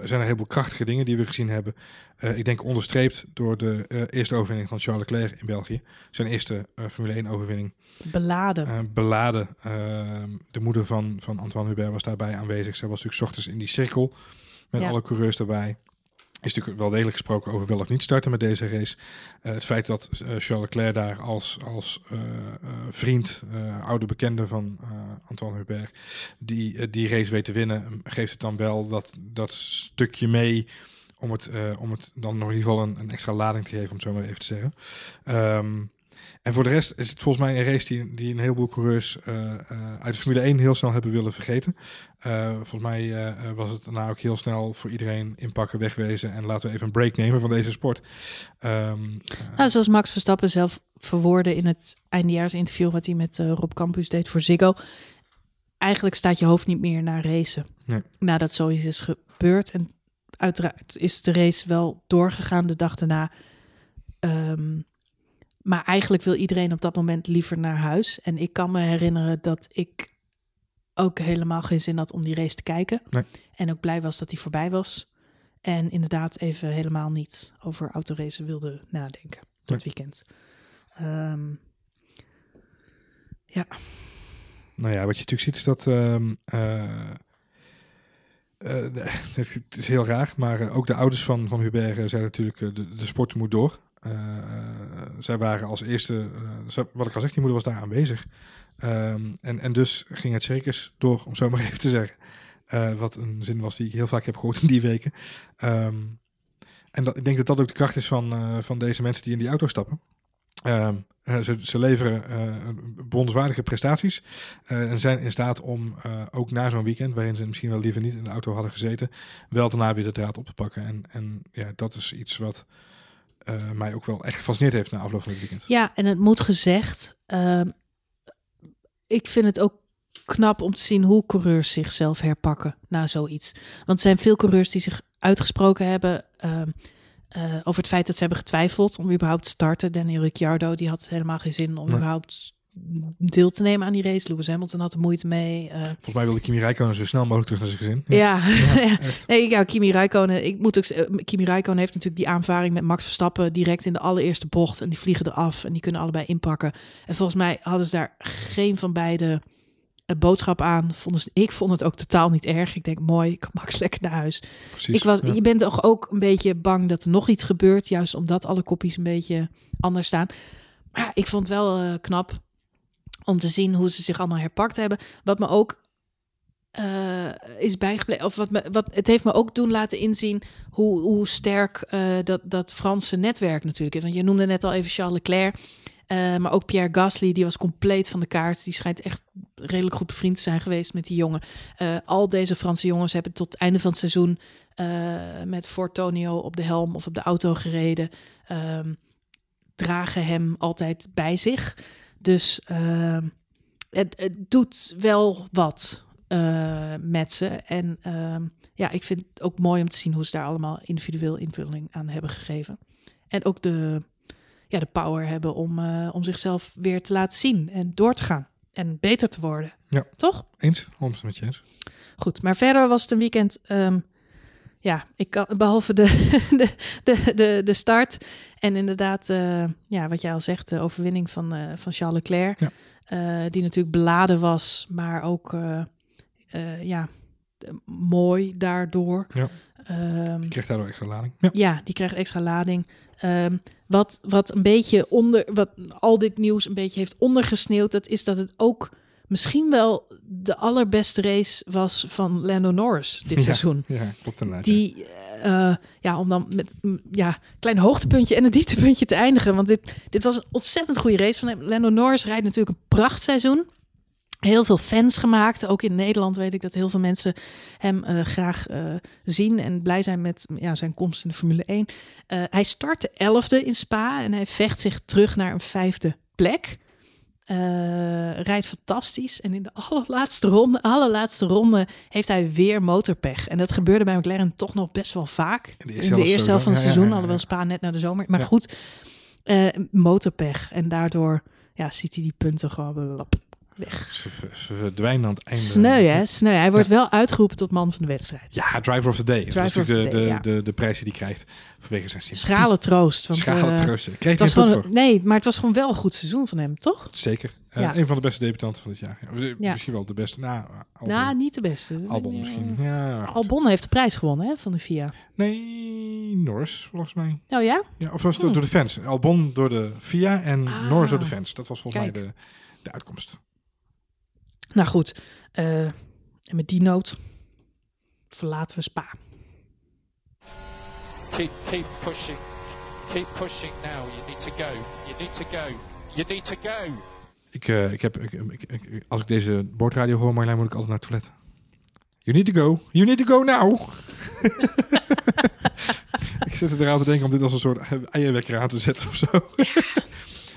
Speaker 2: er zijn een heleboel krachtige dingen die we gezien hebben. Eh, ik denk onderstreept door de eh, eerste overwinning van Charles Leclerc in België. Zijn eerste eh, Formule 1 overwinning.
Speaker 1: Beladen.
Speaker 2: Eh, beladen. De moeder van, van Antoine Hubert was daarbij aanwezig. Zij was natuurlijk ochtends in die cirkel met
Speaker 1: Ja.
Speaker 2: alle coureurs daarbij. Is natuurlijk wel degelijk gesproken over wel of niet starten met deze race. Eh, het feit dat eh, Charles Leclerc daar als, als eh, vriend, oude bekende van Antoine Hubert, die, die race weet te winnen, geeft het dan wel dat, dat stukje mee om het, om het dan nog in ieder geval een, een extra lading te geven, om het zo maar even te zeggen. Ehm, en voor de rest is het volgens mij een race die, die een heleboel coureurs eh, eh, uit de Formule 1 heel snel hebben willen vergeten. Eh, volgens mij was het daarna ook heel snel voor iedereen inpakken, wegwezen en laten we even een break nemen van deze sport. Ehm, eh,
Speaker 1: Nou, zoals Max Verstappen zelf verwoordde in het eindejaarsinterview wat hij met Rob Campus deed voor Ziggo. Eigenlijk staat je hoofd niet meer naar racen.
Speaker 2: Nee.
Speaker 1: Nadat zoiets is gebeurd. En uiteraard is de race wel doorgegaan de dag daarna. Ehm, maar eigenlijk wil iedereen op dat moment liever naar huis. En ik kan me herinneren dat ik ook helemaal geen zin had om die race te kijken.
Speaker 2: Nee.
Speaker 1: En ook blij was dat die voorbij was. En inderdaad even helemaal niet over autoracen wilde nadenken dat
Speaker 2: Nee.
Speaker 1: weekend. Ehm, ja,
Speaker 2: Nou ja, wat je natuurlijk ziet is dat. ehm, eh, eh, het is heel raar, maar ook de ouders van, van Hubert eh, zeiden natuurlijk: de, de sport moet door. Eh, eh, zij waren als eerste, eh, wat ik al zeg, die moeder was daar aanwezig. Ehm, en, en dus ging het circus door, om zo maar even te zeggen. Wat een zin was die ik heel vaak heb gehoord in die weken. Ehm, en ik denk dat dat ook de kracht is van, van deze mensen die in die auto stappen. Ehm, eh, ze, ze leveren bewonderenswaardige prestaties. en zijn in staat om ook na zo'n weekend, waarin ze misschien wel liever niet in de auto hadden gezeten, wel daarna weer de draad op te pakken. En, en ja, dat is iets wat eh, mij ook wel echt gefascineerd heeft na afloop van het weekend.
Speaker 1: ja en het moet gezegd. ehm, ik vind het ook knap om te zien hoe coureurs zichzelf herpakken na zoiets. Want er zijn veel coureurs die zich uitgesproken hebben ehm, eh, over het feit dat ze hebben getwijfeld om überhaupt te starten. Daniel Ricciardo die had helemaal geen zin om
Speaker 2: Nee.
Speaker 1: überhaupt deel te nemen aan die race. Lewis Hamilton had er moeite mee. eh,
Speaker 2: Volgens mij wilde Kimi Räikkönen zo snel mogelijk terug naar zijn gezin.
Speaker 1: Ja, ja.
Speaker 2: echt.
Speaker 1: nee, ja, Kimi Räikkönen. Ik moet ook, eh, Kimi Räikkönen heeft natuurlijk die aanvaring met Max Verstappen direct in de allereerste bocht en die vliegen eraf en die kunnen allebei inpakken. En volgens mij hadden ze daar geen van beide een boodschap aan. Vonden ze, ik vond het ook totaal niet erg. Ik denk mooi, kan Max lekker naar huis.
Speaker 2: Precies.
Speaker 1: Ik was,
Speaker 2: Ja.
Speaker 1: Je bent toch ook een beetje bang dat er nog iets gebeurt, juist omdat alle kopjes een beetje anders staan. Maar ja, ik vond het wel eh, knap om te zien hoe ze zich allemaal herpakt hebben. Wat me ook eh, is bijgebleven, of wat, me, wat het heeft me ook doen laten inzien hoe, hoe sterk eh, dat, dat Franse netwerk natuurlijk is. Want je noemde net al even Charles Leclerc. eh, maar ook Pierre Gasly, die was compleet van de kaart. Die schijnt echt redelijk goed bevriend te zijn geweest met die jongen. Al deze Franse jongens hebben tot het einde van het seizoen met Fortonio op de helm of op de auto gereden. Ehm, dragen hem altijd bij zich. Dus ehm, het, het doet wel wat eh, met ze. En ehm, ja, ik vind het ook mooi om te zien hoe ze daar allemaal individueel invulling aan hebben gegeven. En ook de, ja, de power hebben om, eh, om zichzelf weer te laten zien en door te gaan. En beter te worden.
Speaker 2: Ja.
Speaker 1: Toch?
Speaker 2: Eens, 100% met je eens.
Speaker 1: Goed, maar verder was het een weekend. ehm, ja, ik kan, behalve de, de, de, de start. En inderdaad, eh, ja, wat jij al zegt, de overwinning van, eh, van Charles Leclerc.
Speaker 2: Ja.
Speaker 1: eh, die natuurlijk beladen was, maar ook ja, mooi daardoor.
Speaker 2: Ja.
Speaker 1: Ehm,
Speaker 2: Ik kreeg daardoor extra lading. Ja.
Speaker 1: ja, die krijgt extra lading. Ehm, wat, wat een beetje onder, wat al dit nieuws een beetje heeft ondergesneeuwd, dat is dat het ook misschien wel de allerbeste race was van Lando Norris dit
Speaker 2: Ja.
Speaker 1: seizoen.
Speaker 2: Ja, klopt inderdaad.
Speaker 1: Die, ja, om dan met ja, klein hoogtepuntje en een dieptepuntje te eindigen. Want dit, dit was een ontzettend goede race van. Lando Norris rijdt natuurlijk een prachtseizoen. Heel veel fans gemaakt. Ook in Nederland weet ik dat heel veel mensen hem eh, graag eh, zien en blij zijn met ja, zijn komst in de Formule 1. Eh, hij startte elfde in Spa en hij vecht zich terug naar een vijfde plek. Eh, rijdt fantastisch. En in de allerlaatste ronde, allerlaatste ronde heeft hij weer motorpech. En dat gebeurde bij McLaren toch nog best wel vaak.
Speaker 2: In de
Speaker 1: In
Speaker 2: eerste
Speaker 1: de
Speaker 2: helft
Speaker 1: eerste helft van het.
Speaker 2: Ja, ja,
Speaker 1: seizoen,
Speaker 2: ja, ja.
Speaker 1: alhoewel Spa net naar de zomer. Maar
Speaker 2: Ja.
Speaker 1: goed, eh, motorpech. En daardoor ja, ziet hij die punten gewoon lap, weg.
Speaker 2: Ze, ver- ze verdwijnen aan het einde.
Speaker 1: Sneu hè, sneu. Hij wordt wel uitgeroepen tot man van de wedstrijd.
Speaker 2: Ja, Driver of the Day. dat is natuurlijk de,
Speaker 1: day,
Speaker 2: de,
Speaker 1: ja.
Speaker 2: de, de prijs die hij krijgt vanwege zijn sympathie.
Speaker 1: Schrale troost. Want,
Speaker 2: Schrale
Speaker 1: eh,
Speaker 2: troost. Kreeg
Speaker 1: het
Speaker 2: hij
Speaker 1: was gewoon,
Speaker 2: voor.
Speaker 1: nee, maar het was gewoon wel een goed seizoen van hem, toch?
Speaker 2: Zeker. Eh,
Speaker 1: Ja.
Speaker 2: Een van de beste debutanten van dit jaar. Misschien wel de beste. Nou, Albon,
Speaker 1: Nou, niet de beste.
Speaker 2: Albon misschien. Ja, goed.
Speaker 1: Albon heeft de prijs gewonnen hè, van de FIA.
Speaker 2: Nee, Norris volgens mij.
Speaker 1: Oh ja?
Speaker 2: Ja, of was het
Speaker 1: Hmm.
Speaker 2: door de fans? Albon door de FIA en
Speaker 1: Ah.
Speaker 2: Norris door de fans. Dat was volgens
Speaker 1: Kijk.
Speaker 2: mij de, de uitkomst.
Speaker 1: Nou goed. eh, en met die noot verlaten we Spa.
Speaker 4: Keep, keep pushing. Keep pushing now. You need to go. You need to go. You need to go.
Speaker 2: Ik, eh, ik heb, ik, ik- ik- als ik deze boordradio hoor, Marjolein, moet ik altijd naar het toilet. You need to go. You need to go now. ik zit er eraan te denken om dit als een soort eierwekker aan te zetten of zo.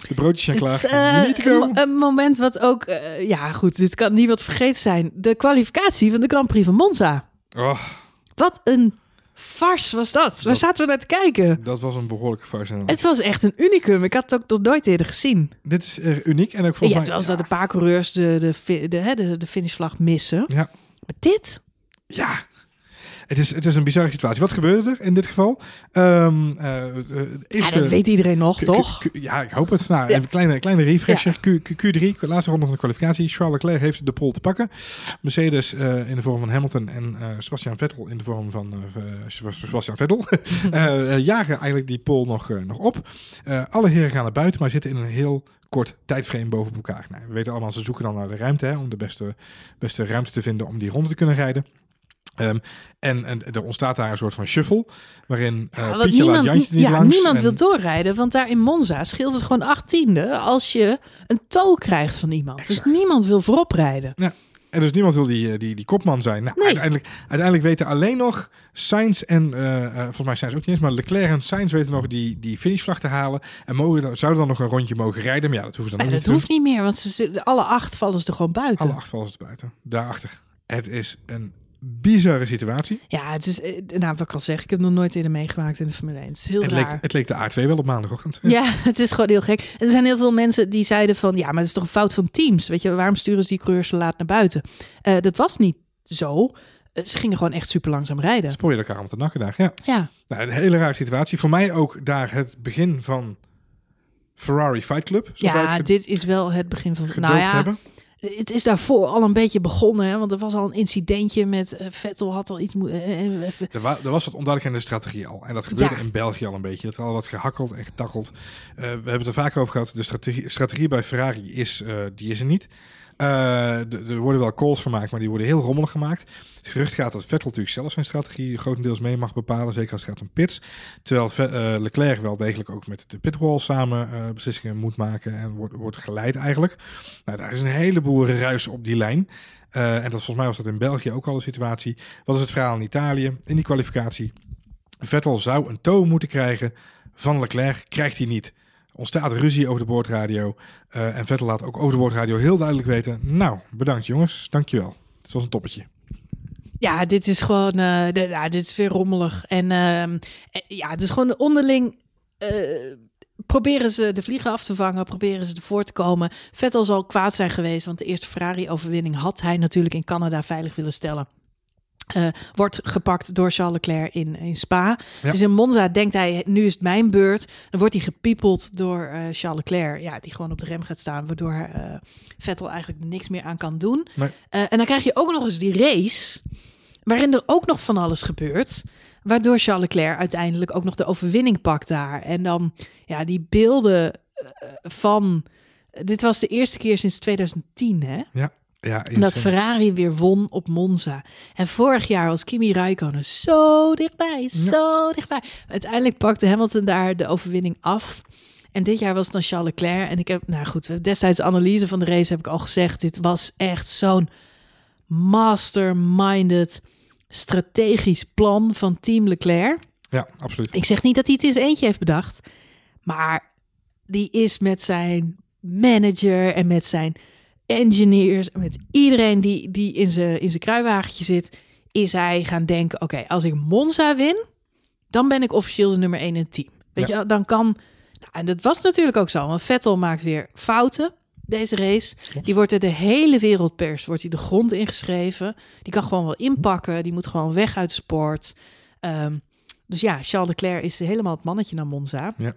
Speaker 2: De broodjes zijn
Speaker 1: Het
Speaker 2: klaar.
Speaker 1: is
Speaker 2: you
Speaker 1: eh, een, een moment wat ook, eh, ja goed, dit kan niet wat vergeten zijn. De kwalificatie van de Grand Prix van Monza.
Speaker 2: Oh,
Speaker 1: Wat een farce was dat. Waar
Speaker 2: Dat-
Speaker 1: zaten we naar te kijken?
Speaker 2: dat was een behoorlijke farce.
Speaker 1: Het was echt een unicum. Ik had het ook nog nooit eerder gezien.
Speaker 2: Dit is eh, uniek. En ook volgens
Speaker 1: hebt
Speaker 2: mij...
Speaker 1: dat een paar coureurs de, de, de, de, de finishvlag missen.
Speaker 2: Ja.
Speaker 1: Maar dit?
Speaker 2: Ja, het is, het is een bizarre situatie. Wat gebeurde er in dit geval? Ehm eh, eh,
Speaker 1: Ja, dat weet iedereen nog,
Speaker 2: Q-
Speaker 1: toch?
Speaker 2: Q- Q- ja, ik hoop het. Nou,
Speaker 1: Ja.
Speaker 2: even een kleine, kleine refresher. Q, Q, Q3, laatste ronde van de kwalificatie. Charles Leclerc heeft de pole te pakken. Mercedes eh, in de vorm van Hamilton en eh, Sebastian Vettel in de vorm van Sebastian Vettel. jagen eigenlijk die pole nog, nog op. Alle heren gaan naar buiten, maar zitten in een heel kort tijdframe boven elkaar. Nou, we weten allemaal, ze zoeken dan naar de ruimte hè, om de beste, beste ruimte te vinden om die ronde te kunnen rijden. Ehm, en, en er ontstaat daar een soort van shuffle, waarin
Speaker 1: Ja, want
Speaker 2: Pietje laat
Speaker 1: niemand,
Speaker 2: Jantje niet
Speaker 1: ja,
Speaker 2: langs.
Speaker 1: niemand
Speaker 2: en-
Speaker 1: wil doorrijden, want daar in Monza scheelt het gewoon achttiende als je een tow krijgt van iemand.
Speaker 2: Exact.
Speaker 1: Dus niemand wil voorop rijden.
Speaker 2: En dus niemand wil die, eh, die, die kopman zijn. Nou,
Speaker 1: Nee.
Speaker 2: uiteindelijk, uiteindelijk weten alleen nog Sainz en, eh, volgens mij Sainz ook niet eens, maar Leclerc en Sainz weten nog die, die finishvlag te halen. En mogen, zouden dan nog een rondje mogen rijden. Maar ja, dat hoeven ze dan
Speaker 1: dat
Speaker 2: niet te
Speaker 1: hoeft niet meer, want ze zitten, alle acht vallen ze er gewoon buiten.
Speaker 2: Alle acht vallen ze buiten. Daarachter. Het is een bizarre situatie.
Speaker 1: Ja, het is, eh, nou, wat ik al zeg, ik heb nog nooit eerder meegemaakt in de Formule 1. Het is heel
Speaker 2: Het leek, het leek de A2 wel op maandagochtend.
Speaker 1: Ja, het is gewoon heel gek. En er zijn heel veel mensen die zeiden van... ja, maar het is toch een fout van teams? Weet je, waarom sturen ze die coureurs zo laat naar buiten? Eh, dat was niet zo. Eh, ze gingen gewoon echt super langzaam rijden.
Speaker 2: Probeerden elkaar om te nakken daar. Ja.
Speaker 1: Ja,
Speaker 2: Nou, een hele rare situatie. Voor mij ook daar het begin van Ferrari Fight Club.
Speaker 1: ja dit is wel het begin van... Nou ja,
Speaker 2: hebben.
Speaker 1: Het is daarvoor al een beetje begonnen. Hè, want er was al een incidentje met... eh, Vettel had al iets... even-
Speaker 2: Er, wa- er was wat onduidelijk in de strategie al. En dat gebeurde
Speaker 1: Ja.
Speaker 2: in België al een beetje. Dat er al wat gehakkeld en getakkeld. We hebben het er vaak over gehad. De strategie, strategie bij Ferrari is, die is er niet. Eh, er worden wel calls gemaakt, maar die worden heel rommelig gemaakt. Het gerucht gaat dat Vettel natuurlijk zelf zijn strategie grotendeels mee mag bepalen. Zeker als het gaat om pits. Terwijl eh, Leclerc wel degelijk ook met de pitwall samen eh, beslissingen moet maken. En wordt, wordt geleid eigenlijk. Nou, daar is een heleboel ruis op die lijn. En dat volgens mij was dat in België ook al de situatie. Wat is het verhaal in Italië? In die kwalificatie. Vettel zou een tow moeten krijgen van Leclerc. Krijgt hij niet. Ontstaat ruzie over de boordradio. Eh, en Vettel laat ook over de boordradio heel duidelijk weten. Nou, bedankt jongens. Dankjewel. Het was een toppetje.
Speaker 1: Ja, dit is gewoon... eh, dit is weer rommelig. En ehm, eh, ja, het is gewoon onderling... proberen ze de vliegen af te vangen, proberen ze ervoor te komen. Vettel zal kwaad zijn geweest, want de eerste Ferrari-overwinning had hij natuurlijk in Canada veilig willen stellen. Eh, wordt gepakt door Charles Leclerc in, in Spa.
Speaker 2: Ja.
Speaker 1: Dus in Monza denkt hij, nu is het mijn beurt. Dan wordt hij gepiepeld door eh, Charles Leclerc, ja, die gewoon op de rem gaat staan, waardoor eh, Vettel eigenlijk niks meer aan kan doen.
Speaker 2: Nee.
Speaker 1: En dan krijg je ook nog eens die race, waarin er ook nog van alles gebeurt. Waardoor Charles Leclerc uiteindelijk ook nog de overwinning pakt daar. En dan, ja, die beelden van... Dit was de eerste keer sinds 2010, hè?
Speaker 2: Ja,
Speaker 1: Dat
Speaker 2: insane.
Speaker 1: Ferrari weer won op Monza. En vorig jaar was Kimi Räikkönen zo dichtbij, zo dichtbij. Uiteindelijk pakte Hamilton daar de overwinning af. En dit jaar was het dan Charles Leclerc. En ik heb, nou goed, destijds de analyse van de race heb ik al gezegd. Dit was echt zo'n masterminded strategisch plan van Team Leclerc.
Speaker 2: Ja, absoluut.
Speaker 1: Ik zeg niet dat hij het eens eentje heeft bedacht. Maar die is met zijn manager en met zijn engineers... en met iedereen die, die in zijn in zijn kruiwagentje zit... is hij gaan denken... oké, als ik Monza win... dan ben ik officieel de nummer 1 in het team. Weet je, dan kan... Nou, en dat was natuurlijk ook zo. Want Vettel maakt weer fouten deze race. Die wordt er de hele wereldpers wordt hij de grond ingeschreven. Die kan gewoon wel inpakken. Die moet gewoon weg uit de sport. Ehm, dus ja, Charles Leclerc is helemaal het mannetje naar Monza.
Speaker 2: Ja.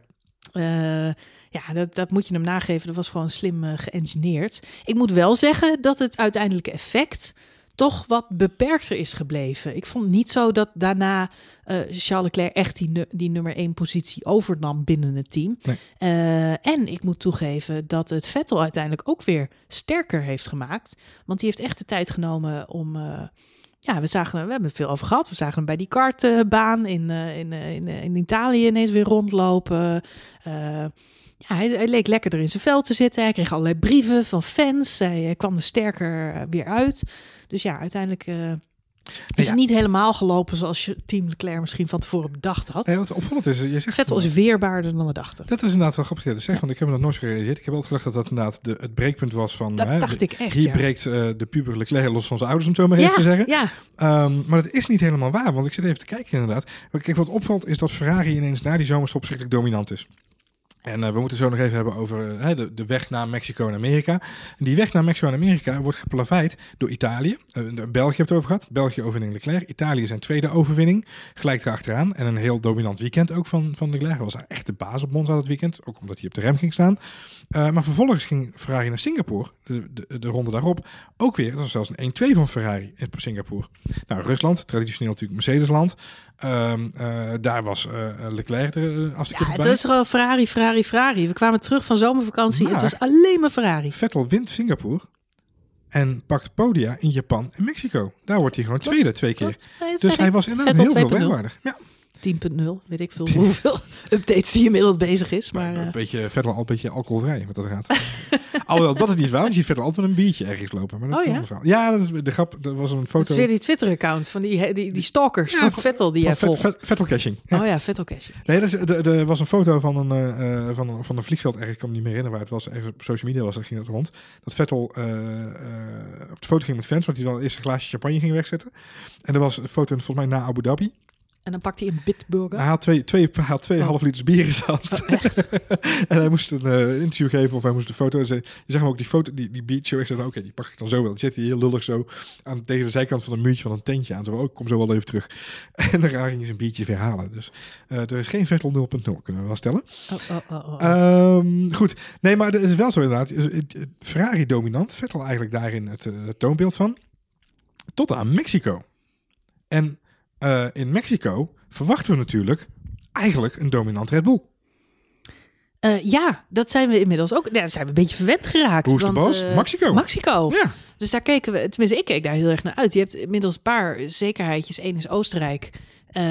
Speaker 1: Eh, ja, dat, dat moet je hem nageven. Dat was gewoon slim uh, geëngineerd. Ik moet wel zeggen dat het uiteindelijke effect toch wat beperkter is gebleven. Ik vond niet zo dat daarna uh, Charles Leclerc echt die, die nummer één positie overnam binnen het team.
Speaker 2: Nee.
Speaker 1: Uh, en ik moet toegeven dat het Vettel uiteindelijk ook weer sterker heeft gemaakt. Want die heeft echt de tijd genomen om, uh, ja, we zagen hem, we hebben het veel over gehad. We zagen hem bij die kartbaan in, eh, in, eh, in, eh, in Italië ineens weer rondlopen. Eh, ja, hij, hij leek lekkerder in zijn vel te zitten. Hij kreeg allerlei brieven van fans. Hij, hij kwam er sterker eh, weer uit. Dus ja, uiteindelijk eh, is
Speaker 2: ja.
Speaker 1: het niet helemaal gelopen zoals je team Leclerc misschien van tevoren bedacht had.
Speaker 2: Nee, wat opvallend is, je zegt
Speaker 1: Vettel is weerbaarder dan we dachten.
Speaker 2: Dat is inderdaad wel grappig. Ja, dat zeg, want ik heb me dat nooit zo gerealiseerd. Ik heb altijd gedacht dat dat inderdaad de, het breekpunt was van...
Speaker 1: Dat
Speaker 2: hè,
Speaker 1: dacht ik echt,
Speaker 2: Hier
Speaker 1: ja.
Speaker 2: breekt eh, de puber Leclerc los van zijn ouders, om het zo maar even te zeggen.
Speaker 1: ja,
Speaker 2: Ehm, maar dat is niet helemaal waar, want ik zit even te kijken inderdaad. Kijk, wat opvalt is dat Ferrari ineens na die zomerstop verschrikkelijk dominant is. En eh, we moeten zo nog even hebben over eh, de, de weg naar Mexico en Amerika. En die weg naar Mexico en Amerika wordt geplaveid door Italië. Eh, België heeft het over gehad. België overwinning Leclerc. Italië zijn tweede overwinning. Gelijk erachteraan. En een heel dominant weekend ook van, van Leclerc. Hij was echt de baas op Monza dat weekend. Ook omdat hij op de rem ging staan. Eh, maar vervolgens ging Ferrari naar Singapore. De, de, de ronde daarop. Ook weer. Dat was zelfs een 1-2 van Ferrari in Singapore. Nou, Rusland. Traditioneel natuurlijk Mercedesland. Eh, daar was eh, Leclerc er uh, als
Speaker 1: ja het
Speaker 2: bij.
Speaker 1: was gewoon Ferrari, Ferrari, Ferrari. We kwamen terug van zomervakantie.
Speaker 2: Maar-
Speaker 1: Het was alleen maar Ferrari.
Speaker 2: Vettel wint Singapore. En pakt podia in Japan en Mexico. Daar wordt hij gewoon tweede twee keer.
Speaker 1: Nee,
Speaker 2: Dus hij was inderdaad heel veel
Speaker 1: 2.0.
Speaker 2: wegwaardig. Ja,
Speaker 1: 10.0 weet ik veel hoeveel updates die inmiddels bezig is. Maar
Speaker 2: een
Speaker 1: eh,
Speaker 2: beetje Vettel al een beetje alcoholvrij wat dat gaat. Alhoewel, dat is niet waar. want Je ziet Vettel altijd met een biertje ergens lopen. Maar dat
Speaker 1: Oh,
Speaker 2: is
Speaker 1: ja?
Speaker 2: verhaal. Ja, dat is de grap. Er was een
Speaker 1: het
Speaker 2: foto
Speaker 1: is weer die Twitter-account van die, die, die stalkers
Speaker 2: Ja,
Speaker 1: van
Speaker 2: van-
Speaker 1: Vettel die jij
Speaker 2: Vet-
Speaker 1: volgt.
Speaker 2: Vet- Vettel caching. Ja.
Speaker 1: Oh ja, Vettel Cash.
Speaker 2: Nee, dat er, was een foto van een, eh, eh, van een, van een vliegveld. Ergens, ik kan me niet meer herinneren waar het was. Ergens op social media was dat ging het rond. Dat Vettel eh, eh, op de foto ging met fans. Want hij dan eerst een glaasje champagne ging wegzetten. En er was een foto volgens mij na Abu Dhabi.
Speaker 1: En dan pakt hij een bitburger.
Speaker 2: Hij had twee, twee, hij had twee
Speaker 1: Oh.
Speaker 2: half liters bier gezet. en hij moest een eh, interview geven of hij moest een foto. En zei, je zag hem ook die foto, die, die show. Ik zei, oké, die pak ik dan zo wel. Dan zit hij heel lullig zo aan, tegen de zijkant van een muurtje van een tentje aan. Zo, oh, ik kom zo wel even terug. En daarna ging hij zijn biertje weer halen. Dus eh, er is geen Vettel 0.0, kunnen we wel stellen.
Speaker 1: Oh, oh, oh, oh.
Speaker 2: Ehm, goed. Nee, maar het is wel zo inderdaad. Ferrari dominant. Vettel eigenlijk daarin het, eh, het toonbeeld van. Tot aan Mexico. En eh, in Mexico verwachten we natuurlijk eigenlijk een dominant Red Bull.
Speaker 1: Eh, ja, dat zijn we inmiddels ook. Ja, daar zijn we een beetje verwend geraakt.
Speaker 2: Hoe is de boos? Mexico.
Speaker 1: Mexico.
Speaker 2: Ja,
Speaker 1: Dus daar keken we, tenminste ik keek daar heel erg naar uit. Je hebt inmiddels een paar zekerheidjes. Eén is Oostenrijk. Eh,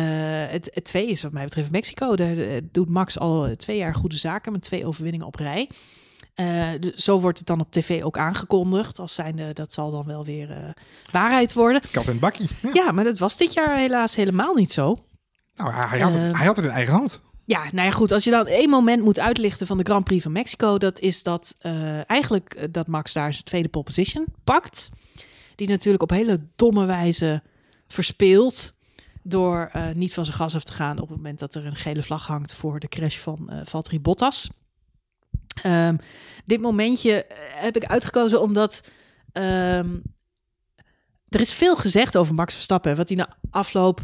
Speaker 1: het, het twee is wat mij betreft Mexico. Daar doet Max al twee jaar goede zaken met twee overwinningen op rij. Dus zo wordt het dan op tv ook aangekondigd. Als zijnde, dat zal dan wel weer eh, waarheid worden.
Speaker 2: kat en bakkie. Ja.
Speaker 1: Ja, maar dat was dit jaar helaas helemaal niet zo.
Speaker 2: Nou, hij, had het,
Speaker 1: Eh,
Speaker 2: hij had het in eigen hand.
Speaker 1: Ja, nou ja, goed. Als je dan één moment moet uitlichten van de Grand Prix van Mexico, dat is dat eigenlijk dat Max daar zijn tweede pole position pakt. Die natuurlijk op hele domme wijze verspeelt door niet van zijn gas af te gaan op het moment dat er een gele vlag hangt voor de crash van eh Valtteri Bottas. Ehm, dit momentje eh, heb ik uitgekozen omdat ehm, er is veel gezegd over Max Verstappen. Wat hij na afloop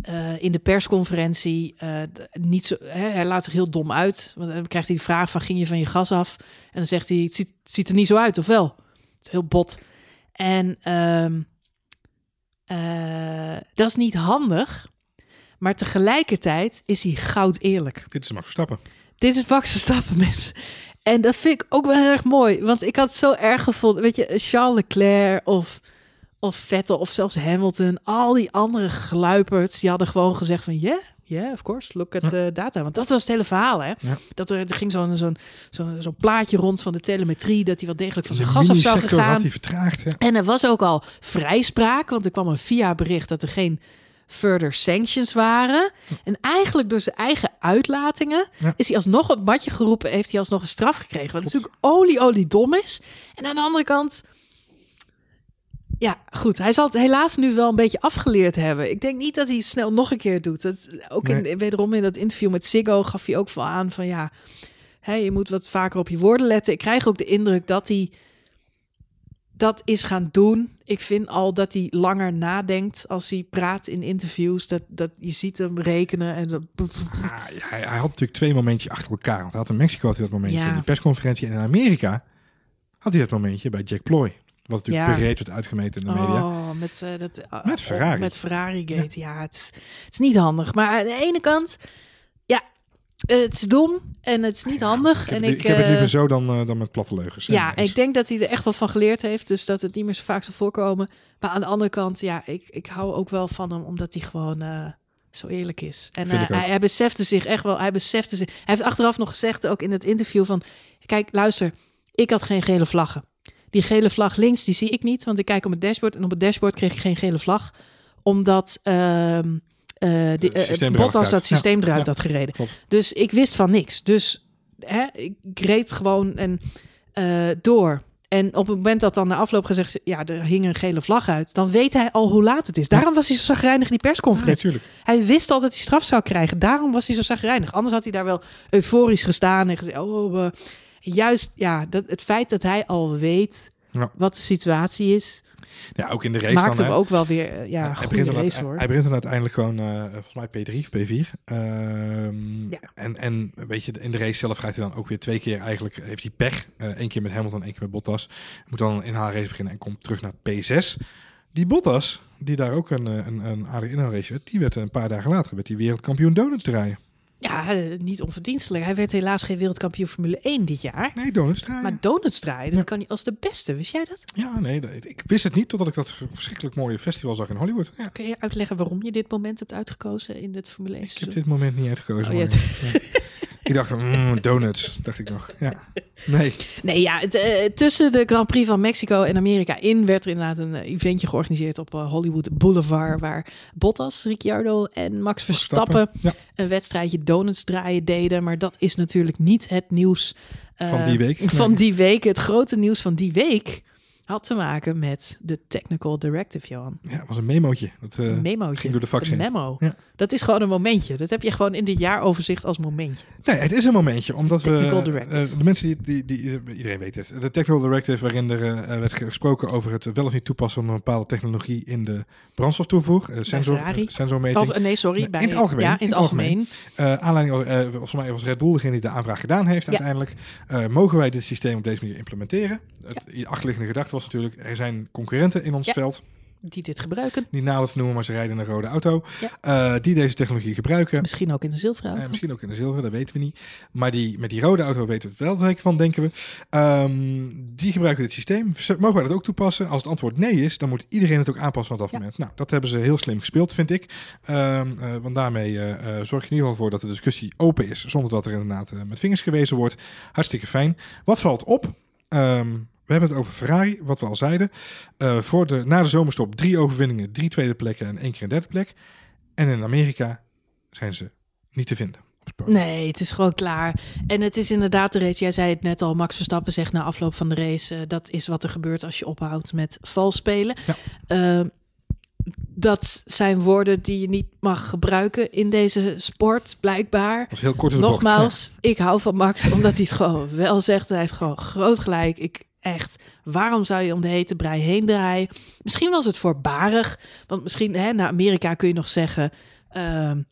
Speaker 1: eh, in de persconferentie eh, niet zo, hè, hij laat zich heel dom uit. Want dan krijgt hij de vraag van ging je van je gas af? En dan zegt hij het ziet, het ziet er niet zo uit, of wel? Het is heel bot. En ehm, eh, dat is niet handig, maar tegelijkertijd is hij goud eerlijk.
Speaker 2: Dit is Max Verstappen.
Speaker 1: Dit is Max Verstappen, mensen. En dat vind ik ook wel heel erg mooi. Want ik had het zo erg gevonden. Weet je, Charles Leclerc of, of Vettel of zelfs Hamilton. Al die andere gluiperds, die hadden gewoon gezegd van... Yeah, yeah, of course, look at the data. Want dat was het hele verhaal, hè.
Speaker 2: Ja.
Speaker 1: Dat er, er ging zo'n zo'n zo'n zo'n plaatje rond van de telemetrie... dat hij wel degelijk van zijn
Speaker 2: de
Speaker 1: gas af zou gegaan.
Speaker 2: had hij vertraagd. Ja.
Speaker 1: En er was ook al vrijspraak, want er kwam een VIA-bericht dat er geen further sanctions waren. En eigenlijk door zijn eigen uitlatingen
Speaker 2: Ja.
Speaker 1: is hij alsnog op het matje geroepen, heeft hij alsnog een straf gekregen. Wat natuurlijk olie, olie dom is. En aan de andere kant, ja, goed, hij zal het helaas nu wel een beetje afgeleerd hebben. Ik denk niet dat hij het snel nog een keer doet. Dat, ook in, wederom in dat interview met Ziggo gaf hij ook wel aan van ja, hè, je moet wat vaker op je woorden letten. Ik krijg ook de indruk dat hij dat is gaan doen. Ik vind al dat hij langer nadenkt als hij praat in interviews. Dat, dat je ziet hem rekenen en dat,
Speaker 2: Ah, ja, hij, hij had natuurlijk twee momentjes achter elkaar. Want hij had in Mexico had hij dat momentje
Speaker 1: Ja.
Speaker 2: in de persconferentie. En in Amerika had hij dat momentje bij Jack Ploy. Wat natuurlijk
Speaker 1: Ja.
Speaker 2: breed werd uitgemeten in de media.
Speaker 1: Oh, met, eh, dat, uh,
Speaker 2: Met Ferrari.
Speaker 1: Met Ferrari Gate, ja. het, is, het is niet handig. Maar aan de ene kant, het is dom en het is niet handig.
Speaker 2: Ik heb,
Speaker 1: en
Speaker 2: het,
Speaker 1: ik,
Speaker 2: ik heb het
Speaker 1: eh,
Speaker 2: liever zo dan, eh, dan met platte leugens.
Speaker 1: Ja, ik denk dat hij er echt wel van geleerd heeft. Dus dat het niet meer zo vaak zal voorkomen. Maar aan de andere kant, ja, ik, ik hou ook wel van hem. Omdat hij gewoon eh, zo eerlijk is. En eh, hij, hij besefte zich echt wel. Hij besefte zich. Hij heeft achteraf nog gezegd, ook in het interview van... Kijk, luister, ik had geen gele vlaggen. Die gele vlag links, die zie ik niet. Want ik kijk op het dashboard. En op het dashboard kreeg ik geen gele vlag. Omdat... ehm eh, de,
Speaker 2: systeem
Speaker 1: Bottas
Speaker 2: eruit
Speaker 1: dat systeem eruit had gereden.
Speaker 2: klopt.
Speaker 1: Dus ik wist van niks. Dus hè, ik reed gewoon en, door. En op het moment dat dan na afloop gezegd ja, er hing een gele vlag uit, dan weet hij al hoe laat het is. Daarom was hij zo zagrijnig in die persconferentie. Hij wist al dat hij straf zou krijgen. Daarom was hij zo zagrijnig. Anders had hij daar wel euforisch gestaan en gezegd, oh, eh, juist, ja, dat, het feit dat hij al weet
Speaker 2: Ja.
Speaker 1: wat de situatie is,
Speaker 2: Ja, ook in de race
Speaker 1: maakt
Speaker 2: dan.
Speaker 1: hem
Speaker 2: hè.
Speaker 1: ook wel weer, eh, ja,
Speaker 2: hij, begint
Speaker 1: race hoor.
Speaker 2: hij begint dan uiteindelijk gewoon, eh, volgens mij P3 of P4. Ehm,
Speaker 1: Ja.
Speaker 2: en, en weet je, in de race zelf gaat hij dan ook weer twee keer eigenlijk, heeft hij pech. Eén keer met Hamilton, één keer met Bottas. Moet dan een inhaalrace beginnen en komt terug naar P6. Die Bottas, die daar ook een, eh, een, een aardige inhaalrace werd, die werd een paar dagen later werd hij wereldkampioen donuts draaien.
Speaker 1: Ja, eh, niet onverdienstelijk. Hij werd helaas geen wereldkampioen Formule 1 dit jaar.
Speaker 2: Nee, donuts draaien.
Speaker 1: Maar donuts draaien, dat
Speaker 2: Ja.
Speaker 1: kan hij als de beste. Wist jij dat?
Speaker 2: ja, nee, ik wist het niet totdat ik dat verschrikkelijk mooie festival zag in Hollywood. Ja,
Speaker 1: Kun je uitleggen waarom je dit moment hebt uitgekozen in het Formule 1
Speaker 2: ik heb dit moment niet uitgekozen.
Speaker 1: Oh, je
Speaker 2: maar- ja. Ik dacht van, mm, donuts, dacht ik nog. Ja. Nee,
Speaker 1: Nee, ja, eh, tussen de Grand Prix van Mexico en Amerika in werd er inderdaad een eh, eventje georganiseerd op eh, Hollywood Boulevard, waar Bottas, Ricciardo en Max Verstappen
Speaker 2: Ja.
Speaker 1: een wedstrijdje donuts draaien deden. Maar dat is natuurlijk niet het nieuws
Speaker 2: Van die week,
Speaker 1: Van
Speaker 2: nee.
Speaker 1: die week. Het grote nieuws van die week had te maken met de Technical Directive, Johan.
Speaker 2: Ja, het was een memootje. Dat, eh,
Speaker 1: Een memootje.
Speaker 2: ging door de fax
Speaker 1: memo.
Speaker 2: Ja.
Speaker 1: Dat is gewoon een momentje. Dat heb je gewoon in dit jaaroverzicht als momentje.
Speaker 2: Nee, het is een momentje, omdat we... Eh, de mensen die, die, die... Iedereen weet het. De Technical Directive waarin er eh, werd gesproken over het wel of niet toepassen van een bepaalde technologie in de brandstoftoevoer. sensor, sensormeting.
Speaker 1: Of, nee, sorry. Bij,
Speaker 2: in het algemeen,
Speaker 1: Ja, in het algemeen.
Speaker 2: Aanleiding, volgens mij was Red Bull degene die de aanvraag gedaan heeft
Speaker 1: Ja.
Speaker 2: uiteindelijk. Mogen wij dit systeem op deze manier implementeren? Het achterliggende gedachte was natuurlijk, er zijn concurrenten in ons
Speaker 1: Ja.
Speaker 2: veld.
Speaker 1: Die dit gebruiken.
Speaker 2: Niet nader te noemen, maar ze rijden in een rode auto.
Speaker 1: Ja.
Speaker 2: eh, die deze technologie gebruiken.
Speaker 1: Misschien ook in de zilveren auto.
Speaker 2: Eh, misschien ook in de zilveren, dat weten we niet. Maar die, met die rode auto weten we het wel zeker van, denken we. Ehm, die gebruiken dit systeem. Mogen wij dat ook toepassen? Als het antwoord nee is, dan moet iedereen het ook aanpassen vanaf dat
Speaker 1: Ja.
Speaker 2: moment. Nou, dat hebben ze heel slim gespeeld, vind ik. Ehm, eh, want daarmee zorg je in ieder geval voor dat de discussie open is, zonder dat er inderdaad met vingers gewezen wordt. Hartstikke fijn. Wat valt op? Ehm, we hebben het over Ferrari, wat we al zeiden. Eh, voor de, na de zomerstop drie overwinningen, drie tweede plekken en één keer een derde plek. En in Amerika zijn ze niet te vinden. Op het podium.
Speaker 1: Nee, het is gewoon klaar. En het is inderdaad de race. Jij zei het net al. Max Verstappen zegt na afloop van de race. eh, dat is wat er gebeurt als je ophoudt met vals spelen.
Speaker 2: Ja.
Speaker 1: Eh, dat zijn woorden die je niet mag gebruiken in deze sport, blijkbaar.
Speaker 2: Dat heel kort bocht.
Speaker 1: Nogmaals, ik hou van Max omdat hij het gewoon wel zegt. Hij heeft gewoon groot gelijk. Ik echt, waarom zou je om de hete brei heen draaien? Misschien was het voorbarig, want misschien hè, naar Amerika kun je nog zeggen. ehm,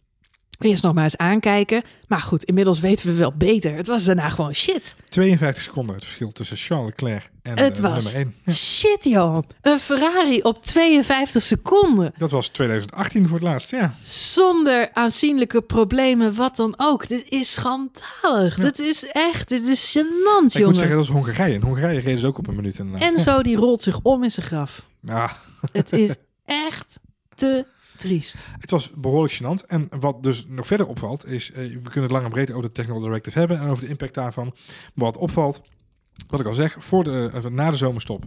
Speaker 1: Eerst nog maar eens aankijken. Maar goed, inmiddels weten we wel beter. Het was daarna gewoon shit.
Speaker 2: 52 seconden het verschil tussen Charles Leclerc en
Speaker 1: Het
Speaker 2: eh,
Speaker 1: was
Speaker 2: nummer 1.
Speaker 1: Shit, joh. Een Ferrari op 52 seconden.
Speaker 2: Dat was 2018 voor het laatst, ja.
Speaker 1: Zonder aanzienlijke problemen, wat dan ook. Dit is schandalig.
Speaker 2: Ja.
Speaker 1: Dit is echt, dit is gênant,
Speaker 2: Ik moet
Speaker 1: jongen.
Speaker 2: zeggen, dat is Hongarije. In Hongarije reden ze ook op een minuut inderdaad.
Speaker 1: En zo, die rolt zich om in zijn graf.
Speaker 2: Ah,
Speaker 1: Het is echt te triest.
Speaker 2: het was behoorlijk gênant. En wat dus nog verder opvalt, is... eh, we kunnen het lang en breed over de Technical Directive hebben... en over de impact daarvan. Maar wat opvalt, wat ik al zeg... Voor de, eh, na de zomerstop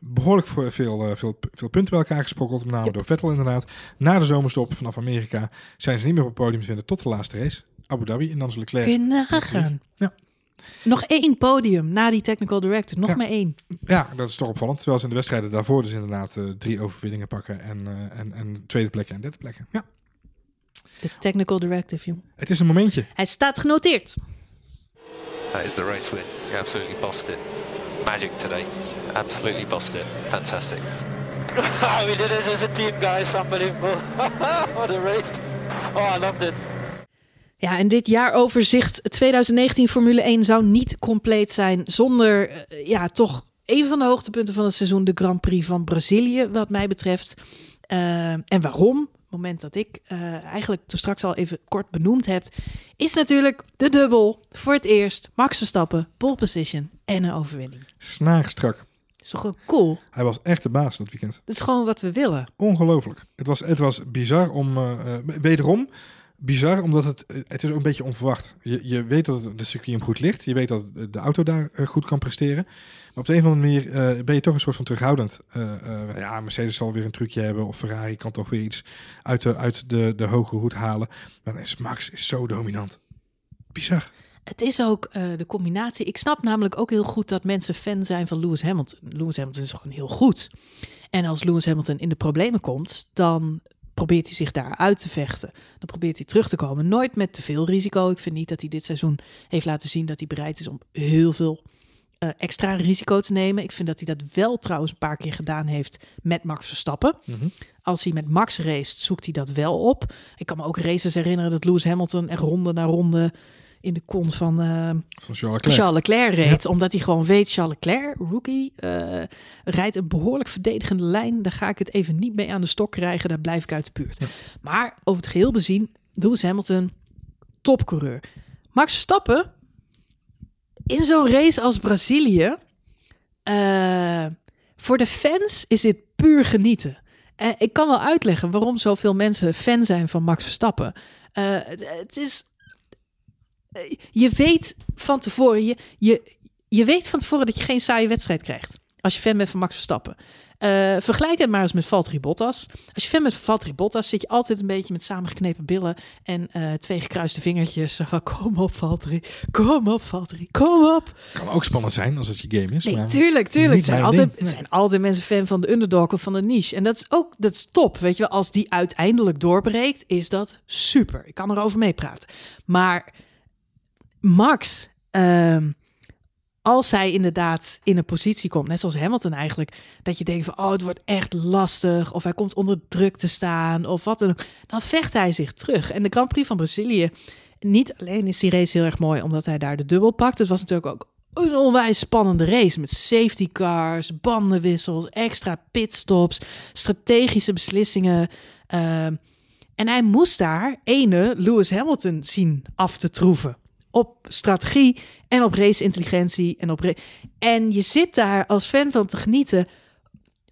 Speaker 2: behoorlijk veel, eh, veel, veel punten bij elkaar gesprokkeld. Met name
Speaker 1: Yep.
Speaker 2: door Vettel inderdaad. Na de zomerstop vanaf Amerika... zijn ze niet meer op het podium te vinden tot de laatste race. Abu Dhabi en dan is Leclerc.
Speaker 1: Kun je nagaan.
Speaker 2: Ja.
Speaker 1: Nog één podium na die technical director. Nog
Speaker 2: Ja.
Speaker 1: maar één.
Speaker 2: Ja, dat is toch opvallend. Terwijl ze in de wedstrijden daarvoor dus inderdaad eh, drie overwinningen pakken en, eh, en, en tweede plekken en derde plekken. Ja,
Speaker 1: De technical directive, joh.
Speaker 2: het is een momentje.
Speaker 1: Hij staat genoteerd.
Speaker 4: That is the race win. You absolutely bossed it. Magic today. Absolutely bossed it. Fantastic.
Speaker 5: we did it as a team, guys. Unbelievable. what a race. Oh, I loved it.
Speaker 1: Ja, en dit jaaroverzicht 2019 Formule 1 zou niet compleet zijn zonder eh, ja, toch een van de hoogtepunten van het seizoen, de Grand Prix van Brazilië, wat mij betreft. Eh, en waarom? moment dat ik eh, eigenlijk toen straks al even kort benoemd heb, is natuurlijk de dubbel voor het eerst. Max Verstappen, pole position en een overwinning.
Speaker 2: Snaarstrak.
Speaker 1: Dat is toch gewoon cool?
Speaker 2: Hij was echt de baas dat weekend.
Speaker 1: Dat is gewoon wat we willen.
Speaker 2: Ongelooflijk. Het was, het was bizar om, wederom, bizar omdat het, het is ook een beetje onverwacht. Je, je weet dat de circuit hem goed ligt. Je weet dat de auto daar eh, goed kan presteren. Maar op de een of andere manier eh, ben je toch een soort van terughoudend. Eh, ja, Mercedes zal weer een trucje hebben of Ferrari kan toch weer iets uit de, uit de, de hoge hoed halen. Maar is Max is zo dominant. Bizar.
Speaker 1: Het is ook de combinatie. Ik snap namelijk ook heel goed dat mensen fan zijn van Lewis Hamilton. Lewis Hamilton is gewoon heel goed. En als Lewis Hamilton in de problemen komt, dan probeert hij zich daar uit te vechten. Dan probeert hij terug te komen. Nooit met te veel risico. Ik vind niet dat hij dit seizoen heeft laten zien dat hij bereid is om heel veel eh, extra risico te nemen. Ik vind dat hij dat wel trouwens een paar keer gedaan heeft met Max Verstappen. Als hij met Max race, zoekt hij dat wel op. Ik kan me ook races herinneren dat Lewis Hamilton er ronde na ronde in de kont van eh,
Speaker 2: Van Charles Leclerc.
Speaker 1: Charles Leclerc reed. Omdat hij gewoon weet, Charles Leclerc, rookie, eh, rijdt een behoorlijk verdedigende lijn. Daar ga ik het even niet mee aan de stok krijgen. Daar blijf ik uit de buurt. Maar over het geheel bezien, Lewis Hamilton, topcoureur. Max Verstappen, in zo'n race als Brazilië, eh, voor de fans is dit puur genieten. Ik kan wel uitleggen waarom zoveel mensen fan zijn van Max Verstappen. Het, is je weet van tevoren, je, je, je weet van tevoren dat je geen saaie wedstrijd krijgt. Als je fan bent van Max Verstappen. Eh, vergelijk het maar eens met Valtteri Bottas. Als je fan bent van Valtteri Bottas, zit je altijd een beetje met samengeknepen billen en eh, twee gekruiste vingertjes. Van, kom op Valtteri, kom op Valtteri, kom op.
Speaker 2: Kan ook spannend zijn als het je game is.
Speaker 1: Nee,
Speaker 2: maar
Speaker 1: tuurlijk, tuurlijk. Het zijn, altijd, het zijn altijd mensen fan van de underdog of van de niche. En dat is ook, dat is top. Weet je wel, als die uiteindelijk doorbreekt, is dat super. Ik kan erover meepraten. Maar Max, ehm, als hij inderdaad in een positie komt, net zoals Hamilton eigenlijk, dat je denkt van, oh, het wordt echt lastig, of hij komt onder druk te staan, of wat dan ook, dan vecht hij zich terug. En de Grand Prix van Brazilië, niet alleen is die race heel erg mooi, omdat hij daar de dubbel pakt, het was natuurlijk ook een onwijs spannende race met safety cars, bandenwissels, extra pitstops, strategische beslissingen. Ehm, en hij moest daar ene Lewis Hamilton zien af te troeven. Op strategie en op race-intelligentie. En, op ra- en je zit daar als fan van te genieten.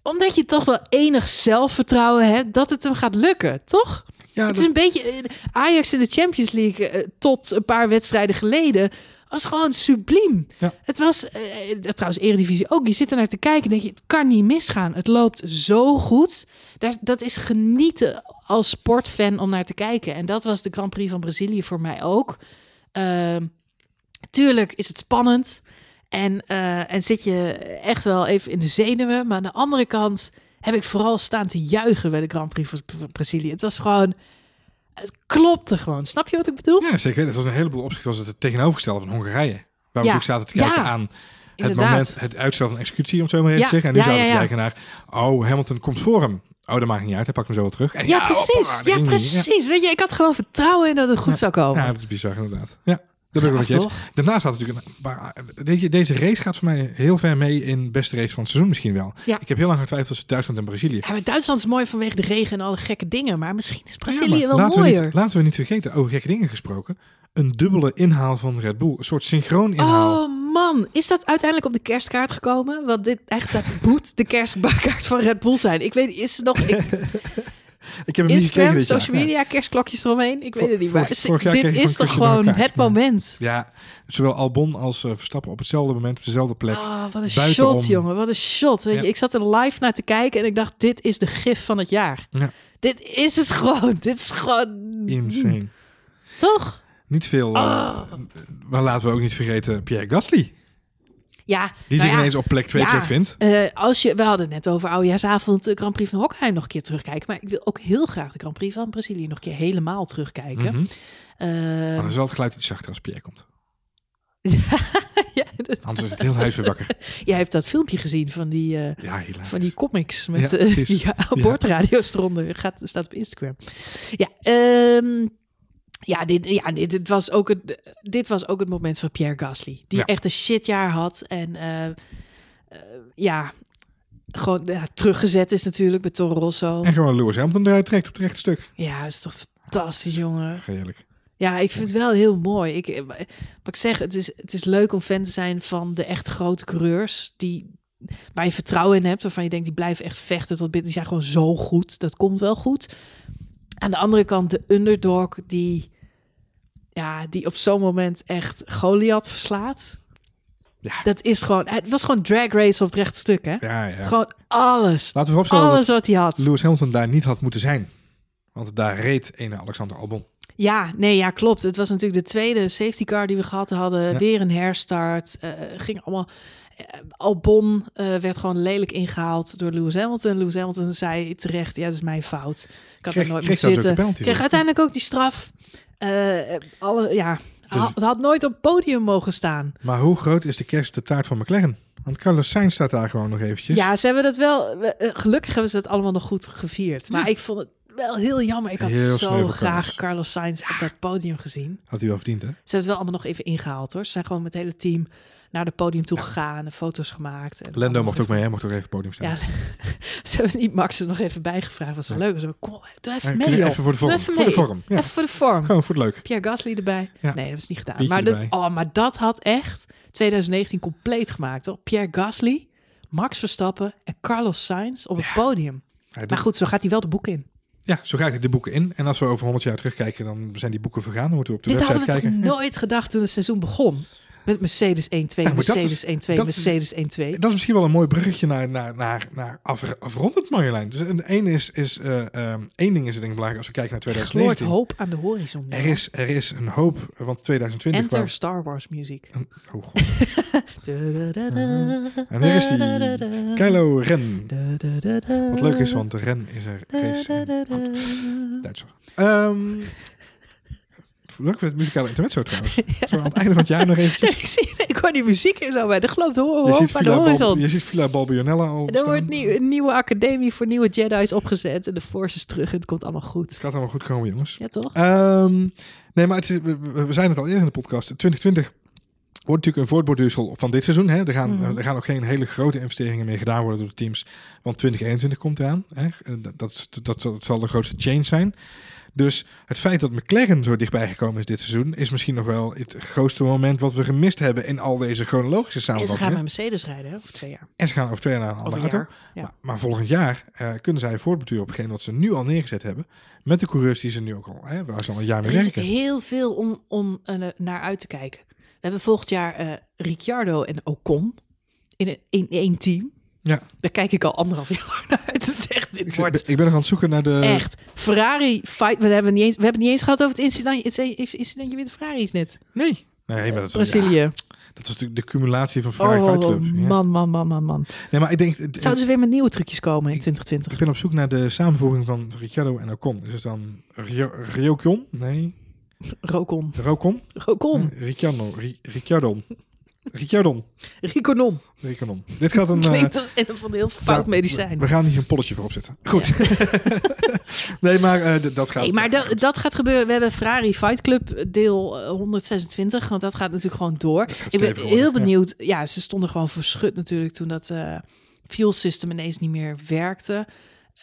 Speaker 1: Omdat je toch wel enig zelfvertrouwen hebt dat het hem gaat lukken, toch?
Speaker 2: Ja,
Speaker 1: het
Speaker 2: dat-
Speaker 1: is een beetje eh, Ajax in de Champions League eh, tot een paar wedstrijden geleden. Was gewoon subliem.
Speaker 2: Ja.
Speaker 1: Het was eh, trouwens Eredivisie ook. Je zit er naar te kijken en denk je, het kan niet misgaan. Het loopt zo goed. Daar, dat is genieten als sportfan om naar te kijken. En dat was de Grand Prix van Brazilië voor mij ook. Ehm, tuurlijk is het spannend. En, eh, en zit je echt wel even in de zenuwen. Maar aan de andere kant heb ik vooral staan te juichen bij de Grand Prix van Brazilië. Het was gewoon... Het klopte gewoon. Snap je wat ik bedoel?
Speaker 2: Ja, zeker. Dat was een heleboel opzichten. Was het het tegenovergestelde van Hongarije. Waar we
Speaker 1: Ja.
Speaker 2: natuurlijk zaten te kijken
Speaker 1: Ja.
Speaker 2: aan het
Speaker 1: Inderdaad.
Speaker 2: moment, het uitstel van executie, om het zo maar even
Speaker 1: Ja.
Speaker 2: te zeggen. En nu
Speaker 1: Ja,
Speaker 2: zouden we
Speaker 1: ja.
Speaker 2: kijken naar, oh, Hamilton komt voor hem. Oh, dat maakt niet uit. Hij pakt hem zo wel terug. En
Speaker 1: Ja, precies. Ja, precies. Weet je, ik had gewoon vertrouwen in dat het goed zou komen.
Speaker 2: Ja, dat is bizar inderdaad. Ja, dat ben ik wel. Daarnaast had natuurlijk een, weet je, deze race gaat voor mij heel ver mee in beste race van het seizoen misschien wel.
Speaker 1: Ja.
Speaker 2: Ik heb heel lang getwijfeld tussen Duitsland en Brazilië.
Speaker 1: Ja, maar Duitsland is mooi vanwege de regen en alle gekke dingen. Maar misschien is Brazilië wel
Speaker 2: laten
Speaker 1: mooier.
Speaker 2: We niet, laten we niet vergeten, over gekke dingen gesproken. Een dubbele inhaal van Red Bull. Een soort synchroon inhaal.
Speaker 1: Oh man, is dat uiteindelijk op de kerstkaart gekomen? Want dit eigenlijk dat moet de kerstkaart van Red Bull zijn. Ik weet niet, is er nog ik,
Speaker 2: ik heb hem niet gekregen
Speaker 1: Instagram,
Speaker 2: jaar.
Speaker 1: social media, kerstklokjes eromheen? Ik weet het niet. Maar
Speaker 2: vorig
Speaker 1: dit is toch gewoon het
Speaker 2: maar-
Speaker 1: moment.
Speaker 2: Ja, zowel Albon als eh, Verstappen op hetzelfde moment, op dezelfde plek.
Speaker 1: Oh, wat een
Speaker 2: Buitenom.
Speaker 1: shot, jongen. Wat een shot. Weet
Speaker 2: Ja.
Speaker 1: je, ik zat er live naar te kijken en ik dacht, dit is de gif van het jaar.
Speaker 2: Ja.
Speaker 1: Dit is het gewoon. Dit is gewoon...
Speaker 2: Insane.
Speaker 1: Toch?
Speaker 2: Niet veel. eh,
Speaker 1: Ah.
Speaker 2: maar laten we ook niet vergeten Pierre Gasly.
Speaker 1: Ja.
Speaker 2: Die
Speaker 1: nou
Speaker 2: zich
Speaker 1: ja,
Speaker 2: ineens op plek 2
Speaker 1: ja,
Speaker 2: terugvindt.
Speaker 1: eh, als je, we hadden het net over oudejaarsavond de Grand Prix van Hockheim nog een keer terugkijken. Maar ik wil ook heel graag de Grand Prix van Brazilië nog een keer helemaal terugkijken.
Speaker 2: Mhm.
Speaker 1: Eh,
Speaker 2: Maar dan is wel het geluid iets zachter als Pierre komt.
Speaker 1: ja, dat-
Speaker 2: Anders is het heel huis weer wakker.
Speaker 1: jij hebt dat filmpje gezien van die, eh,
Speaker 2: Ja, helaas.
Speaker 1: van die comics met
Speaker 2: Ja,
Speaker 1: eh, die abortradio's eronder. Gaat, staat op Instagram. Ja, ehm, ja, dit, ja dit, dit, was ook het, dit was ook het moment van Pierre Gasly. Die
Speaker 2: Ja.
Speaker 1: echt een shitjaar had. En eh, eh, ja, gewoon ja, teruggezet is natuurlijk bij Toro Rosso.
Speaker 2: En gewoon Lewis Hamilton eruit trekt op het rechte stuk.
Speaker 1: Ja, is toch fantastisch, jongen.
Speaker 2: Heerlijk.
Speaker 1: Ja, ik vind het wel heel mooi. Ik, eh, wat ik zeg, het is, het is leuk om fan te zijn van de echt grote coureurs die waar je vertrouwen in hebt, waarvan je denkt die blijven echt vechten tot binnen. Die zijn gewoon zo goed. Dat komt wel goed. Aan de andere kant de underdog die, ja, die op zo'n moment echt Goliath verslaat.
Speaker 2: Ja.
Speaker 1: Dat is gewoon, het was gewoon drag race op het rechte stuk, hè?
Speaker 2: Ja, ja.
Speaker 1: Gewoon alles.
Speaker 2: Laten we vooropstellen
Speaker 1: Alles wat hij had.
Speaker 2: Lewis Hamilton daar niet had moeten zijn. Want daar reed ene Alexander Albon.
Speaker 1: Ja, nee, ja, klopt. Het was natuurlijk de tweede safety car die we gehad hadden.
Speaker 2: Ja.
Speaker 1: Weer een herstart. eh ging allemaal. eh, Albon eh, werd gewoon lelijk ingehaald door Lewis Hamilton. Lewis Hamilton zei terecht: Ja, dat is mijn fout. Ik had
Speaker 2: Kreeg-
Speaker 1: er nooit
Speaker 2: de
Speaker 1: zitten.
Speaker 2: penalty
Speaker 1: Kreeg uiteindelijk ook die straf. Alle, ja,
Speaker 2: Dus-
Speaker 1: het had nooit op podium mogen staan.
Speaker 2: Maar hoe groot is de kerst de taart van McLaren? Want Carlos Sainz staat daar gewoon nog eventjes.
Speaker 1: Ja, ze hebben dat wel. we- Gelukkig hebben ze het allemaal nog goed gevierd. Maar ik vond het wel heel jammer. Ik had
Speaker 2: Heel
Speaker 1: zo graag
Speaker 2: Carlos.
Speaker 1: Sainz op dat podium gezien.
Speaker 2: Had hij wel verdiend, hè?
Speaker 1: Ze hebben het wel allemaal nog even ingehaald hoor. Ze zijn gewoon met het hele team naar het podium toe gegaan en foto's gemaakt. En
Speaker 2: Lendo mocht ook mee, hè? Mocht ook even podium staan.
Speaker 1: Ja, ze hebben niet Max er nog even bijgevraagd. Was wel leuk. Zo, kom, doe even
Speaker 2: Ja,
Speaker 1: mee joh.
Speaker 2: even voor de vorm.
Speaker 1: even
Speaker 2: Voor de vorm. Ja.
Speaker 1: Even voor de vorm.
Speaker 2: Gewoon voor het leuk.
Speaker 1: Pierre Gasly erbij.
Speaker 2: Ja.
Speaker 1: Nee, dat is niet gedaan. Maar dat, oh, maar dat had echt 2019 compleet gemaakt. Hoor. Pierre Gasly, Max Verstappen en Carlos Sainz op het podium.
Speaker 2: Ja,
Speaker 1: Maar goed, zo gaat hij wel de boek in.
Speaker 2: Ja, zo ga ik de boeken in. En als we over 100 jaar terugkijken, dan zijn die boeken vergaan. Dan moeten we op de
Speaker 1: Dit hadden
Speaker 2: website
Speaker 1: we
Speaker 2: kijken.
Speaker 1: nooit gedacht toen het seizoen begon. Met Mercedes 1-2,
Speaker 2: Ja,
Speaker 1: Mercedes
Speaker 2: is-
Speaker 1: 1-2,
Speaker 2: dat is-
Speaker 1: Mercedes 1-2.
Speaker 2: Dat is misschien wel een mooi bruggetje naar, naar, naar, naar af, afrondend Marjolein. Dus een, één, is, is, ehm, één ding is denk ik belangrijk als we kijken naar
Speaker 1: Gloort
Speaker 2: 2019.
Speaker 1: hoop aan de horizon.
Speaker 2: Er is, er is een hoop, want 2020
Speaker 1: Enter
Speaker 2: kwam...
Speaker 1: Star Wars muziek.
Speaker 2: Oh god. En hier is die Kylo Ren. Wat leuk is, want de Ren is er race in. Goed, Duitser. Ehm leuk voor het muzikale intermezzo trouwens. Zo aan het einde van het jaar nog eventjes.
Speaker 1: ik, zie, ik hoor die muziek en zo bij. De geloof de hoop
Speaker 2: Je ziet Villa, Bal, je ziet Villa Balbionella al
Speaker 1: Er wordt nieuw, een nieuwe academie voor nieuwe Jedi's opgezet. En de Force is terug en het komt allemaal goed.
Speaker 2: Het gaat allemaal goed komen, jongens.
Speaker 1: Ja, toch?
Speaker 2: Ehm, nee, maar het is, we, zijn het al eerder in de podcast. 2020 wordt natuurlijk een voortborduursel van dit seizoen. Hè. Er, gaan,
Speaker 1: Mhm.
Speaker 2: er gaan ook geen hele grote investeringen meer gedaan worden door de teams. Want 2021 komt eraan. Hè. Dat, dat, dat, dat zal de grootste change zijn. Dus het feit dat McLaren zo dichtbij gekomen is dit seizoen... is misschien nog wel het grootste moment wat we gemist hebben... in al deze chronologische
Speaker 1: En ze gaan
Speaker 2: samenvattingen.
Speaker 1: met Mercedes rijden over twee jaar.
Speaker 2: En ze gaan over twee jaar naar een andere
Speaker 1: een
Speaker 2: auto.
Speaker 1: jaar. Ja.
Speaker 2: Maar, maar volgend jaar eh, kunnen zij voortbeduren op hetgeen wat ze nu al neergezet hebben. Met de coureurs die ze nu ook al, hè, waar ze al een jaar mee
Speaker 1: Er is
Speaker 2: werken.
Speaker 1: heel veel om, om eh, naar uit te kijken. We hebben volgend jaar eh, Ricciardo en Ocon in, een- in één team.
Speaker 2: Ja.
Speaker 1: Daar kijk ik al anderhalf jaar naar uit. Dit
Speaker 2: Ik,
Speaker 1: wordt
Speaker 2: ik ben nog aan het zoeken naar de...
Speaker 1: echt. Ferrari fight. We hebben, niet eens, we hebben het niet eens gehad over het incident, het incidentje met de Ferraris net.
Speaker 2: Nee. Nee, maar dat,
Speaker 1: Brazilië.
Speaker 2: ja, dat was natuurlijk de cumulatie van Ferrari
Speaker 1: oh,
Speaker 2: Fight Club. Ja.
Speaker 1: man, man, man, man, man.
Speaker 2: Nee, maar ik denk...
Speaker 1: Zouden ze weer met nieuwe trucjes komen in
Speaker 2: Ik-
Speaker 1: 2020?
Speaker 2: Ik ben op zoek naar de samenvoeging van Ricciardo en Ocon. Is het dan Rio- Riocon? Nee.
Speaker 1: Rocon.
Speaker 2: Rocon?
Speaker 1: Rocon.
Speaker 2: Ricciardo. Ri- Ricciardon.
Speaker 1: Riconon.
Speaker 2: Riconon. Dit gaat een... eh,
Speaker 1: Klinkt als een van een heel fout medicijn.
Speaker 2: We, we gaan hier een polletje voor opzetten. Goed. nee, maar eh, dat gaat...
Speaker 1: Nee, maar dat,
Speaker 2: goed.
Speaker 1: dat gaat gebeuren. We hebben Ferrari Fight Club deel eh, 126, want dat gaat natuurlijk gewoon door.
Speaker 2: gaat
Speaker 1: Ik ben
Speaker 2: worden,
Speaker 1: heel benieuwd. Ja. ze stonden gewoon verschut natuurlijk toen dat eh, fuel system ineens niet meer werkte.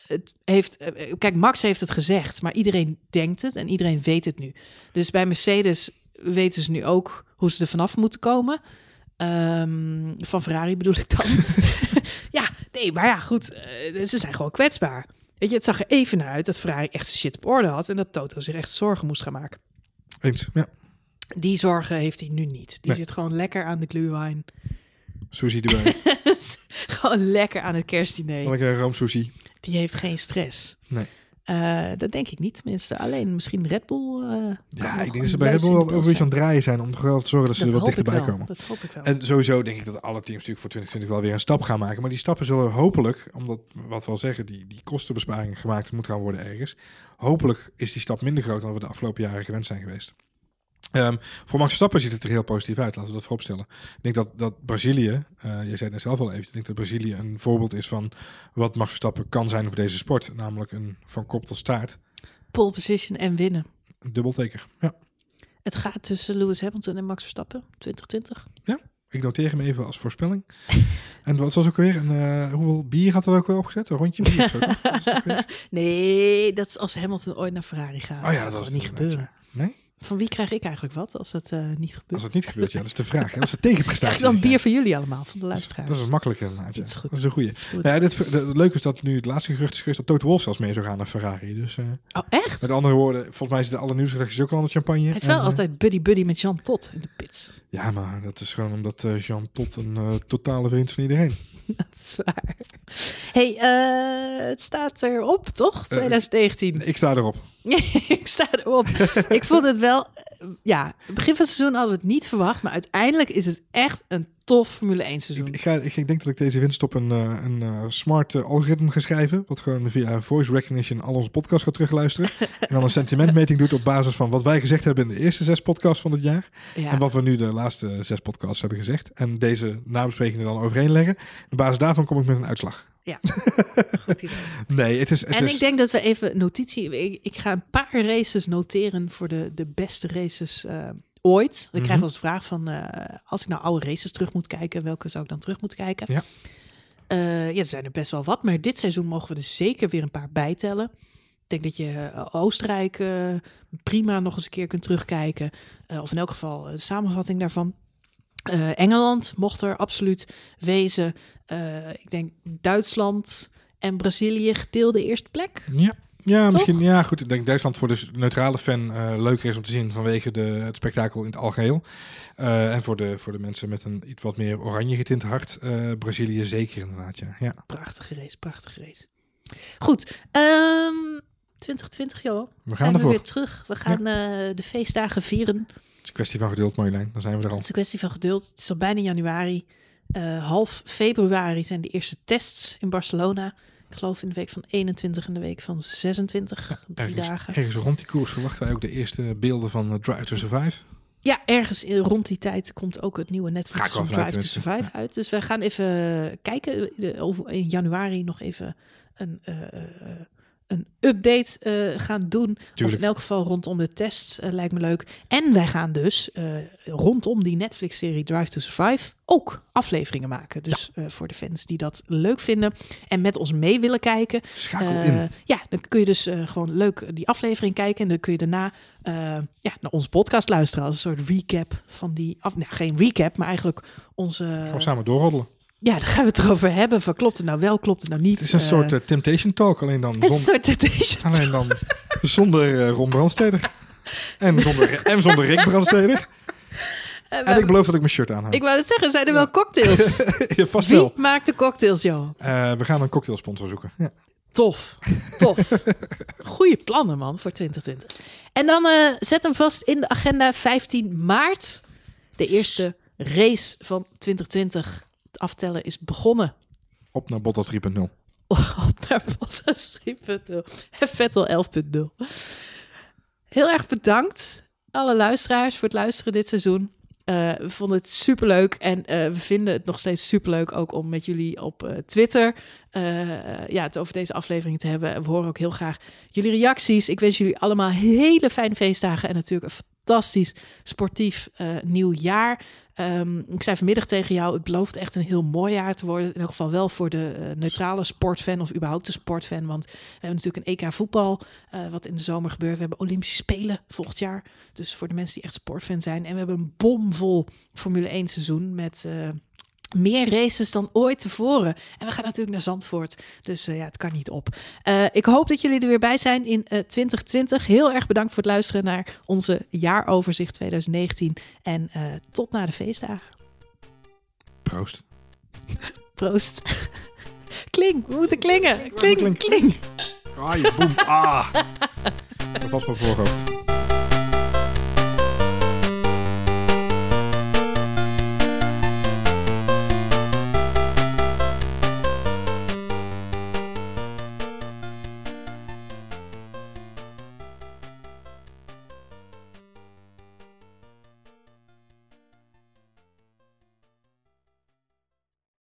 Speaker 1: Het heeft, eh, kijk, Max heeft het gezegd, maar iedereen denkt het en iedereen weet het nu. Dus bij Mercedes weten ze nu ook hoe ze er vanaf moeten komen. Ehm, van Ferrari bedoel ik dan. ja, nee, maar ja, goed. eh, ze zijn gewoon kwetsbaar. Weet je, het zag er even naar uit dat Ferrari echt zijn shit op orde had en dat Toto zich echt zorgen moest gaan maken.
Speaker 2: Eens, ja.
Speaker 1: Die zorgen heeft hij nu niet. Die
Speaker 2: Nee.
Speaker 1: zit gewoon lekker aan de glühwein.
Speaker 2: Sushi erbij.
Speaker 1: gewoon lekker aan het kerstdiner.
Speaker 2: Lekker roomsushi.
Speaker 1: Die heeft geen stress.
Speaker 2: Nee.
Speaker 1: Eh, dat denk ik niet, tenminste. Alleen misschien Red Bull. eh,
Speaker 2: Ja, ik denk
Speaker 1: een
Speaker 2: dat ze bij Red Bull wel over iets aan het draaien zijn om toch wel te zorgen dat ze er wat dichterbij komen.
Speaker 1: Dat hoop ik wel.
Speaker 2: En sowieso denk ik dat alle teams natuurlijk voor 2020 wel weer een stap gaan maken. Maar die stappen zullen hopelijk, omdat wat we al zeggen, die, die kostenbesparingen gemaakt moet gaan worden ergens. Hopelijk is die stap minder groot dan we de afgelopen jaren gewend zijn geweest. Ehm, voor Max Verstappen ziet het er heel positief uit, laten we dat vooropstellen. Ik denk dat, dat Brazilië, eh je zei het zelf al even, ik denk dat Brazilië een voorbeeld is van wat Max Verstappen kan zijn voor deze sport. Namelijk een van kop tot staart,
Speaker 1: Pole position en winnen.
Speaker 2: een dubbelteker. Ja.
Speaker 1: Het gaat tussen Lewis Hamilton en Max Verstappen 2020.
Speaker 2: Ik noteer hem even als voorspelling. en wat was ook weer? Een, eh, hoeveel bier had er ook weer opgezet? Een rondje bier of zo?
Speaker 1: Nee, dat is als Hamilton ooit naar Ferrari gaat.
Speaker 2: Oh ja,
Speaker 1: dat
Speaker 2: dat was
Speaker 1: niet gebeuren.
Speaker 2: ja. Nee?
Speaker 1: Van wie krijg ik eigenlijk wat als dat eh, niet gebeurt?
Speaker 2: Als het niet gebeurt, ja, dat is de vraag. is de
Speaker 1: Krijg
Speaker 2: tegenprestatie.
Speaker 1: dan bier voor jullie allemaal, van de
Speaker 2: Dat is-
Speaker 1: luisteraars?
Speaker 2: Dat is een makkelijke inderdaad, ja.
Speaker 1: Dat is goed.
Speaker 2: Dat is een goeie.
Speaker 1: Goed.
Speaker 2: Ja, dit, de- het leuke is dat nu het laatste gerucht is geweest dat Toto Wolff zelfs mee zou gaan naar Ferrari. Dus eh,
Speaker 1: Oh, echt?
Speaker 2: met andere woorden, volgens mij zitten alle nieuwsredacties ook al aan de champagne.
Speaker 1: Het is wel
Speaker 2: En, eh,
Speaker 1: altijd buddy-buddy met Jean Tot in de pits.
Speaker 2: Ja, maar dat is gewoon omdat eh, Jean Tot een totale vriend is van iedereen.
Speaker 1: Dat is waar. hey, het staat erop, toch?
Speaker 2: Eh,
Speaker 1: 2019.
Speaker 2: Ik sta erop.
Speaker 1: ik sta erop. ik vond het wel... eh, Ja, begin van het seizoen hadden we het niet verwacht. Maar uiteindelijk is het echt een tof Formule 1 seizoen.
Speaker 2: Ik, ik, ga, ik, ik denk dat ik deze winst op een, eh, een eh, smart algoritme ga schrijven. Wat gewoon via voice recognition al onze podcasts gaat terugluisteren. en dan een sentimentmeting doet op basis van wat wij gezegd hebben in de eerste zes podcasts van het jaar.
Speaker 1: ja.
Speaker 2: En wat we nu de laatste zes podcasts hebben gezegd. En deze nabesprekingen dan overheen leggen. Op basis daarvan kom ik met een uitslag.
Speaker 1: Goed idee.
Speaker 2: Nee, het is... Het
Speaker 1: En
Speaker 2: is
Speaker 1: ik denk dat we even notitie... Ik, ik ga een paar races noteren voor de, de beste races eh, ooit. Ik
Speaker 2: Mhm.
Speaker 1: krijg wel eens de vraag van... eh, als ik nou oude races terug moet kijken... welke zou ik dan terug moeten kijken?
Speaker 2: Ja.
Speaker 1: Eh, ja, er zijn er best wel wat. Maar dit seizoen mogen we er zeker weer een paar bijtellen. Ik denk dat je Oostenrijk prima nog eens een keer kunt terugkijken. Of in elk geval een samenvatting daarvan. Eh, Engeland mocht er absoluut wezen. Eh, ik denk Duitsland en Brazilië gedeelde eerste plek.
Speaker 2: Ja. Ja,
Speaker 1: Toch?
Speaker 2: misschien. Ja, goed. Ik denk Duitsland voor de neutrale fan eh, leuker is om te zien vanwege de, het spektakel in het algeheel. Eh, en voor de, voor de mensen met een iets wat meer oranje getint hart. Brazilië zeker inderdaad, ja. ja.
Speaker 1: Prachtige race, prachtige race. Goed, ehm 2020 joh.
Speaker 2: We gaan
Speaker 1: zijn we weer terug. We gaan de feestdagen vieren.
Speaker 2: Het is een kwestie van geduld, Marjolein. Dan zijn we er al.
Speaker 1: Het is een kwestie van geduld. Het is al bijna januari. Eh, half februari zijn de eerste tests in Barcelona. Ik geloof in de week van 21 en de week van 26. drie
Speaker 2: Ergens,
Speaker 1: dagen.
Speaker 2: ergens rond die koers verwachten wij ook de eerste beelden van eh, Drive to Survive.
Speaker 1: Ja, ergens in, rond die tijd komt ook het nieuwe Netflix van Drive to. Survive uit. Dus we gaan even kijken. De- over- In januari nog even een, eh, een update eh, gaan doen. Of
Speaker 2: Tuurlijk.
Speaker 1: in elk geval rondom de tests eh, lijkt me leuk. En wij gaan dus eh, rondom die Netflix-serie Drive to Survive ook afleveringen maken. Dus voor de fans die dat leuk vinden en met ons mee willen kijken.
Speaker 2: Schakel in.
Speaker 1: Ja, dan kun je dus gewoon leuk die aflevering kijken. En dan kun je daarna ja, naar onze podcast luisteren. Als een soort recap van die... Af, nou, geen recap, maar eigenlijk onze...
Speaker 2: We samen doorroddelen.
Speaker 1: Ja, daar gaan we het erover hebben. Van klopt het nou wel, klopt het nou niet?
Speaker 2: Het is een
Speaker 1: Eh,
Speaker 2: soort eh, Temptation Talk, alleen dan,
Speaker 1: het is een soort temptation.
Speaker 2: alleen dan zonder eh Ron Brandsteder. En zonder, en zonder Rick Brandsteder. En ik beloof dat ik mijn shirt aan heb.
Speaker 1: ik wou het zeggen, zijn er wel cocktails?
Speaker 2: ja, vast
Speaker 1: Wie
Speaker 2: wel.
Speaker 1: maakt de cocktails, joh?
Speaker 2: We gaan een cocktailsponsor zoeken. Ja.
Speaker 1: Tof, tof. Goeie plannen, man, voor 2020. En dan zet hem vast in de agenda 15 maart. De eerste race van 2020. Het aftellen is begonnen.
Speaker 2: Op naar Bottas 3.0.
Speaker 1: Op naar Bottas 3.0 en Vettel 11.0. Heel erg bedankt, alle luisteraars, voor het luisteren dit seizoen. Eh, we vonden het superleuk en eh, we vinden het nog steeds superleuk ook om met jullie op eh, Twitter ja, het over deze aflevering te hebben. We horen ook heel graag jullie reacties. Ik wens jullie allemaal hele fijne feestdagen en natuurlijk een fantastisch sportief nieuw jaar. Ehm, ik zei vanmiddag tegen jou, het belooft echt een heel mooi jaar te worden. In elk geval wel voor de eh, neutrale sportfan of überhaupt de sportfan. Want we hebben natuurlijk een EK voetbal, eh, wat in de zomer gebeurt. We hebben Olympische Spelen volgend jaar. Dus voor de mensen die echt sportfan zijn. En we hebben een bomvol Formule 1 seizoen met... eh, meer races dan ooit tevoren. En we gaan natuurlijk naar Zandvoort. Dus eh, ja, het kan niet op. Eh, ik hoop dat jullie er weer bij zijn in eh, 2020. Heel erg bedankt voor het luisteren naar onze jaaroverzicht 2019. En eh, tot na de feestdagen.
Speaker 2: Proost.
Speaker 1: Proost. Kling, we moeten klingen. Kling,
Speaker 2: Klink.
Speaker 1: kling.
Speaker 2: Ah, je boem. Ah. Dat was mijn voorhoofd.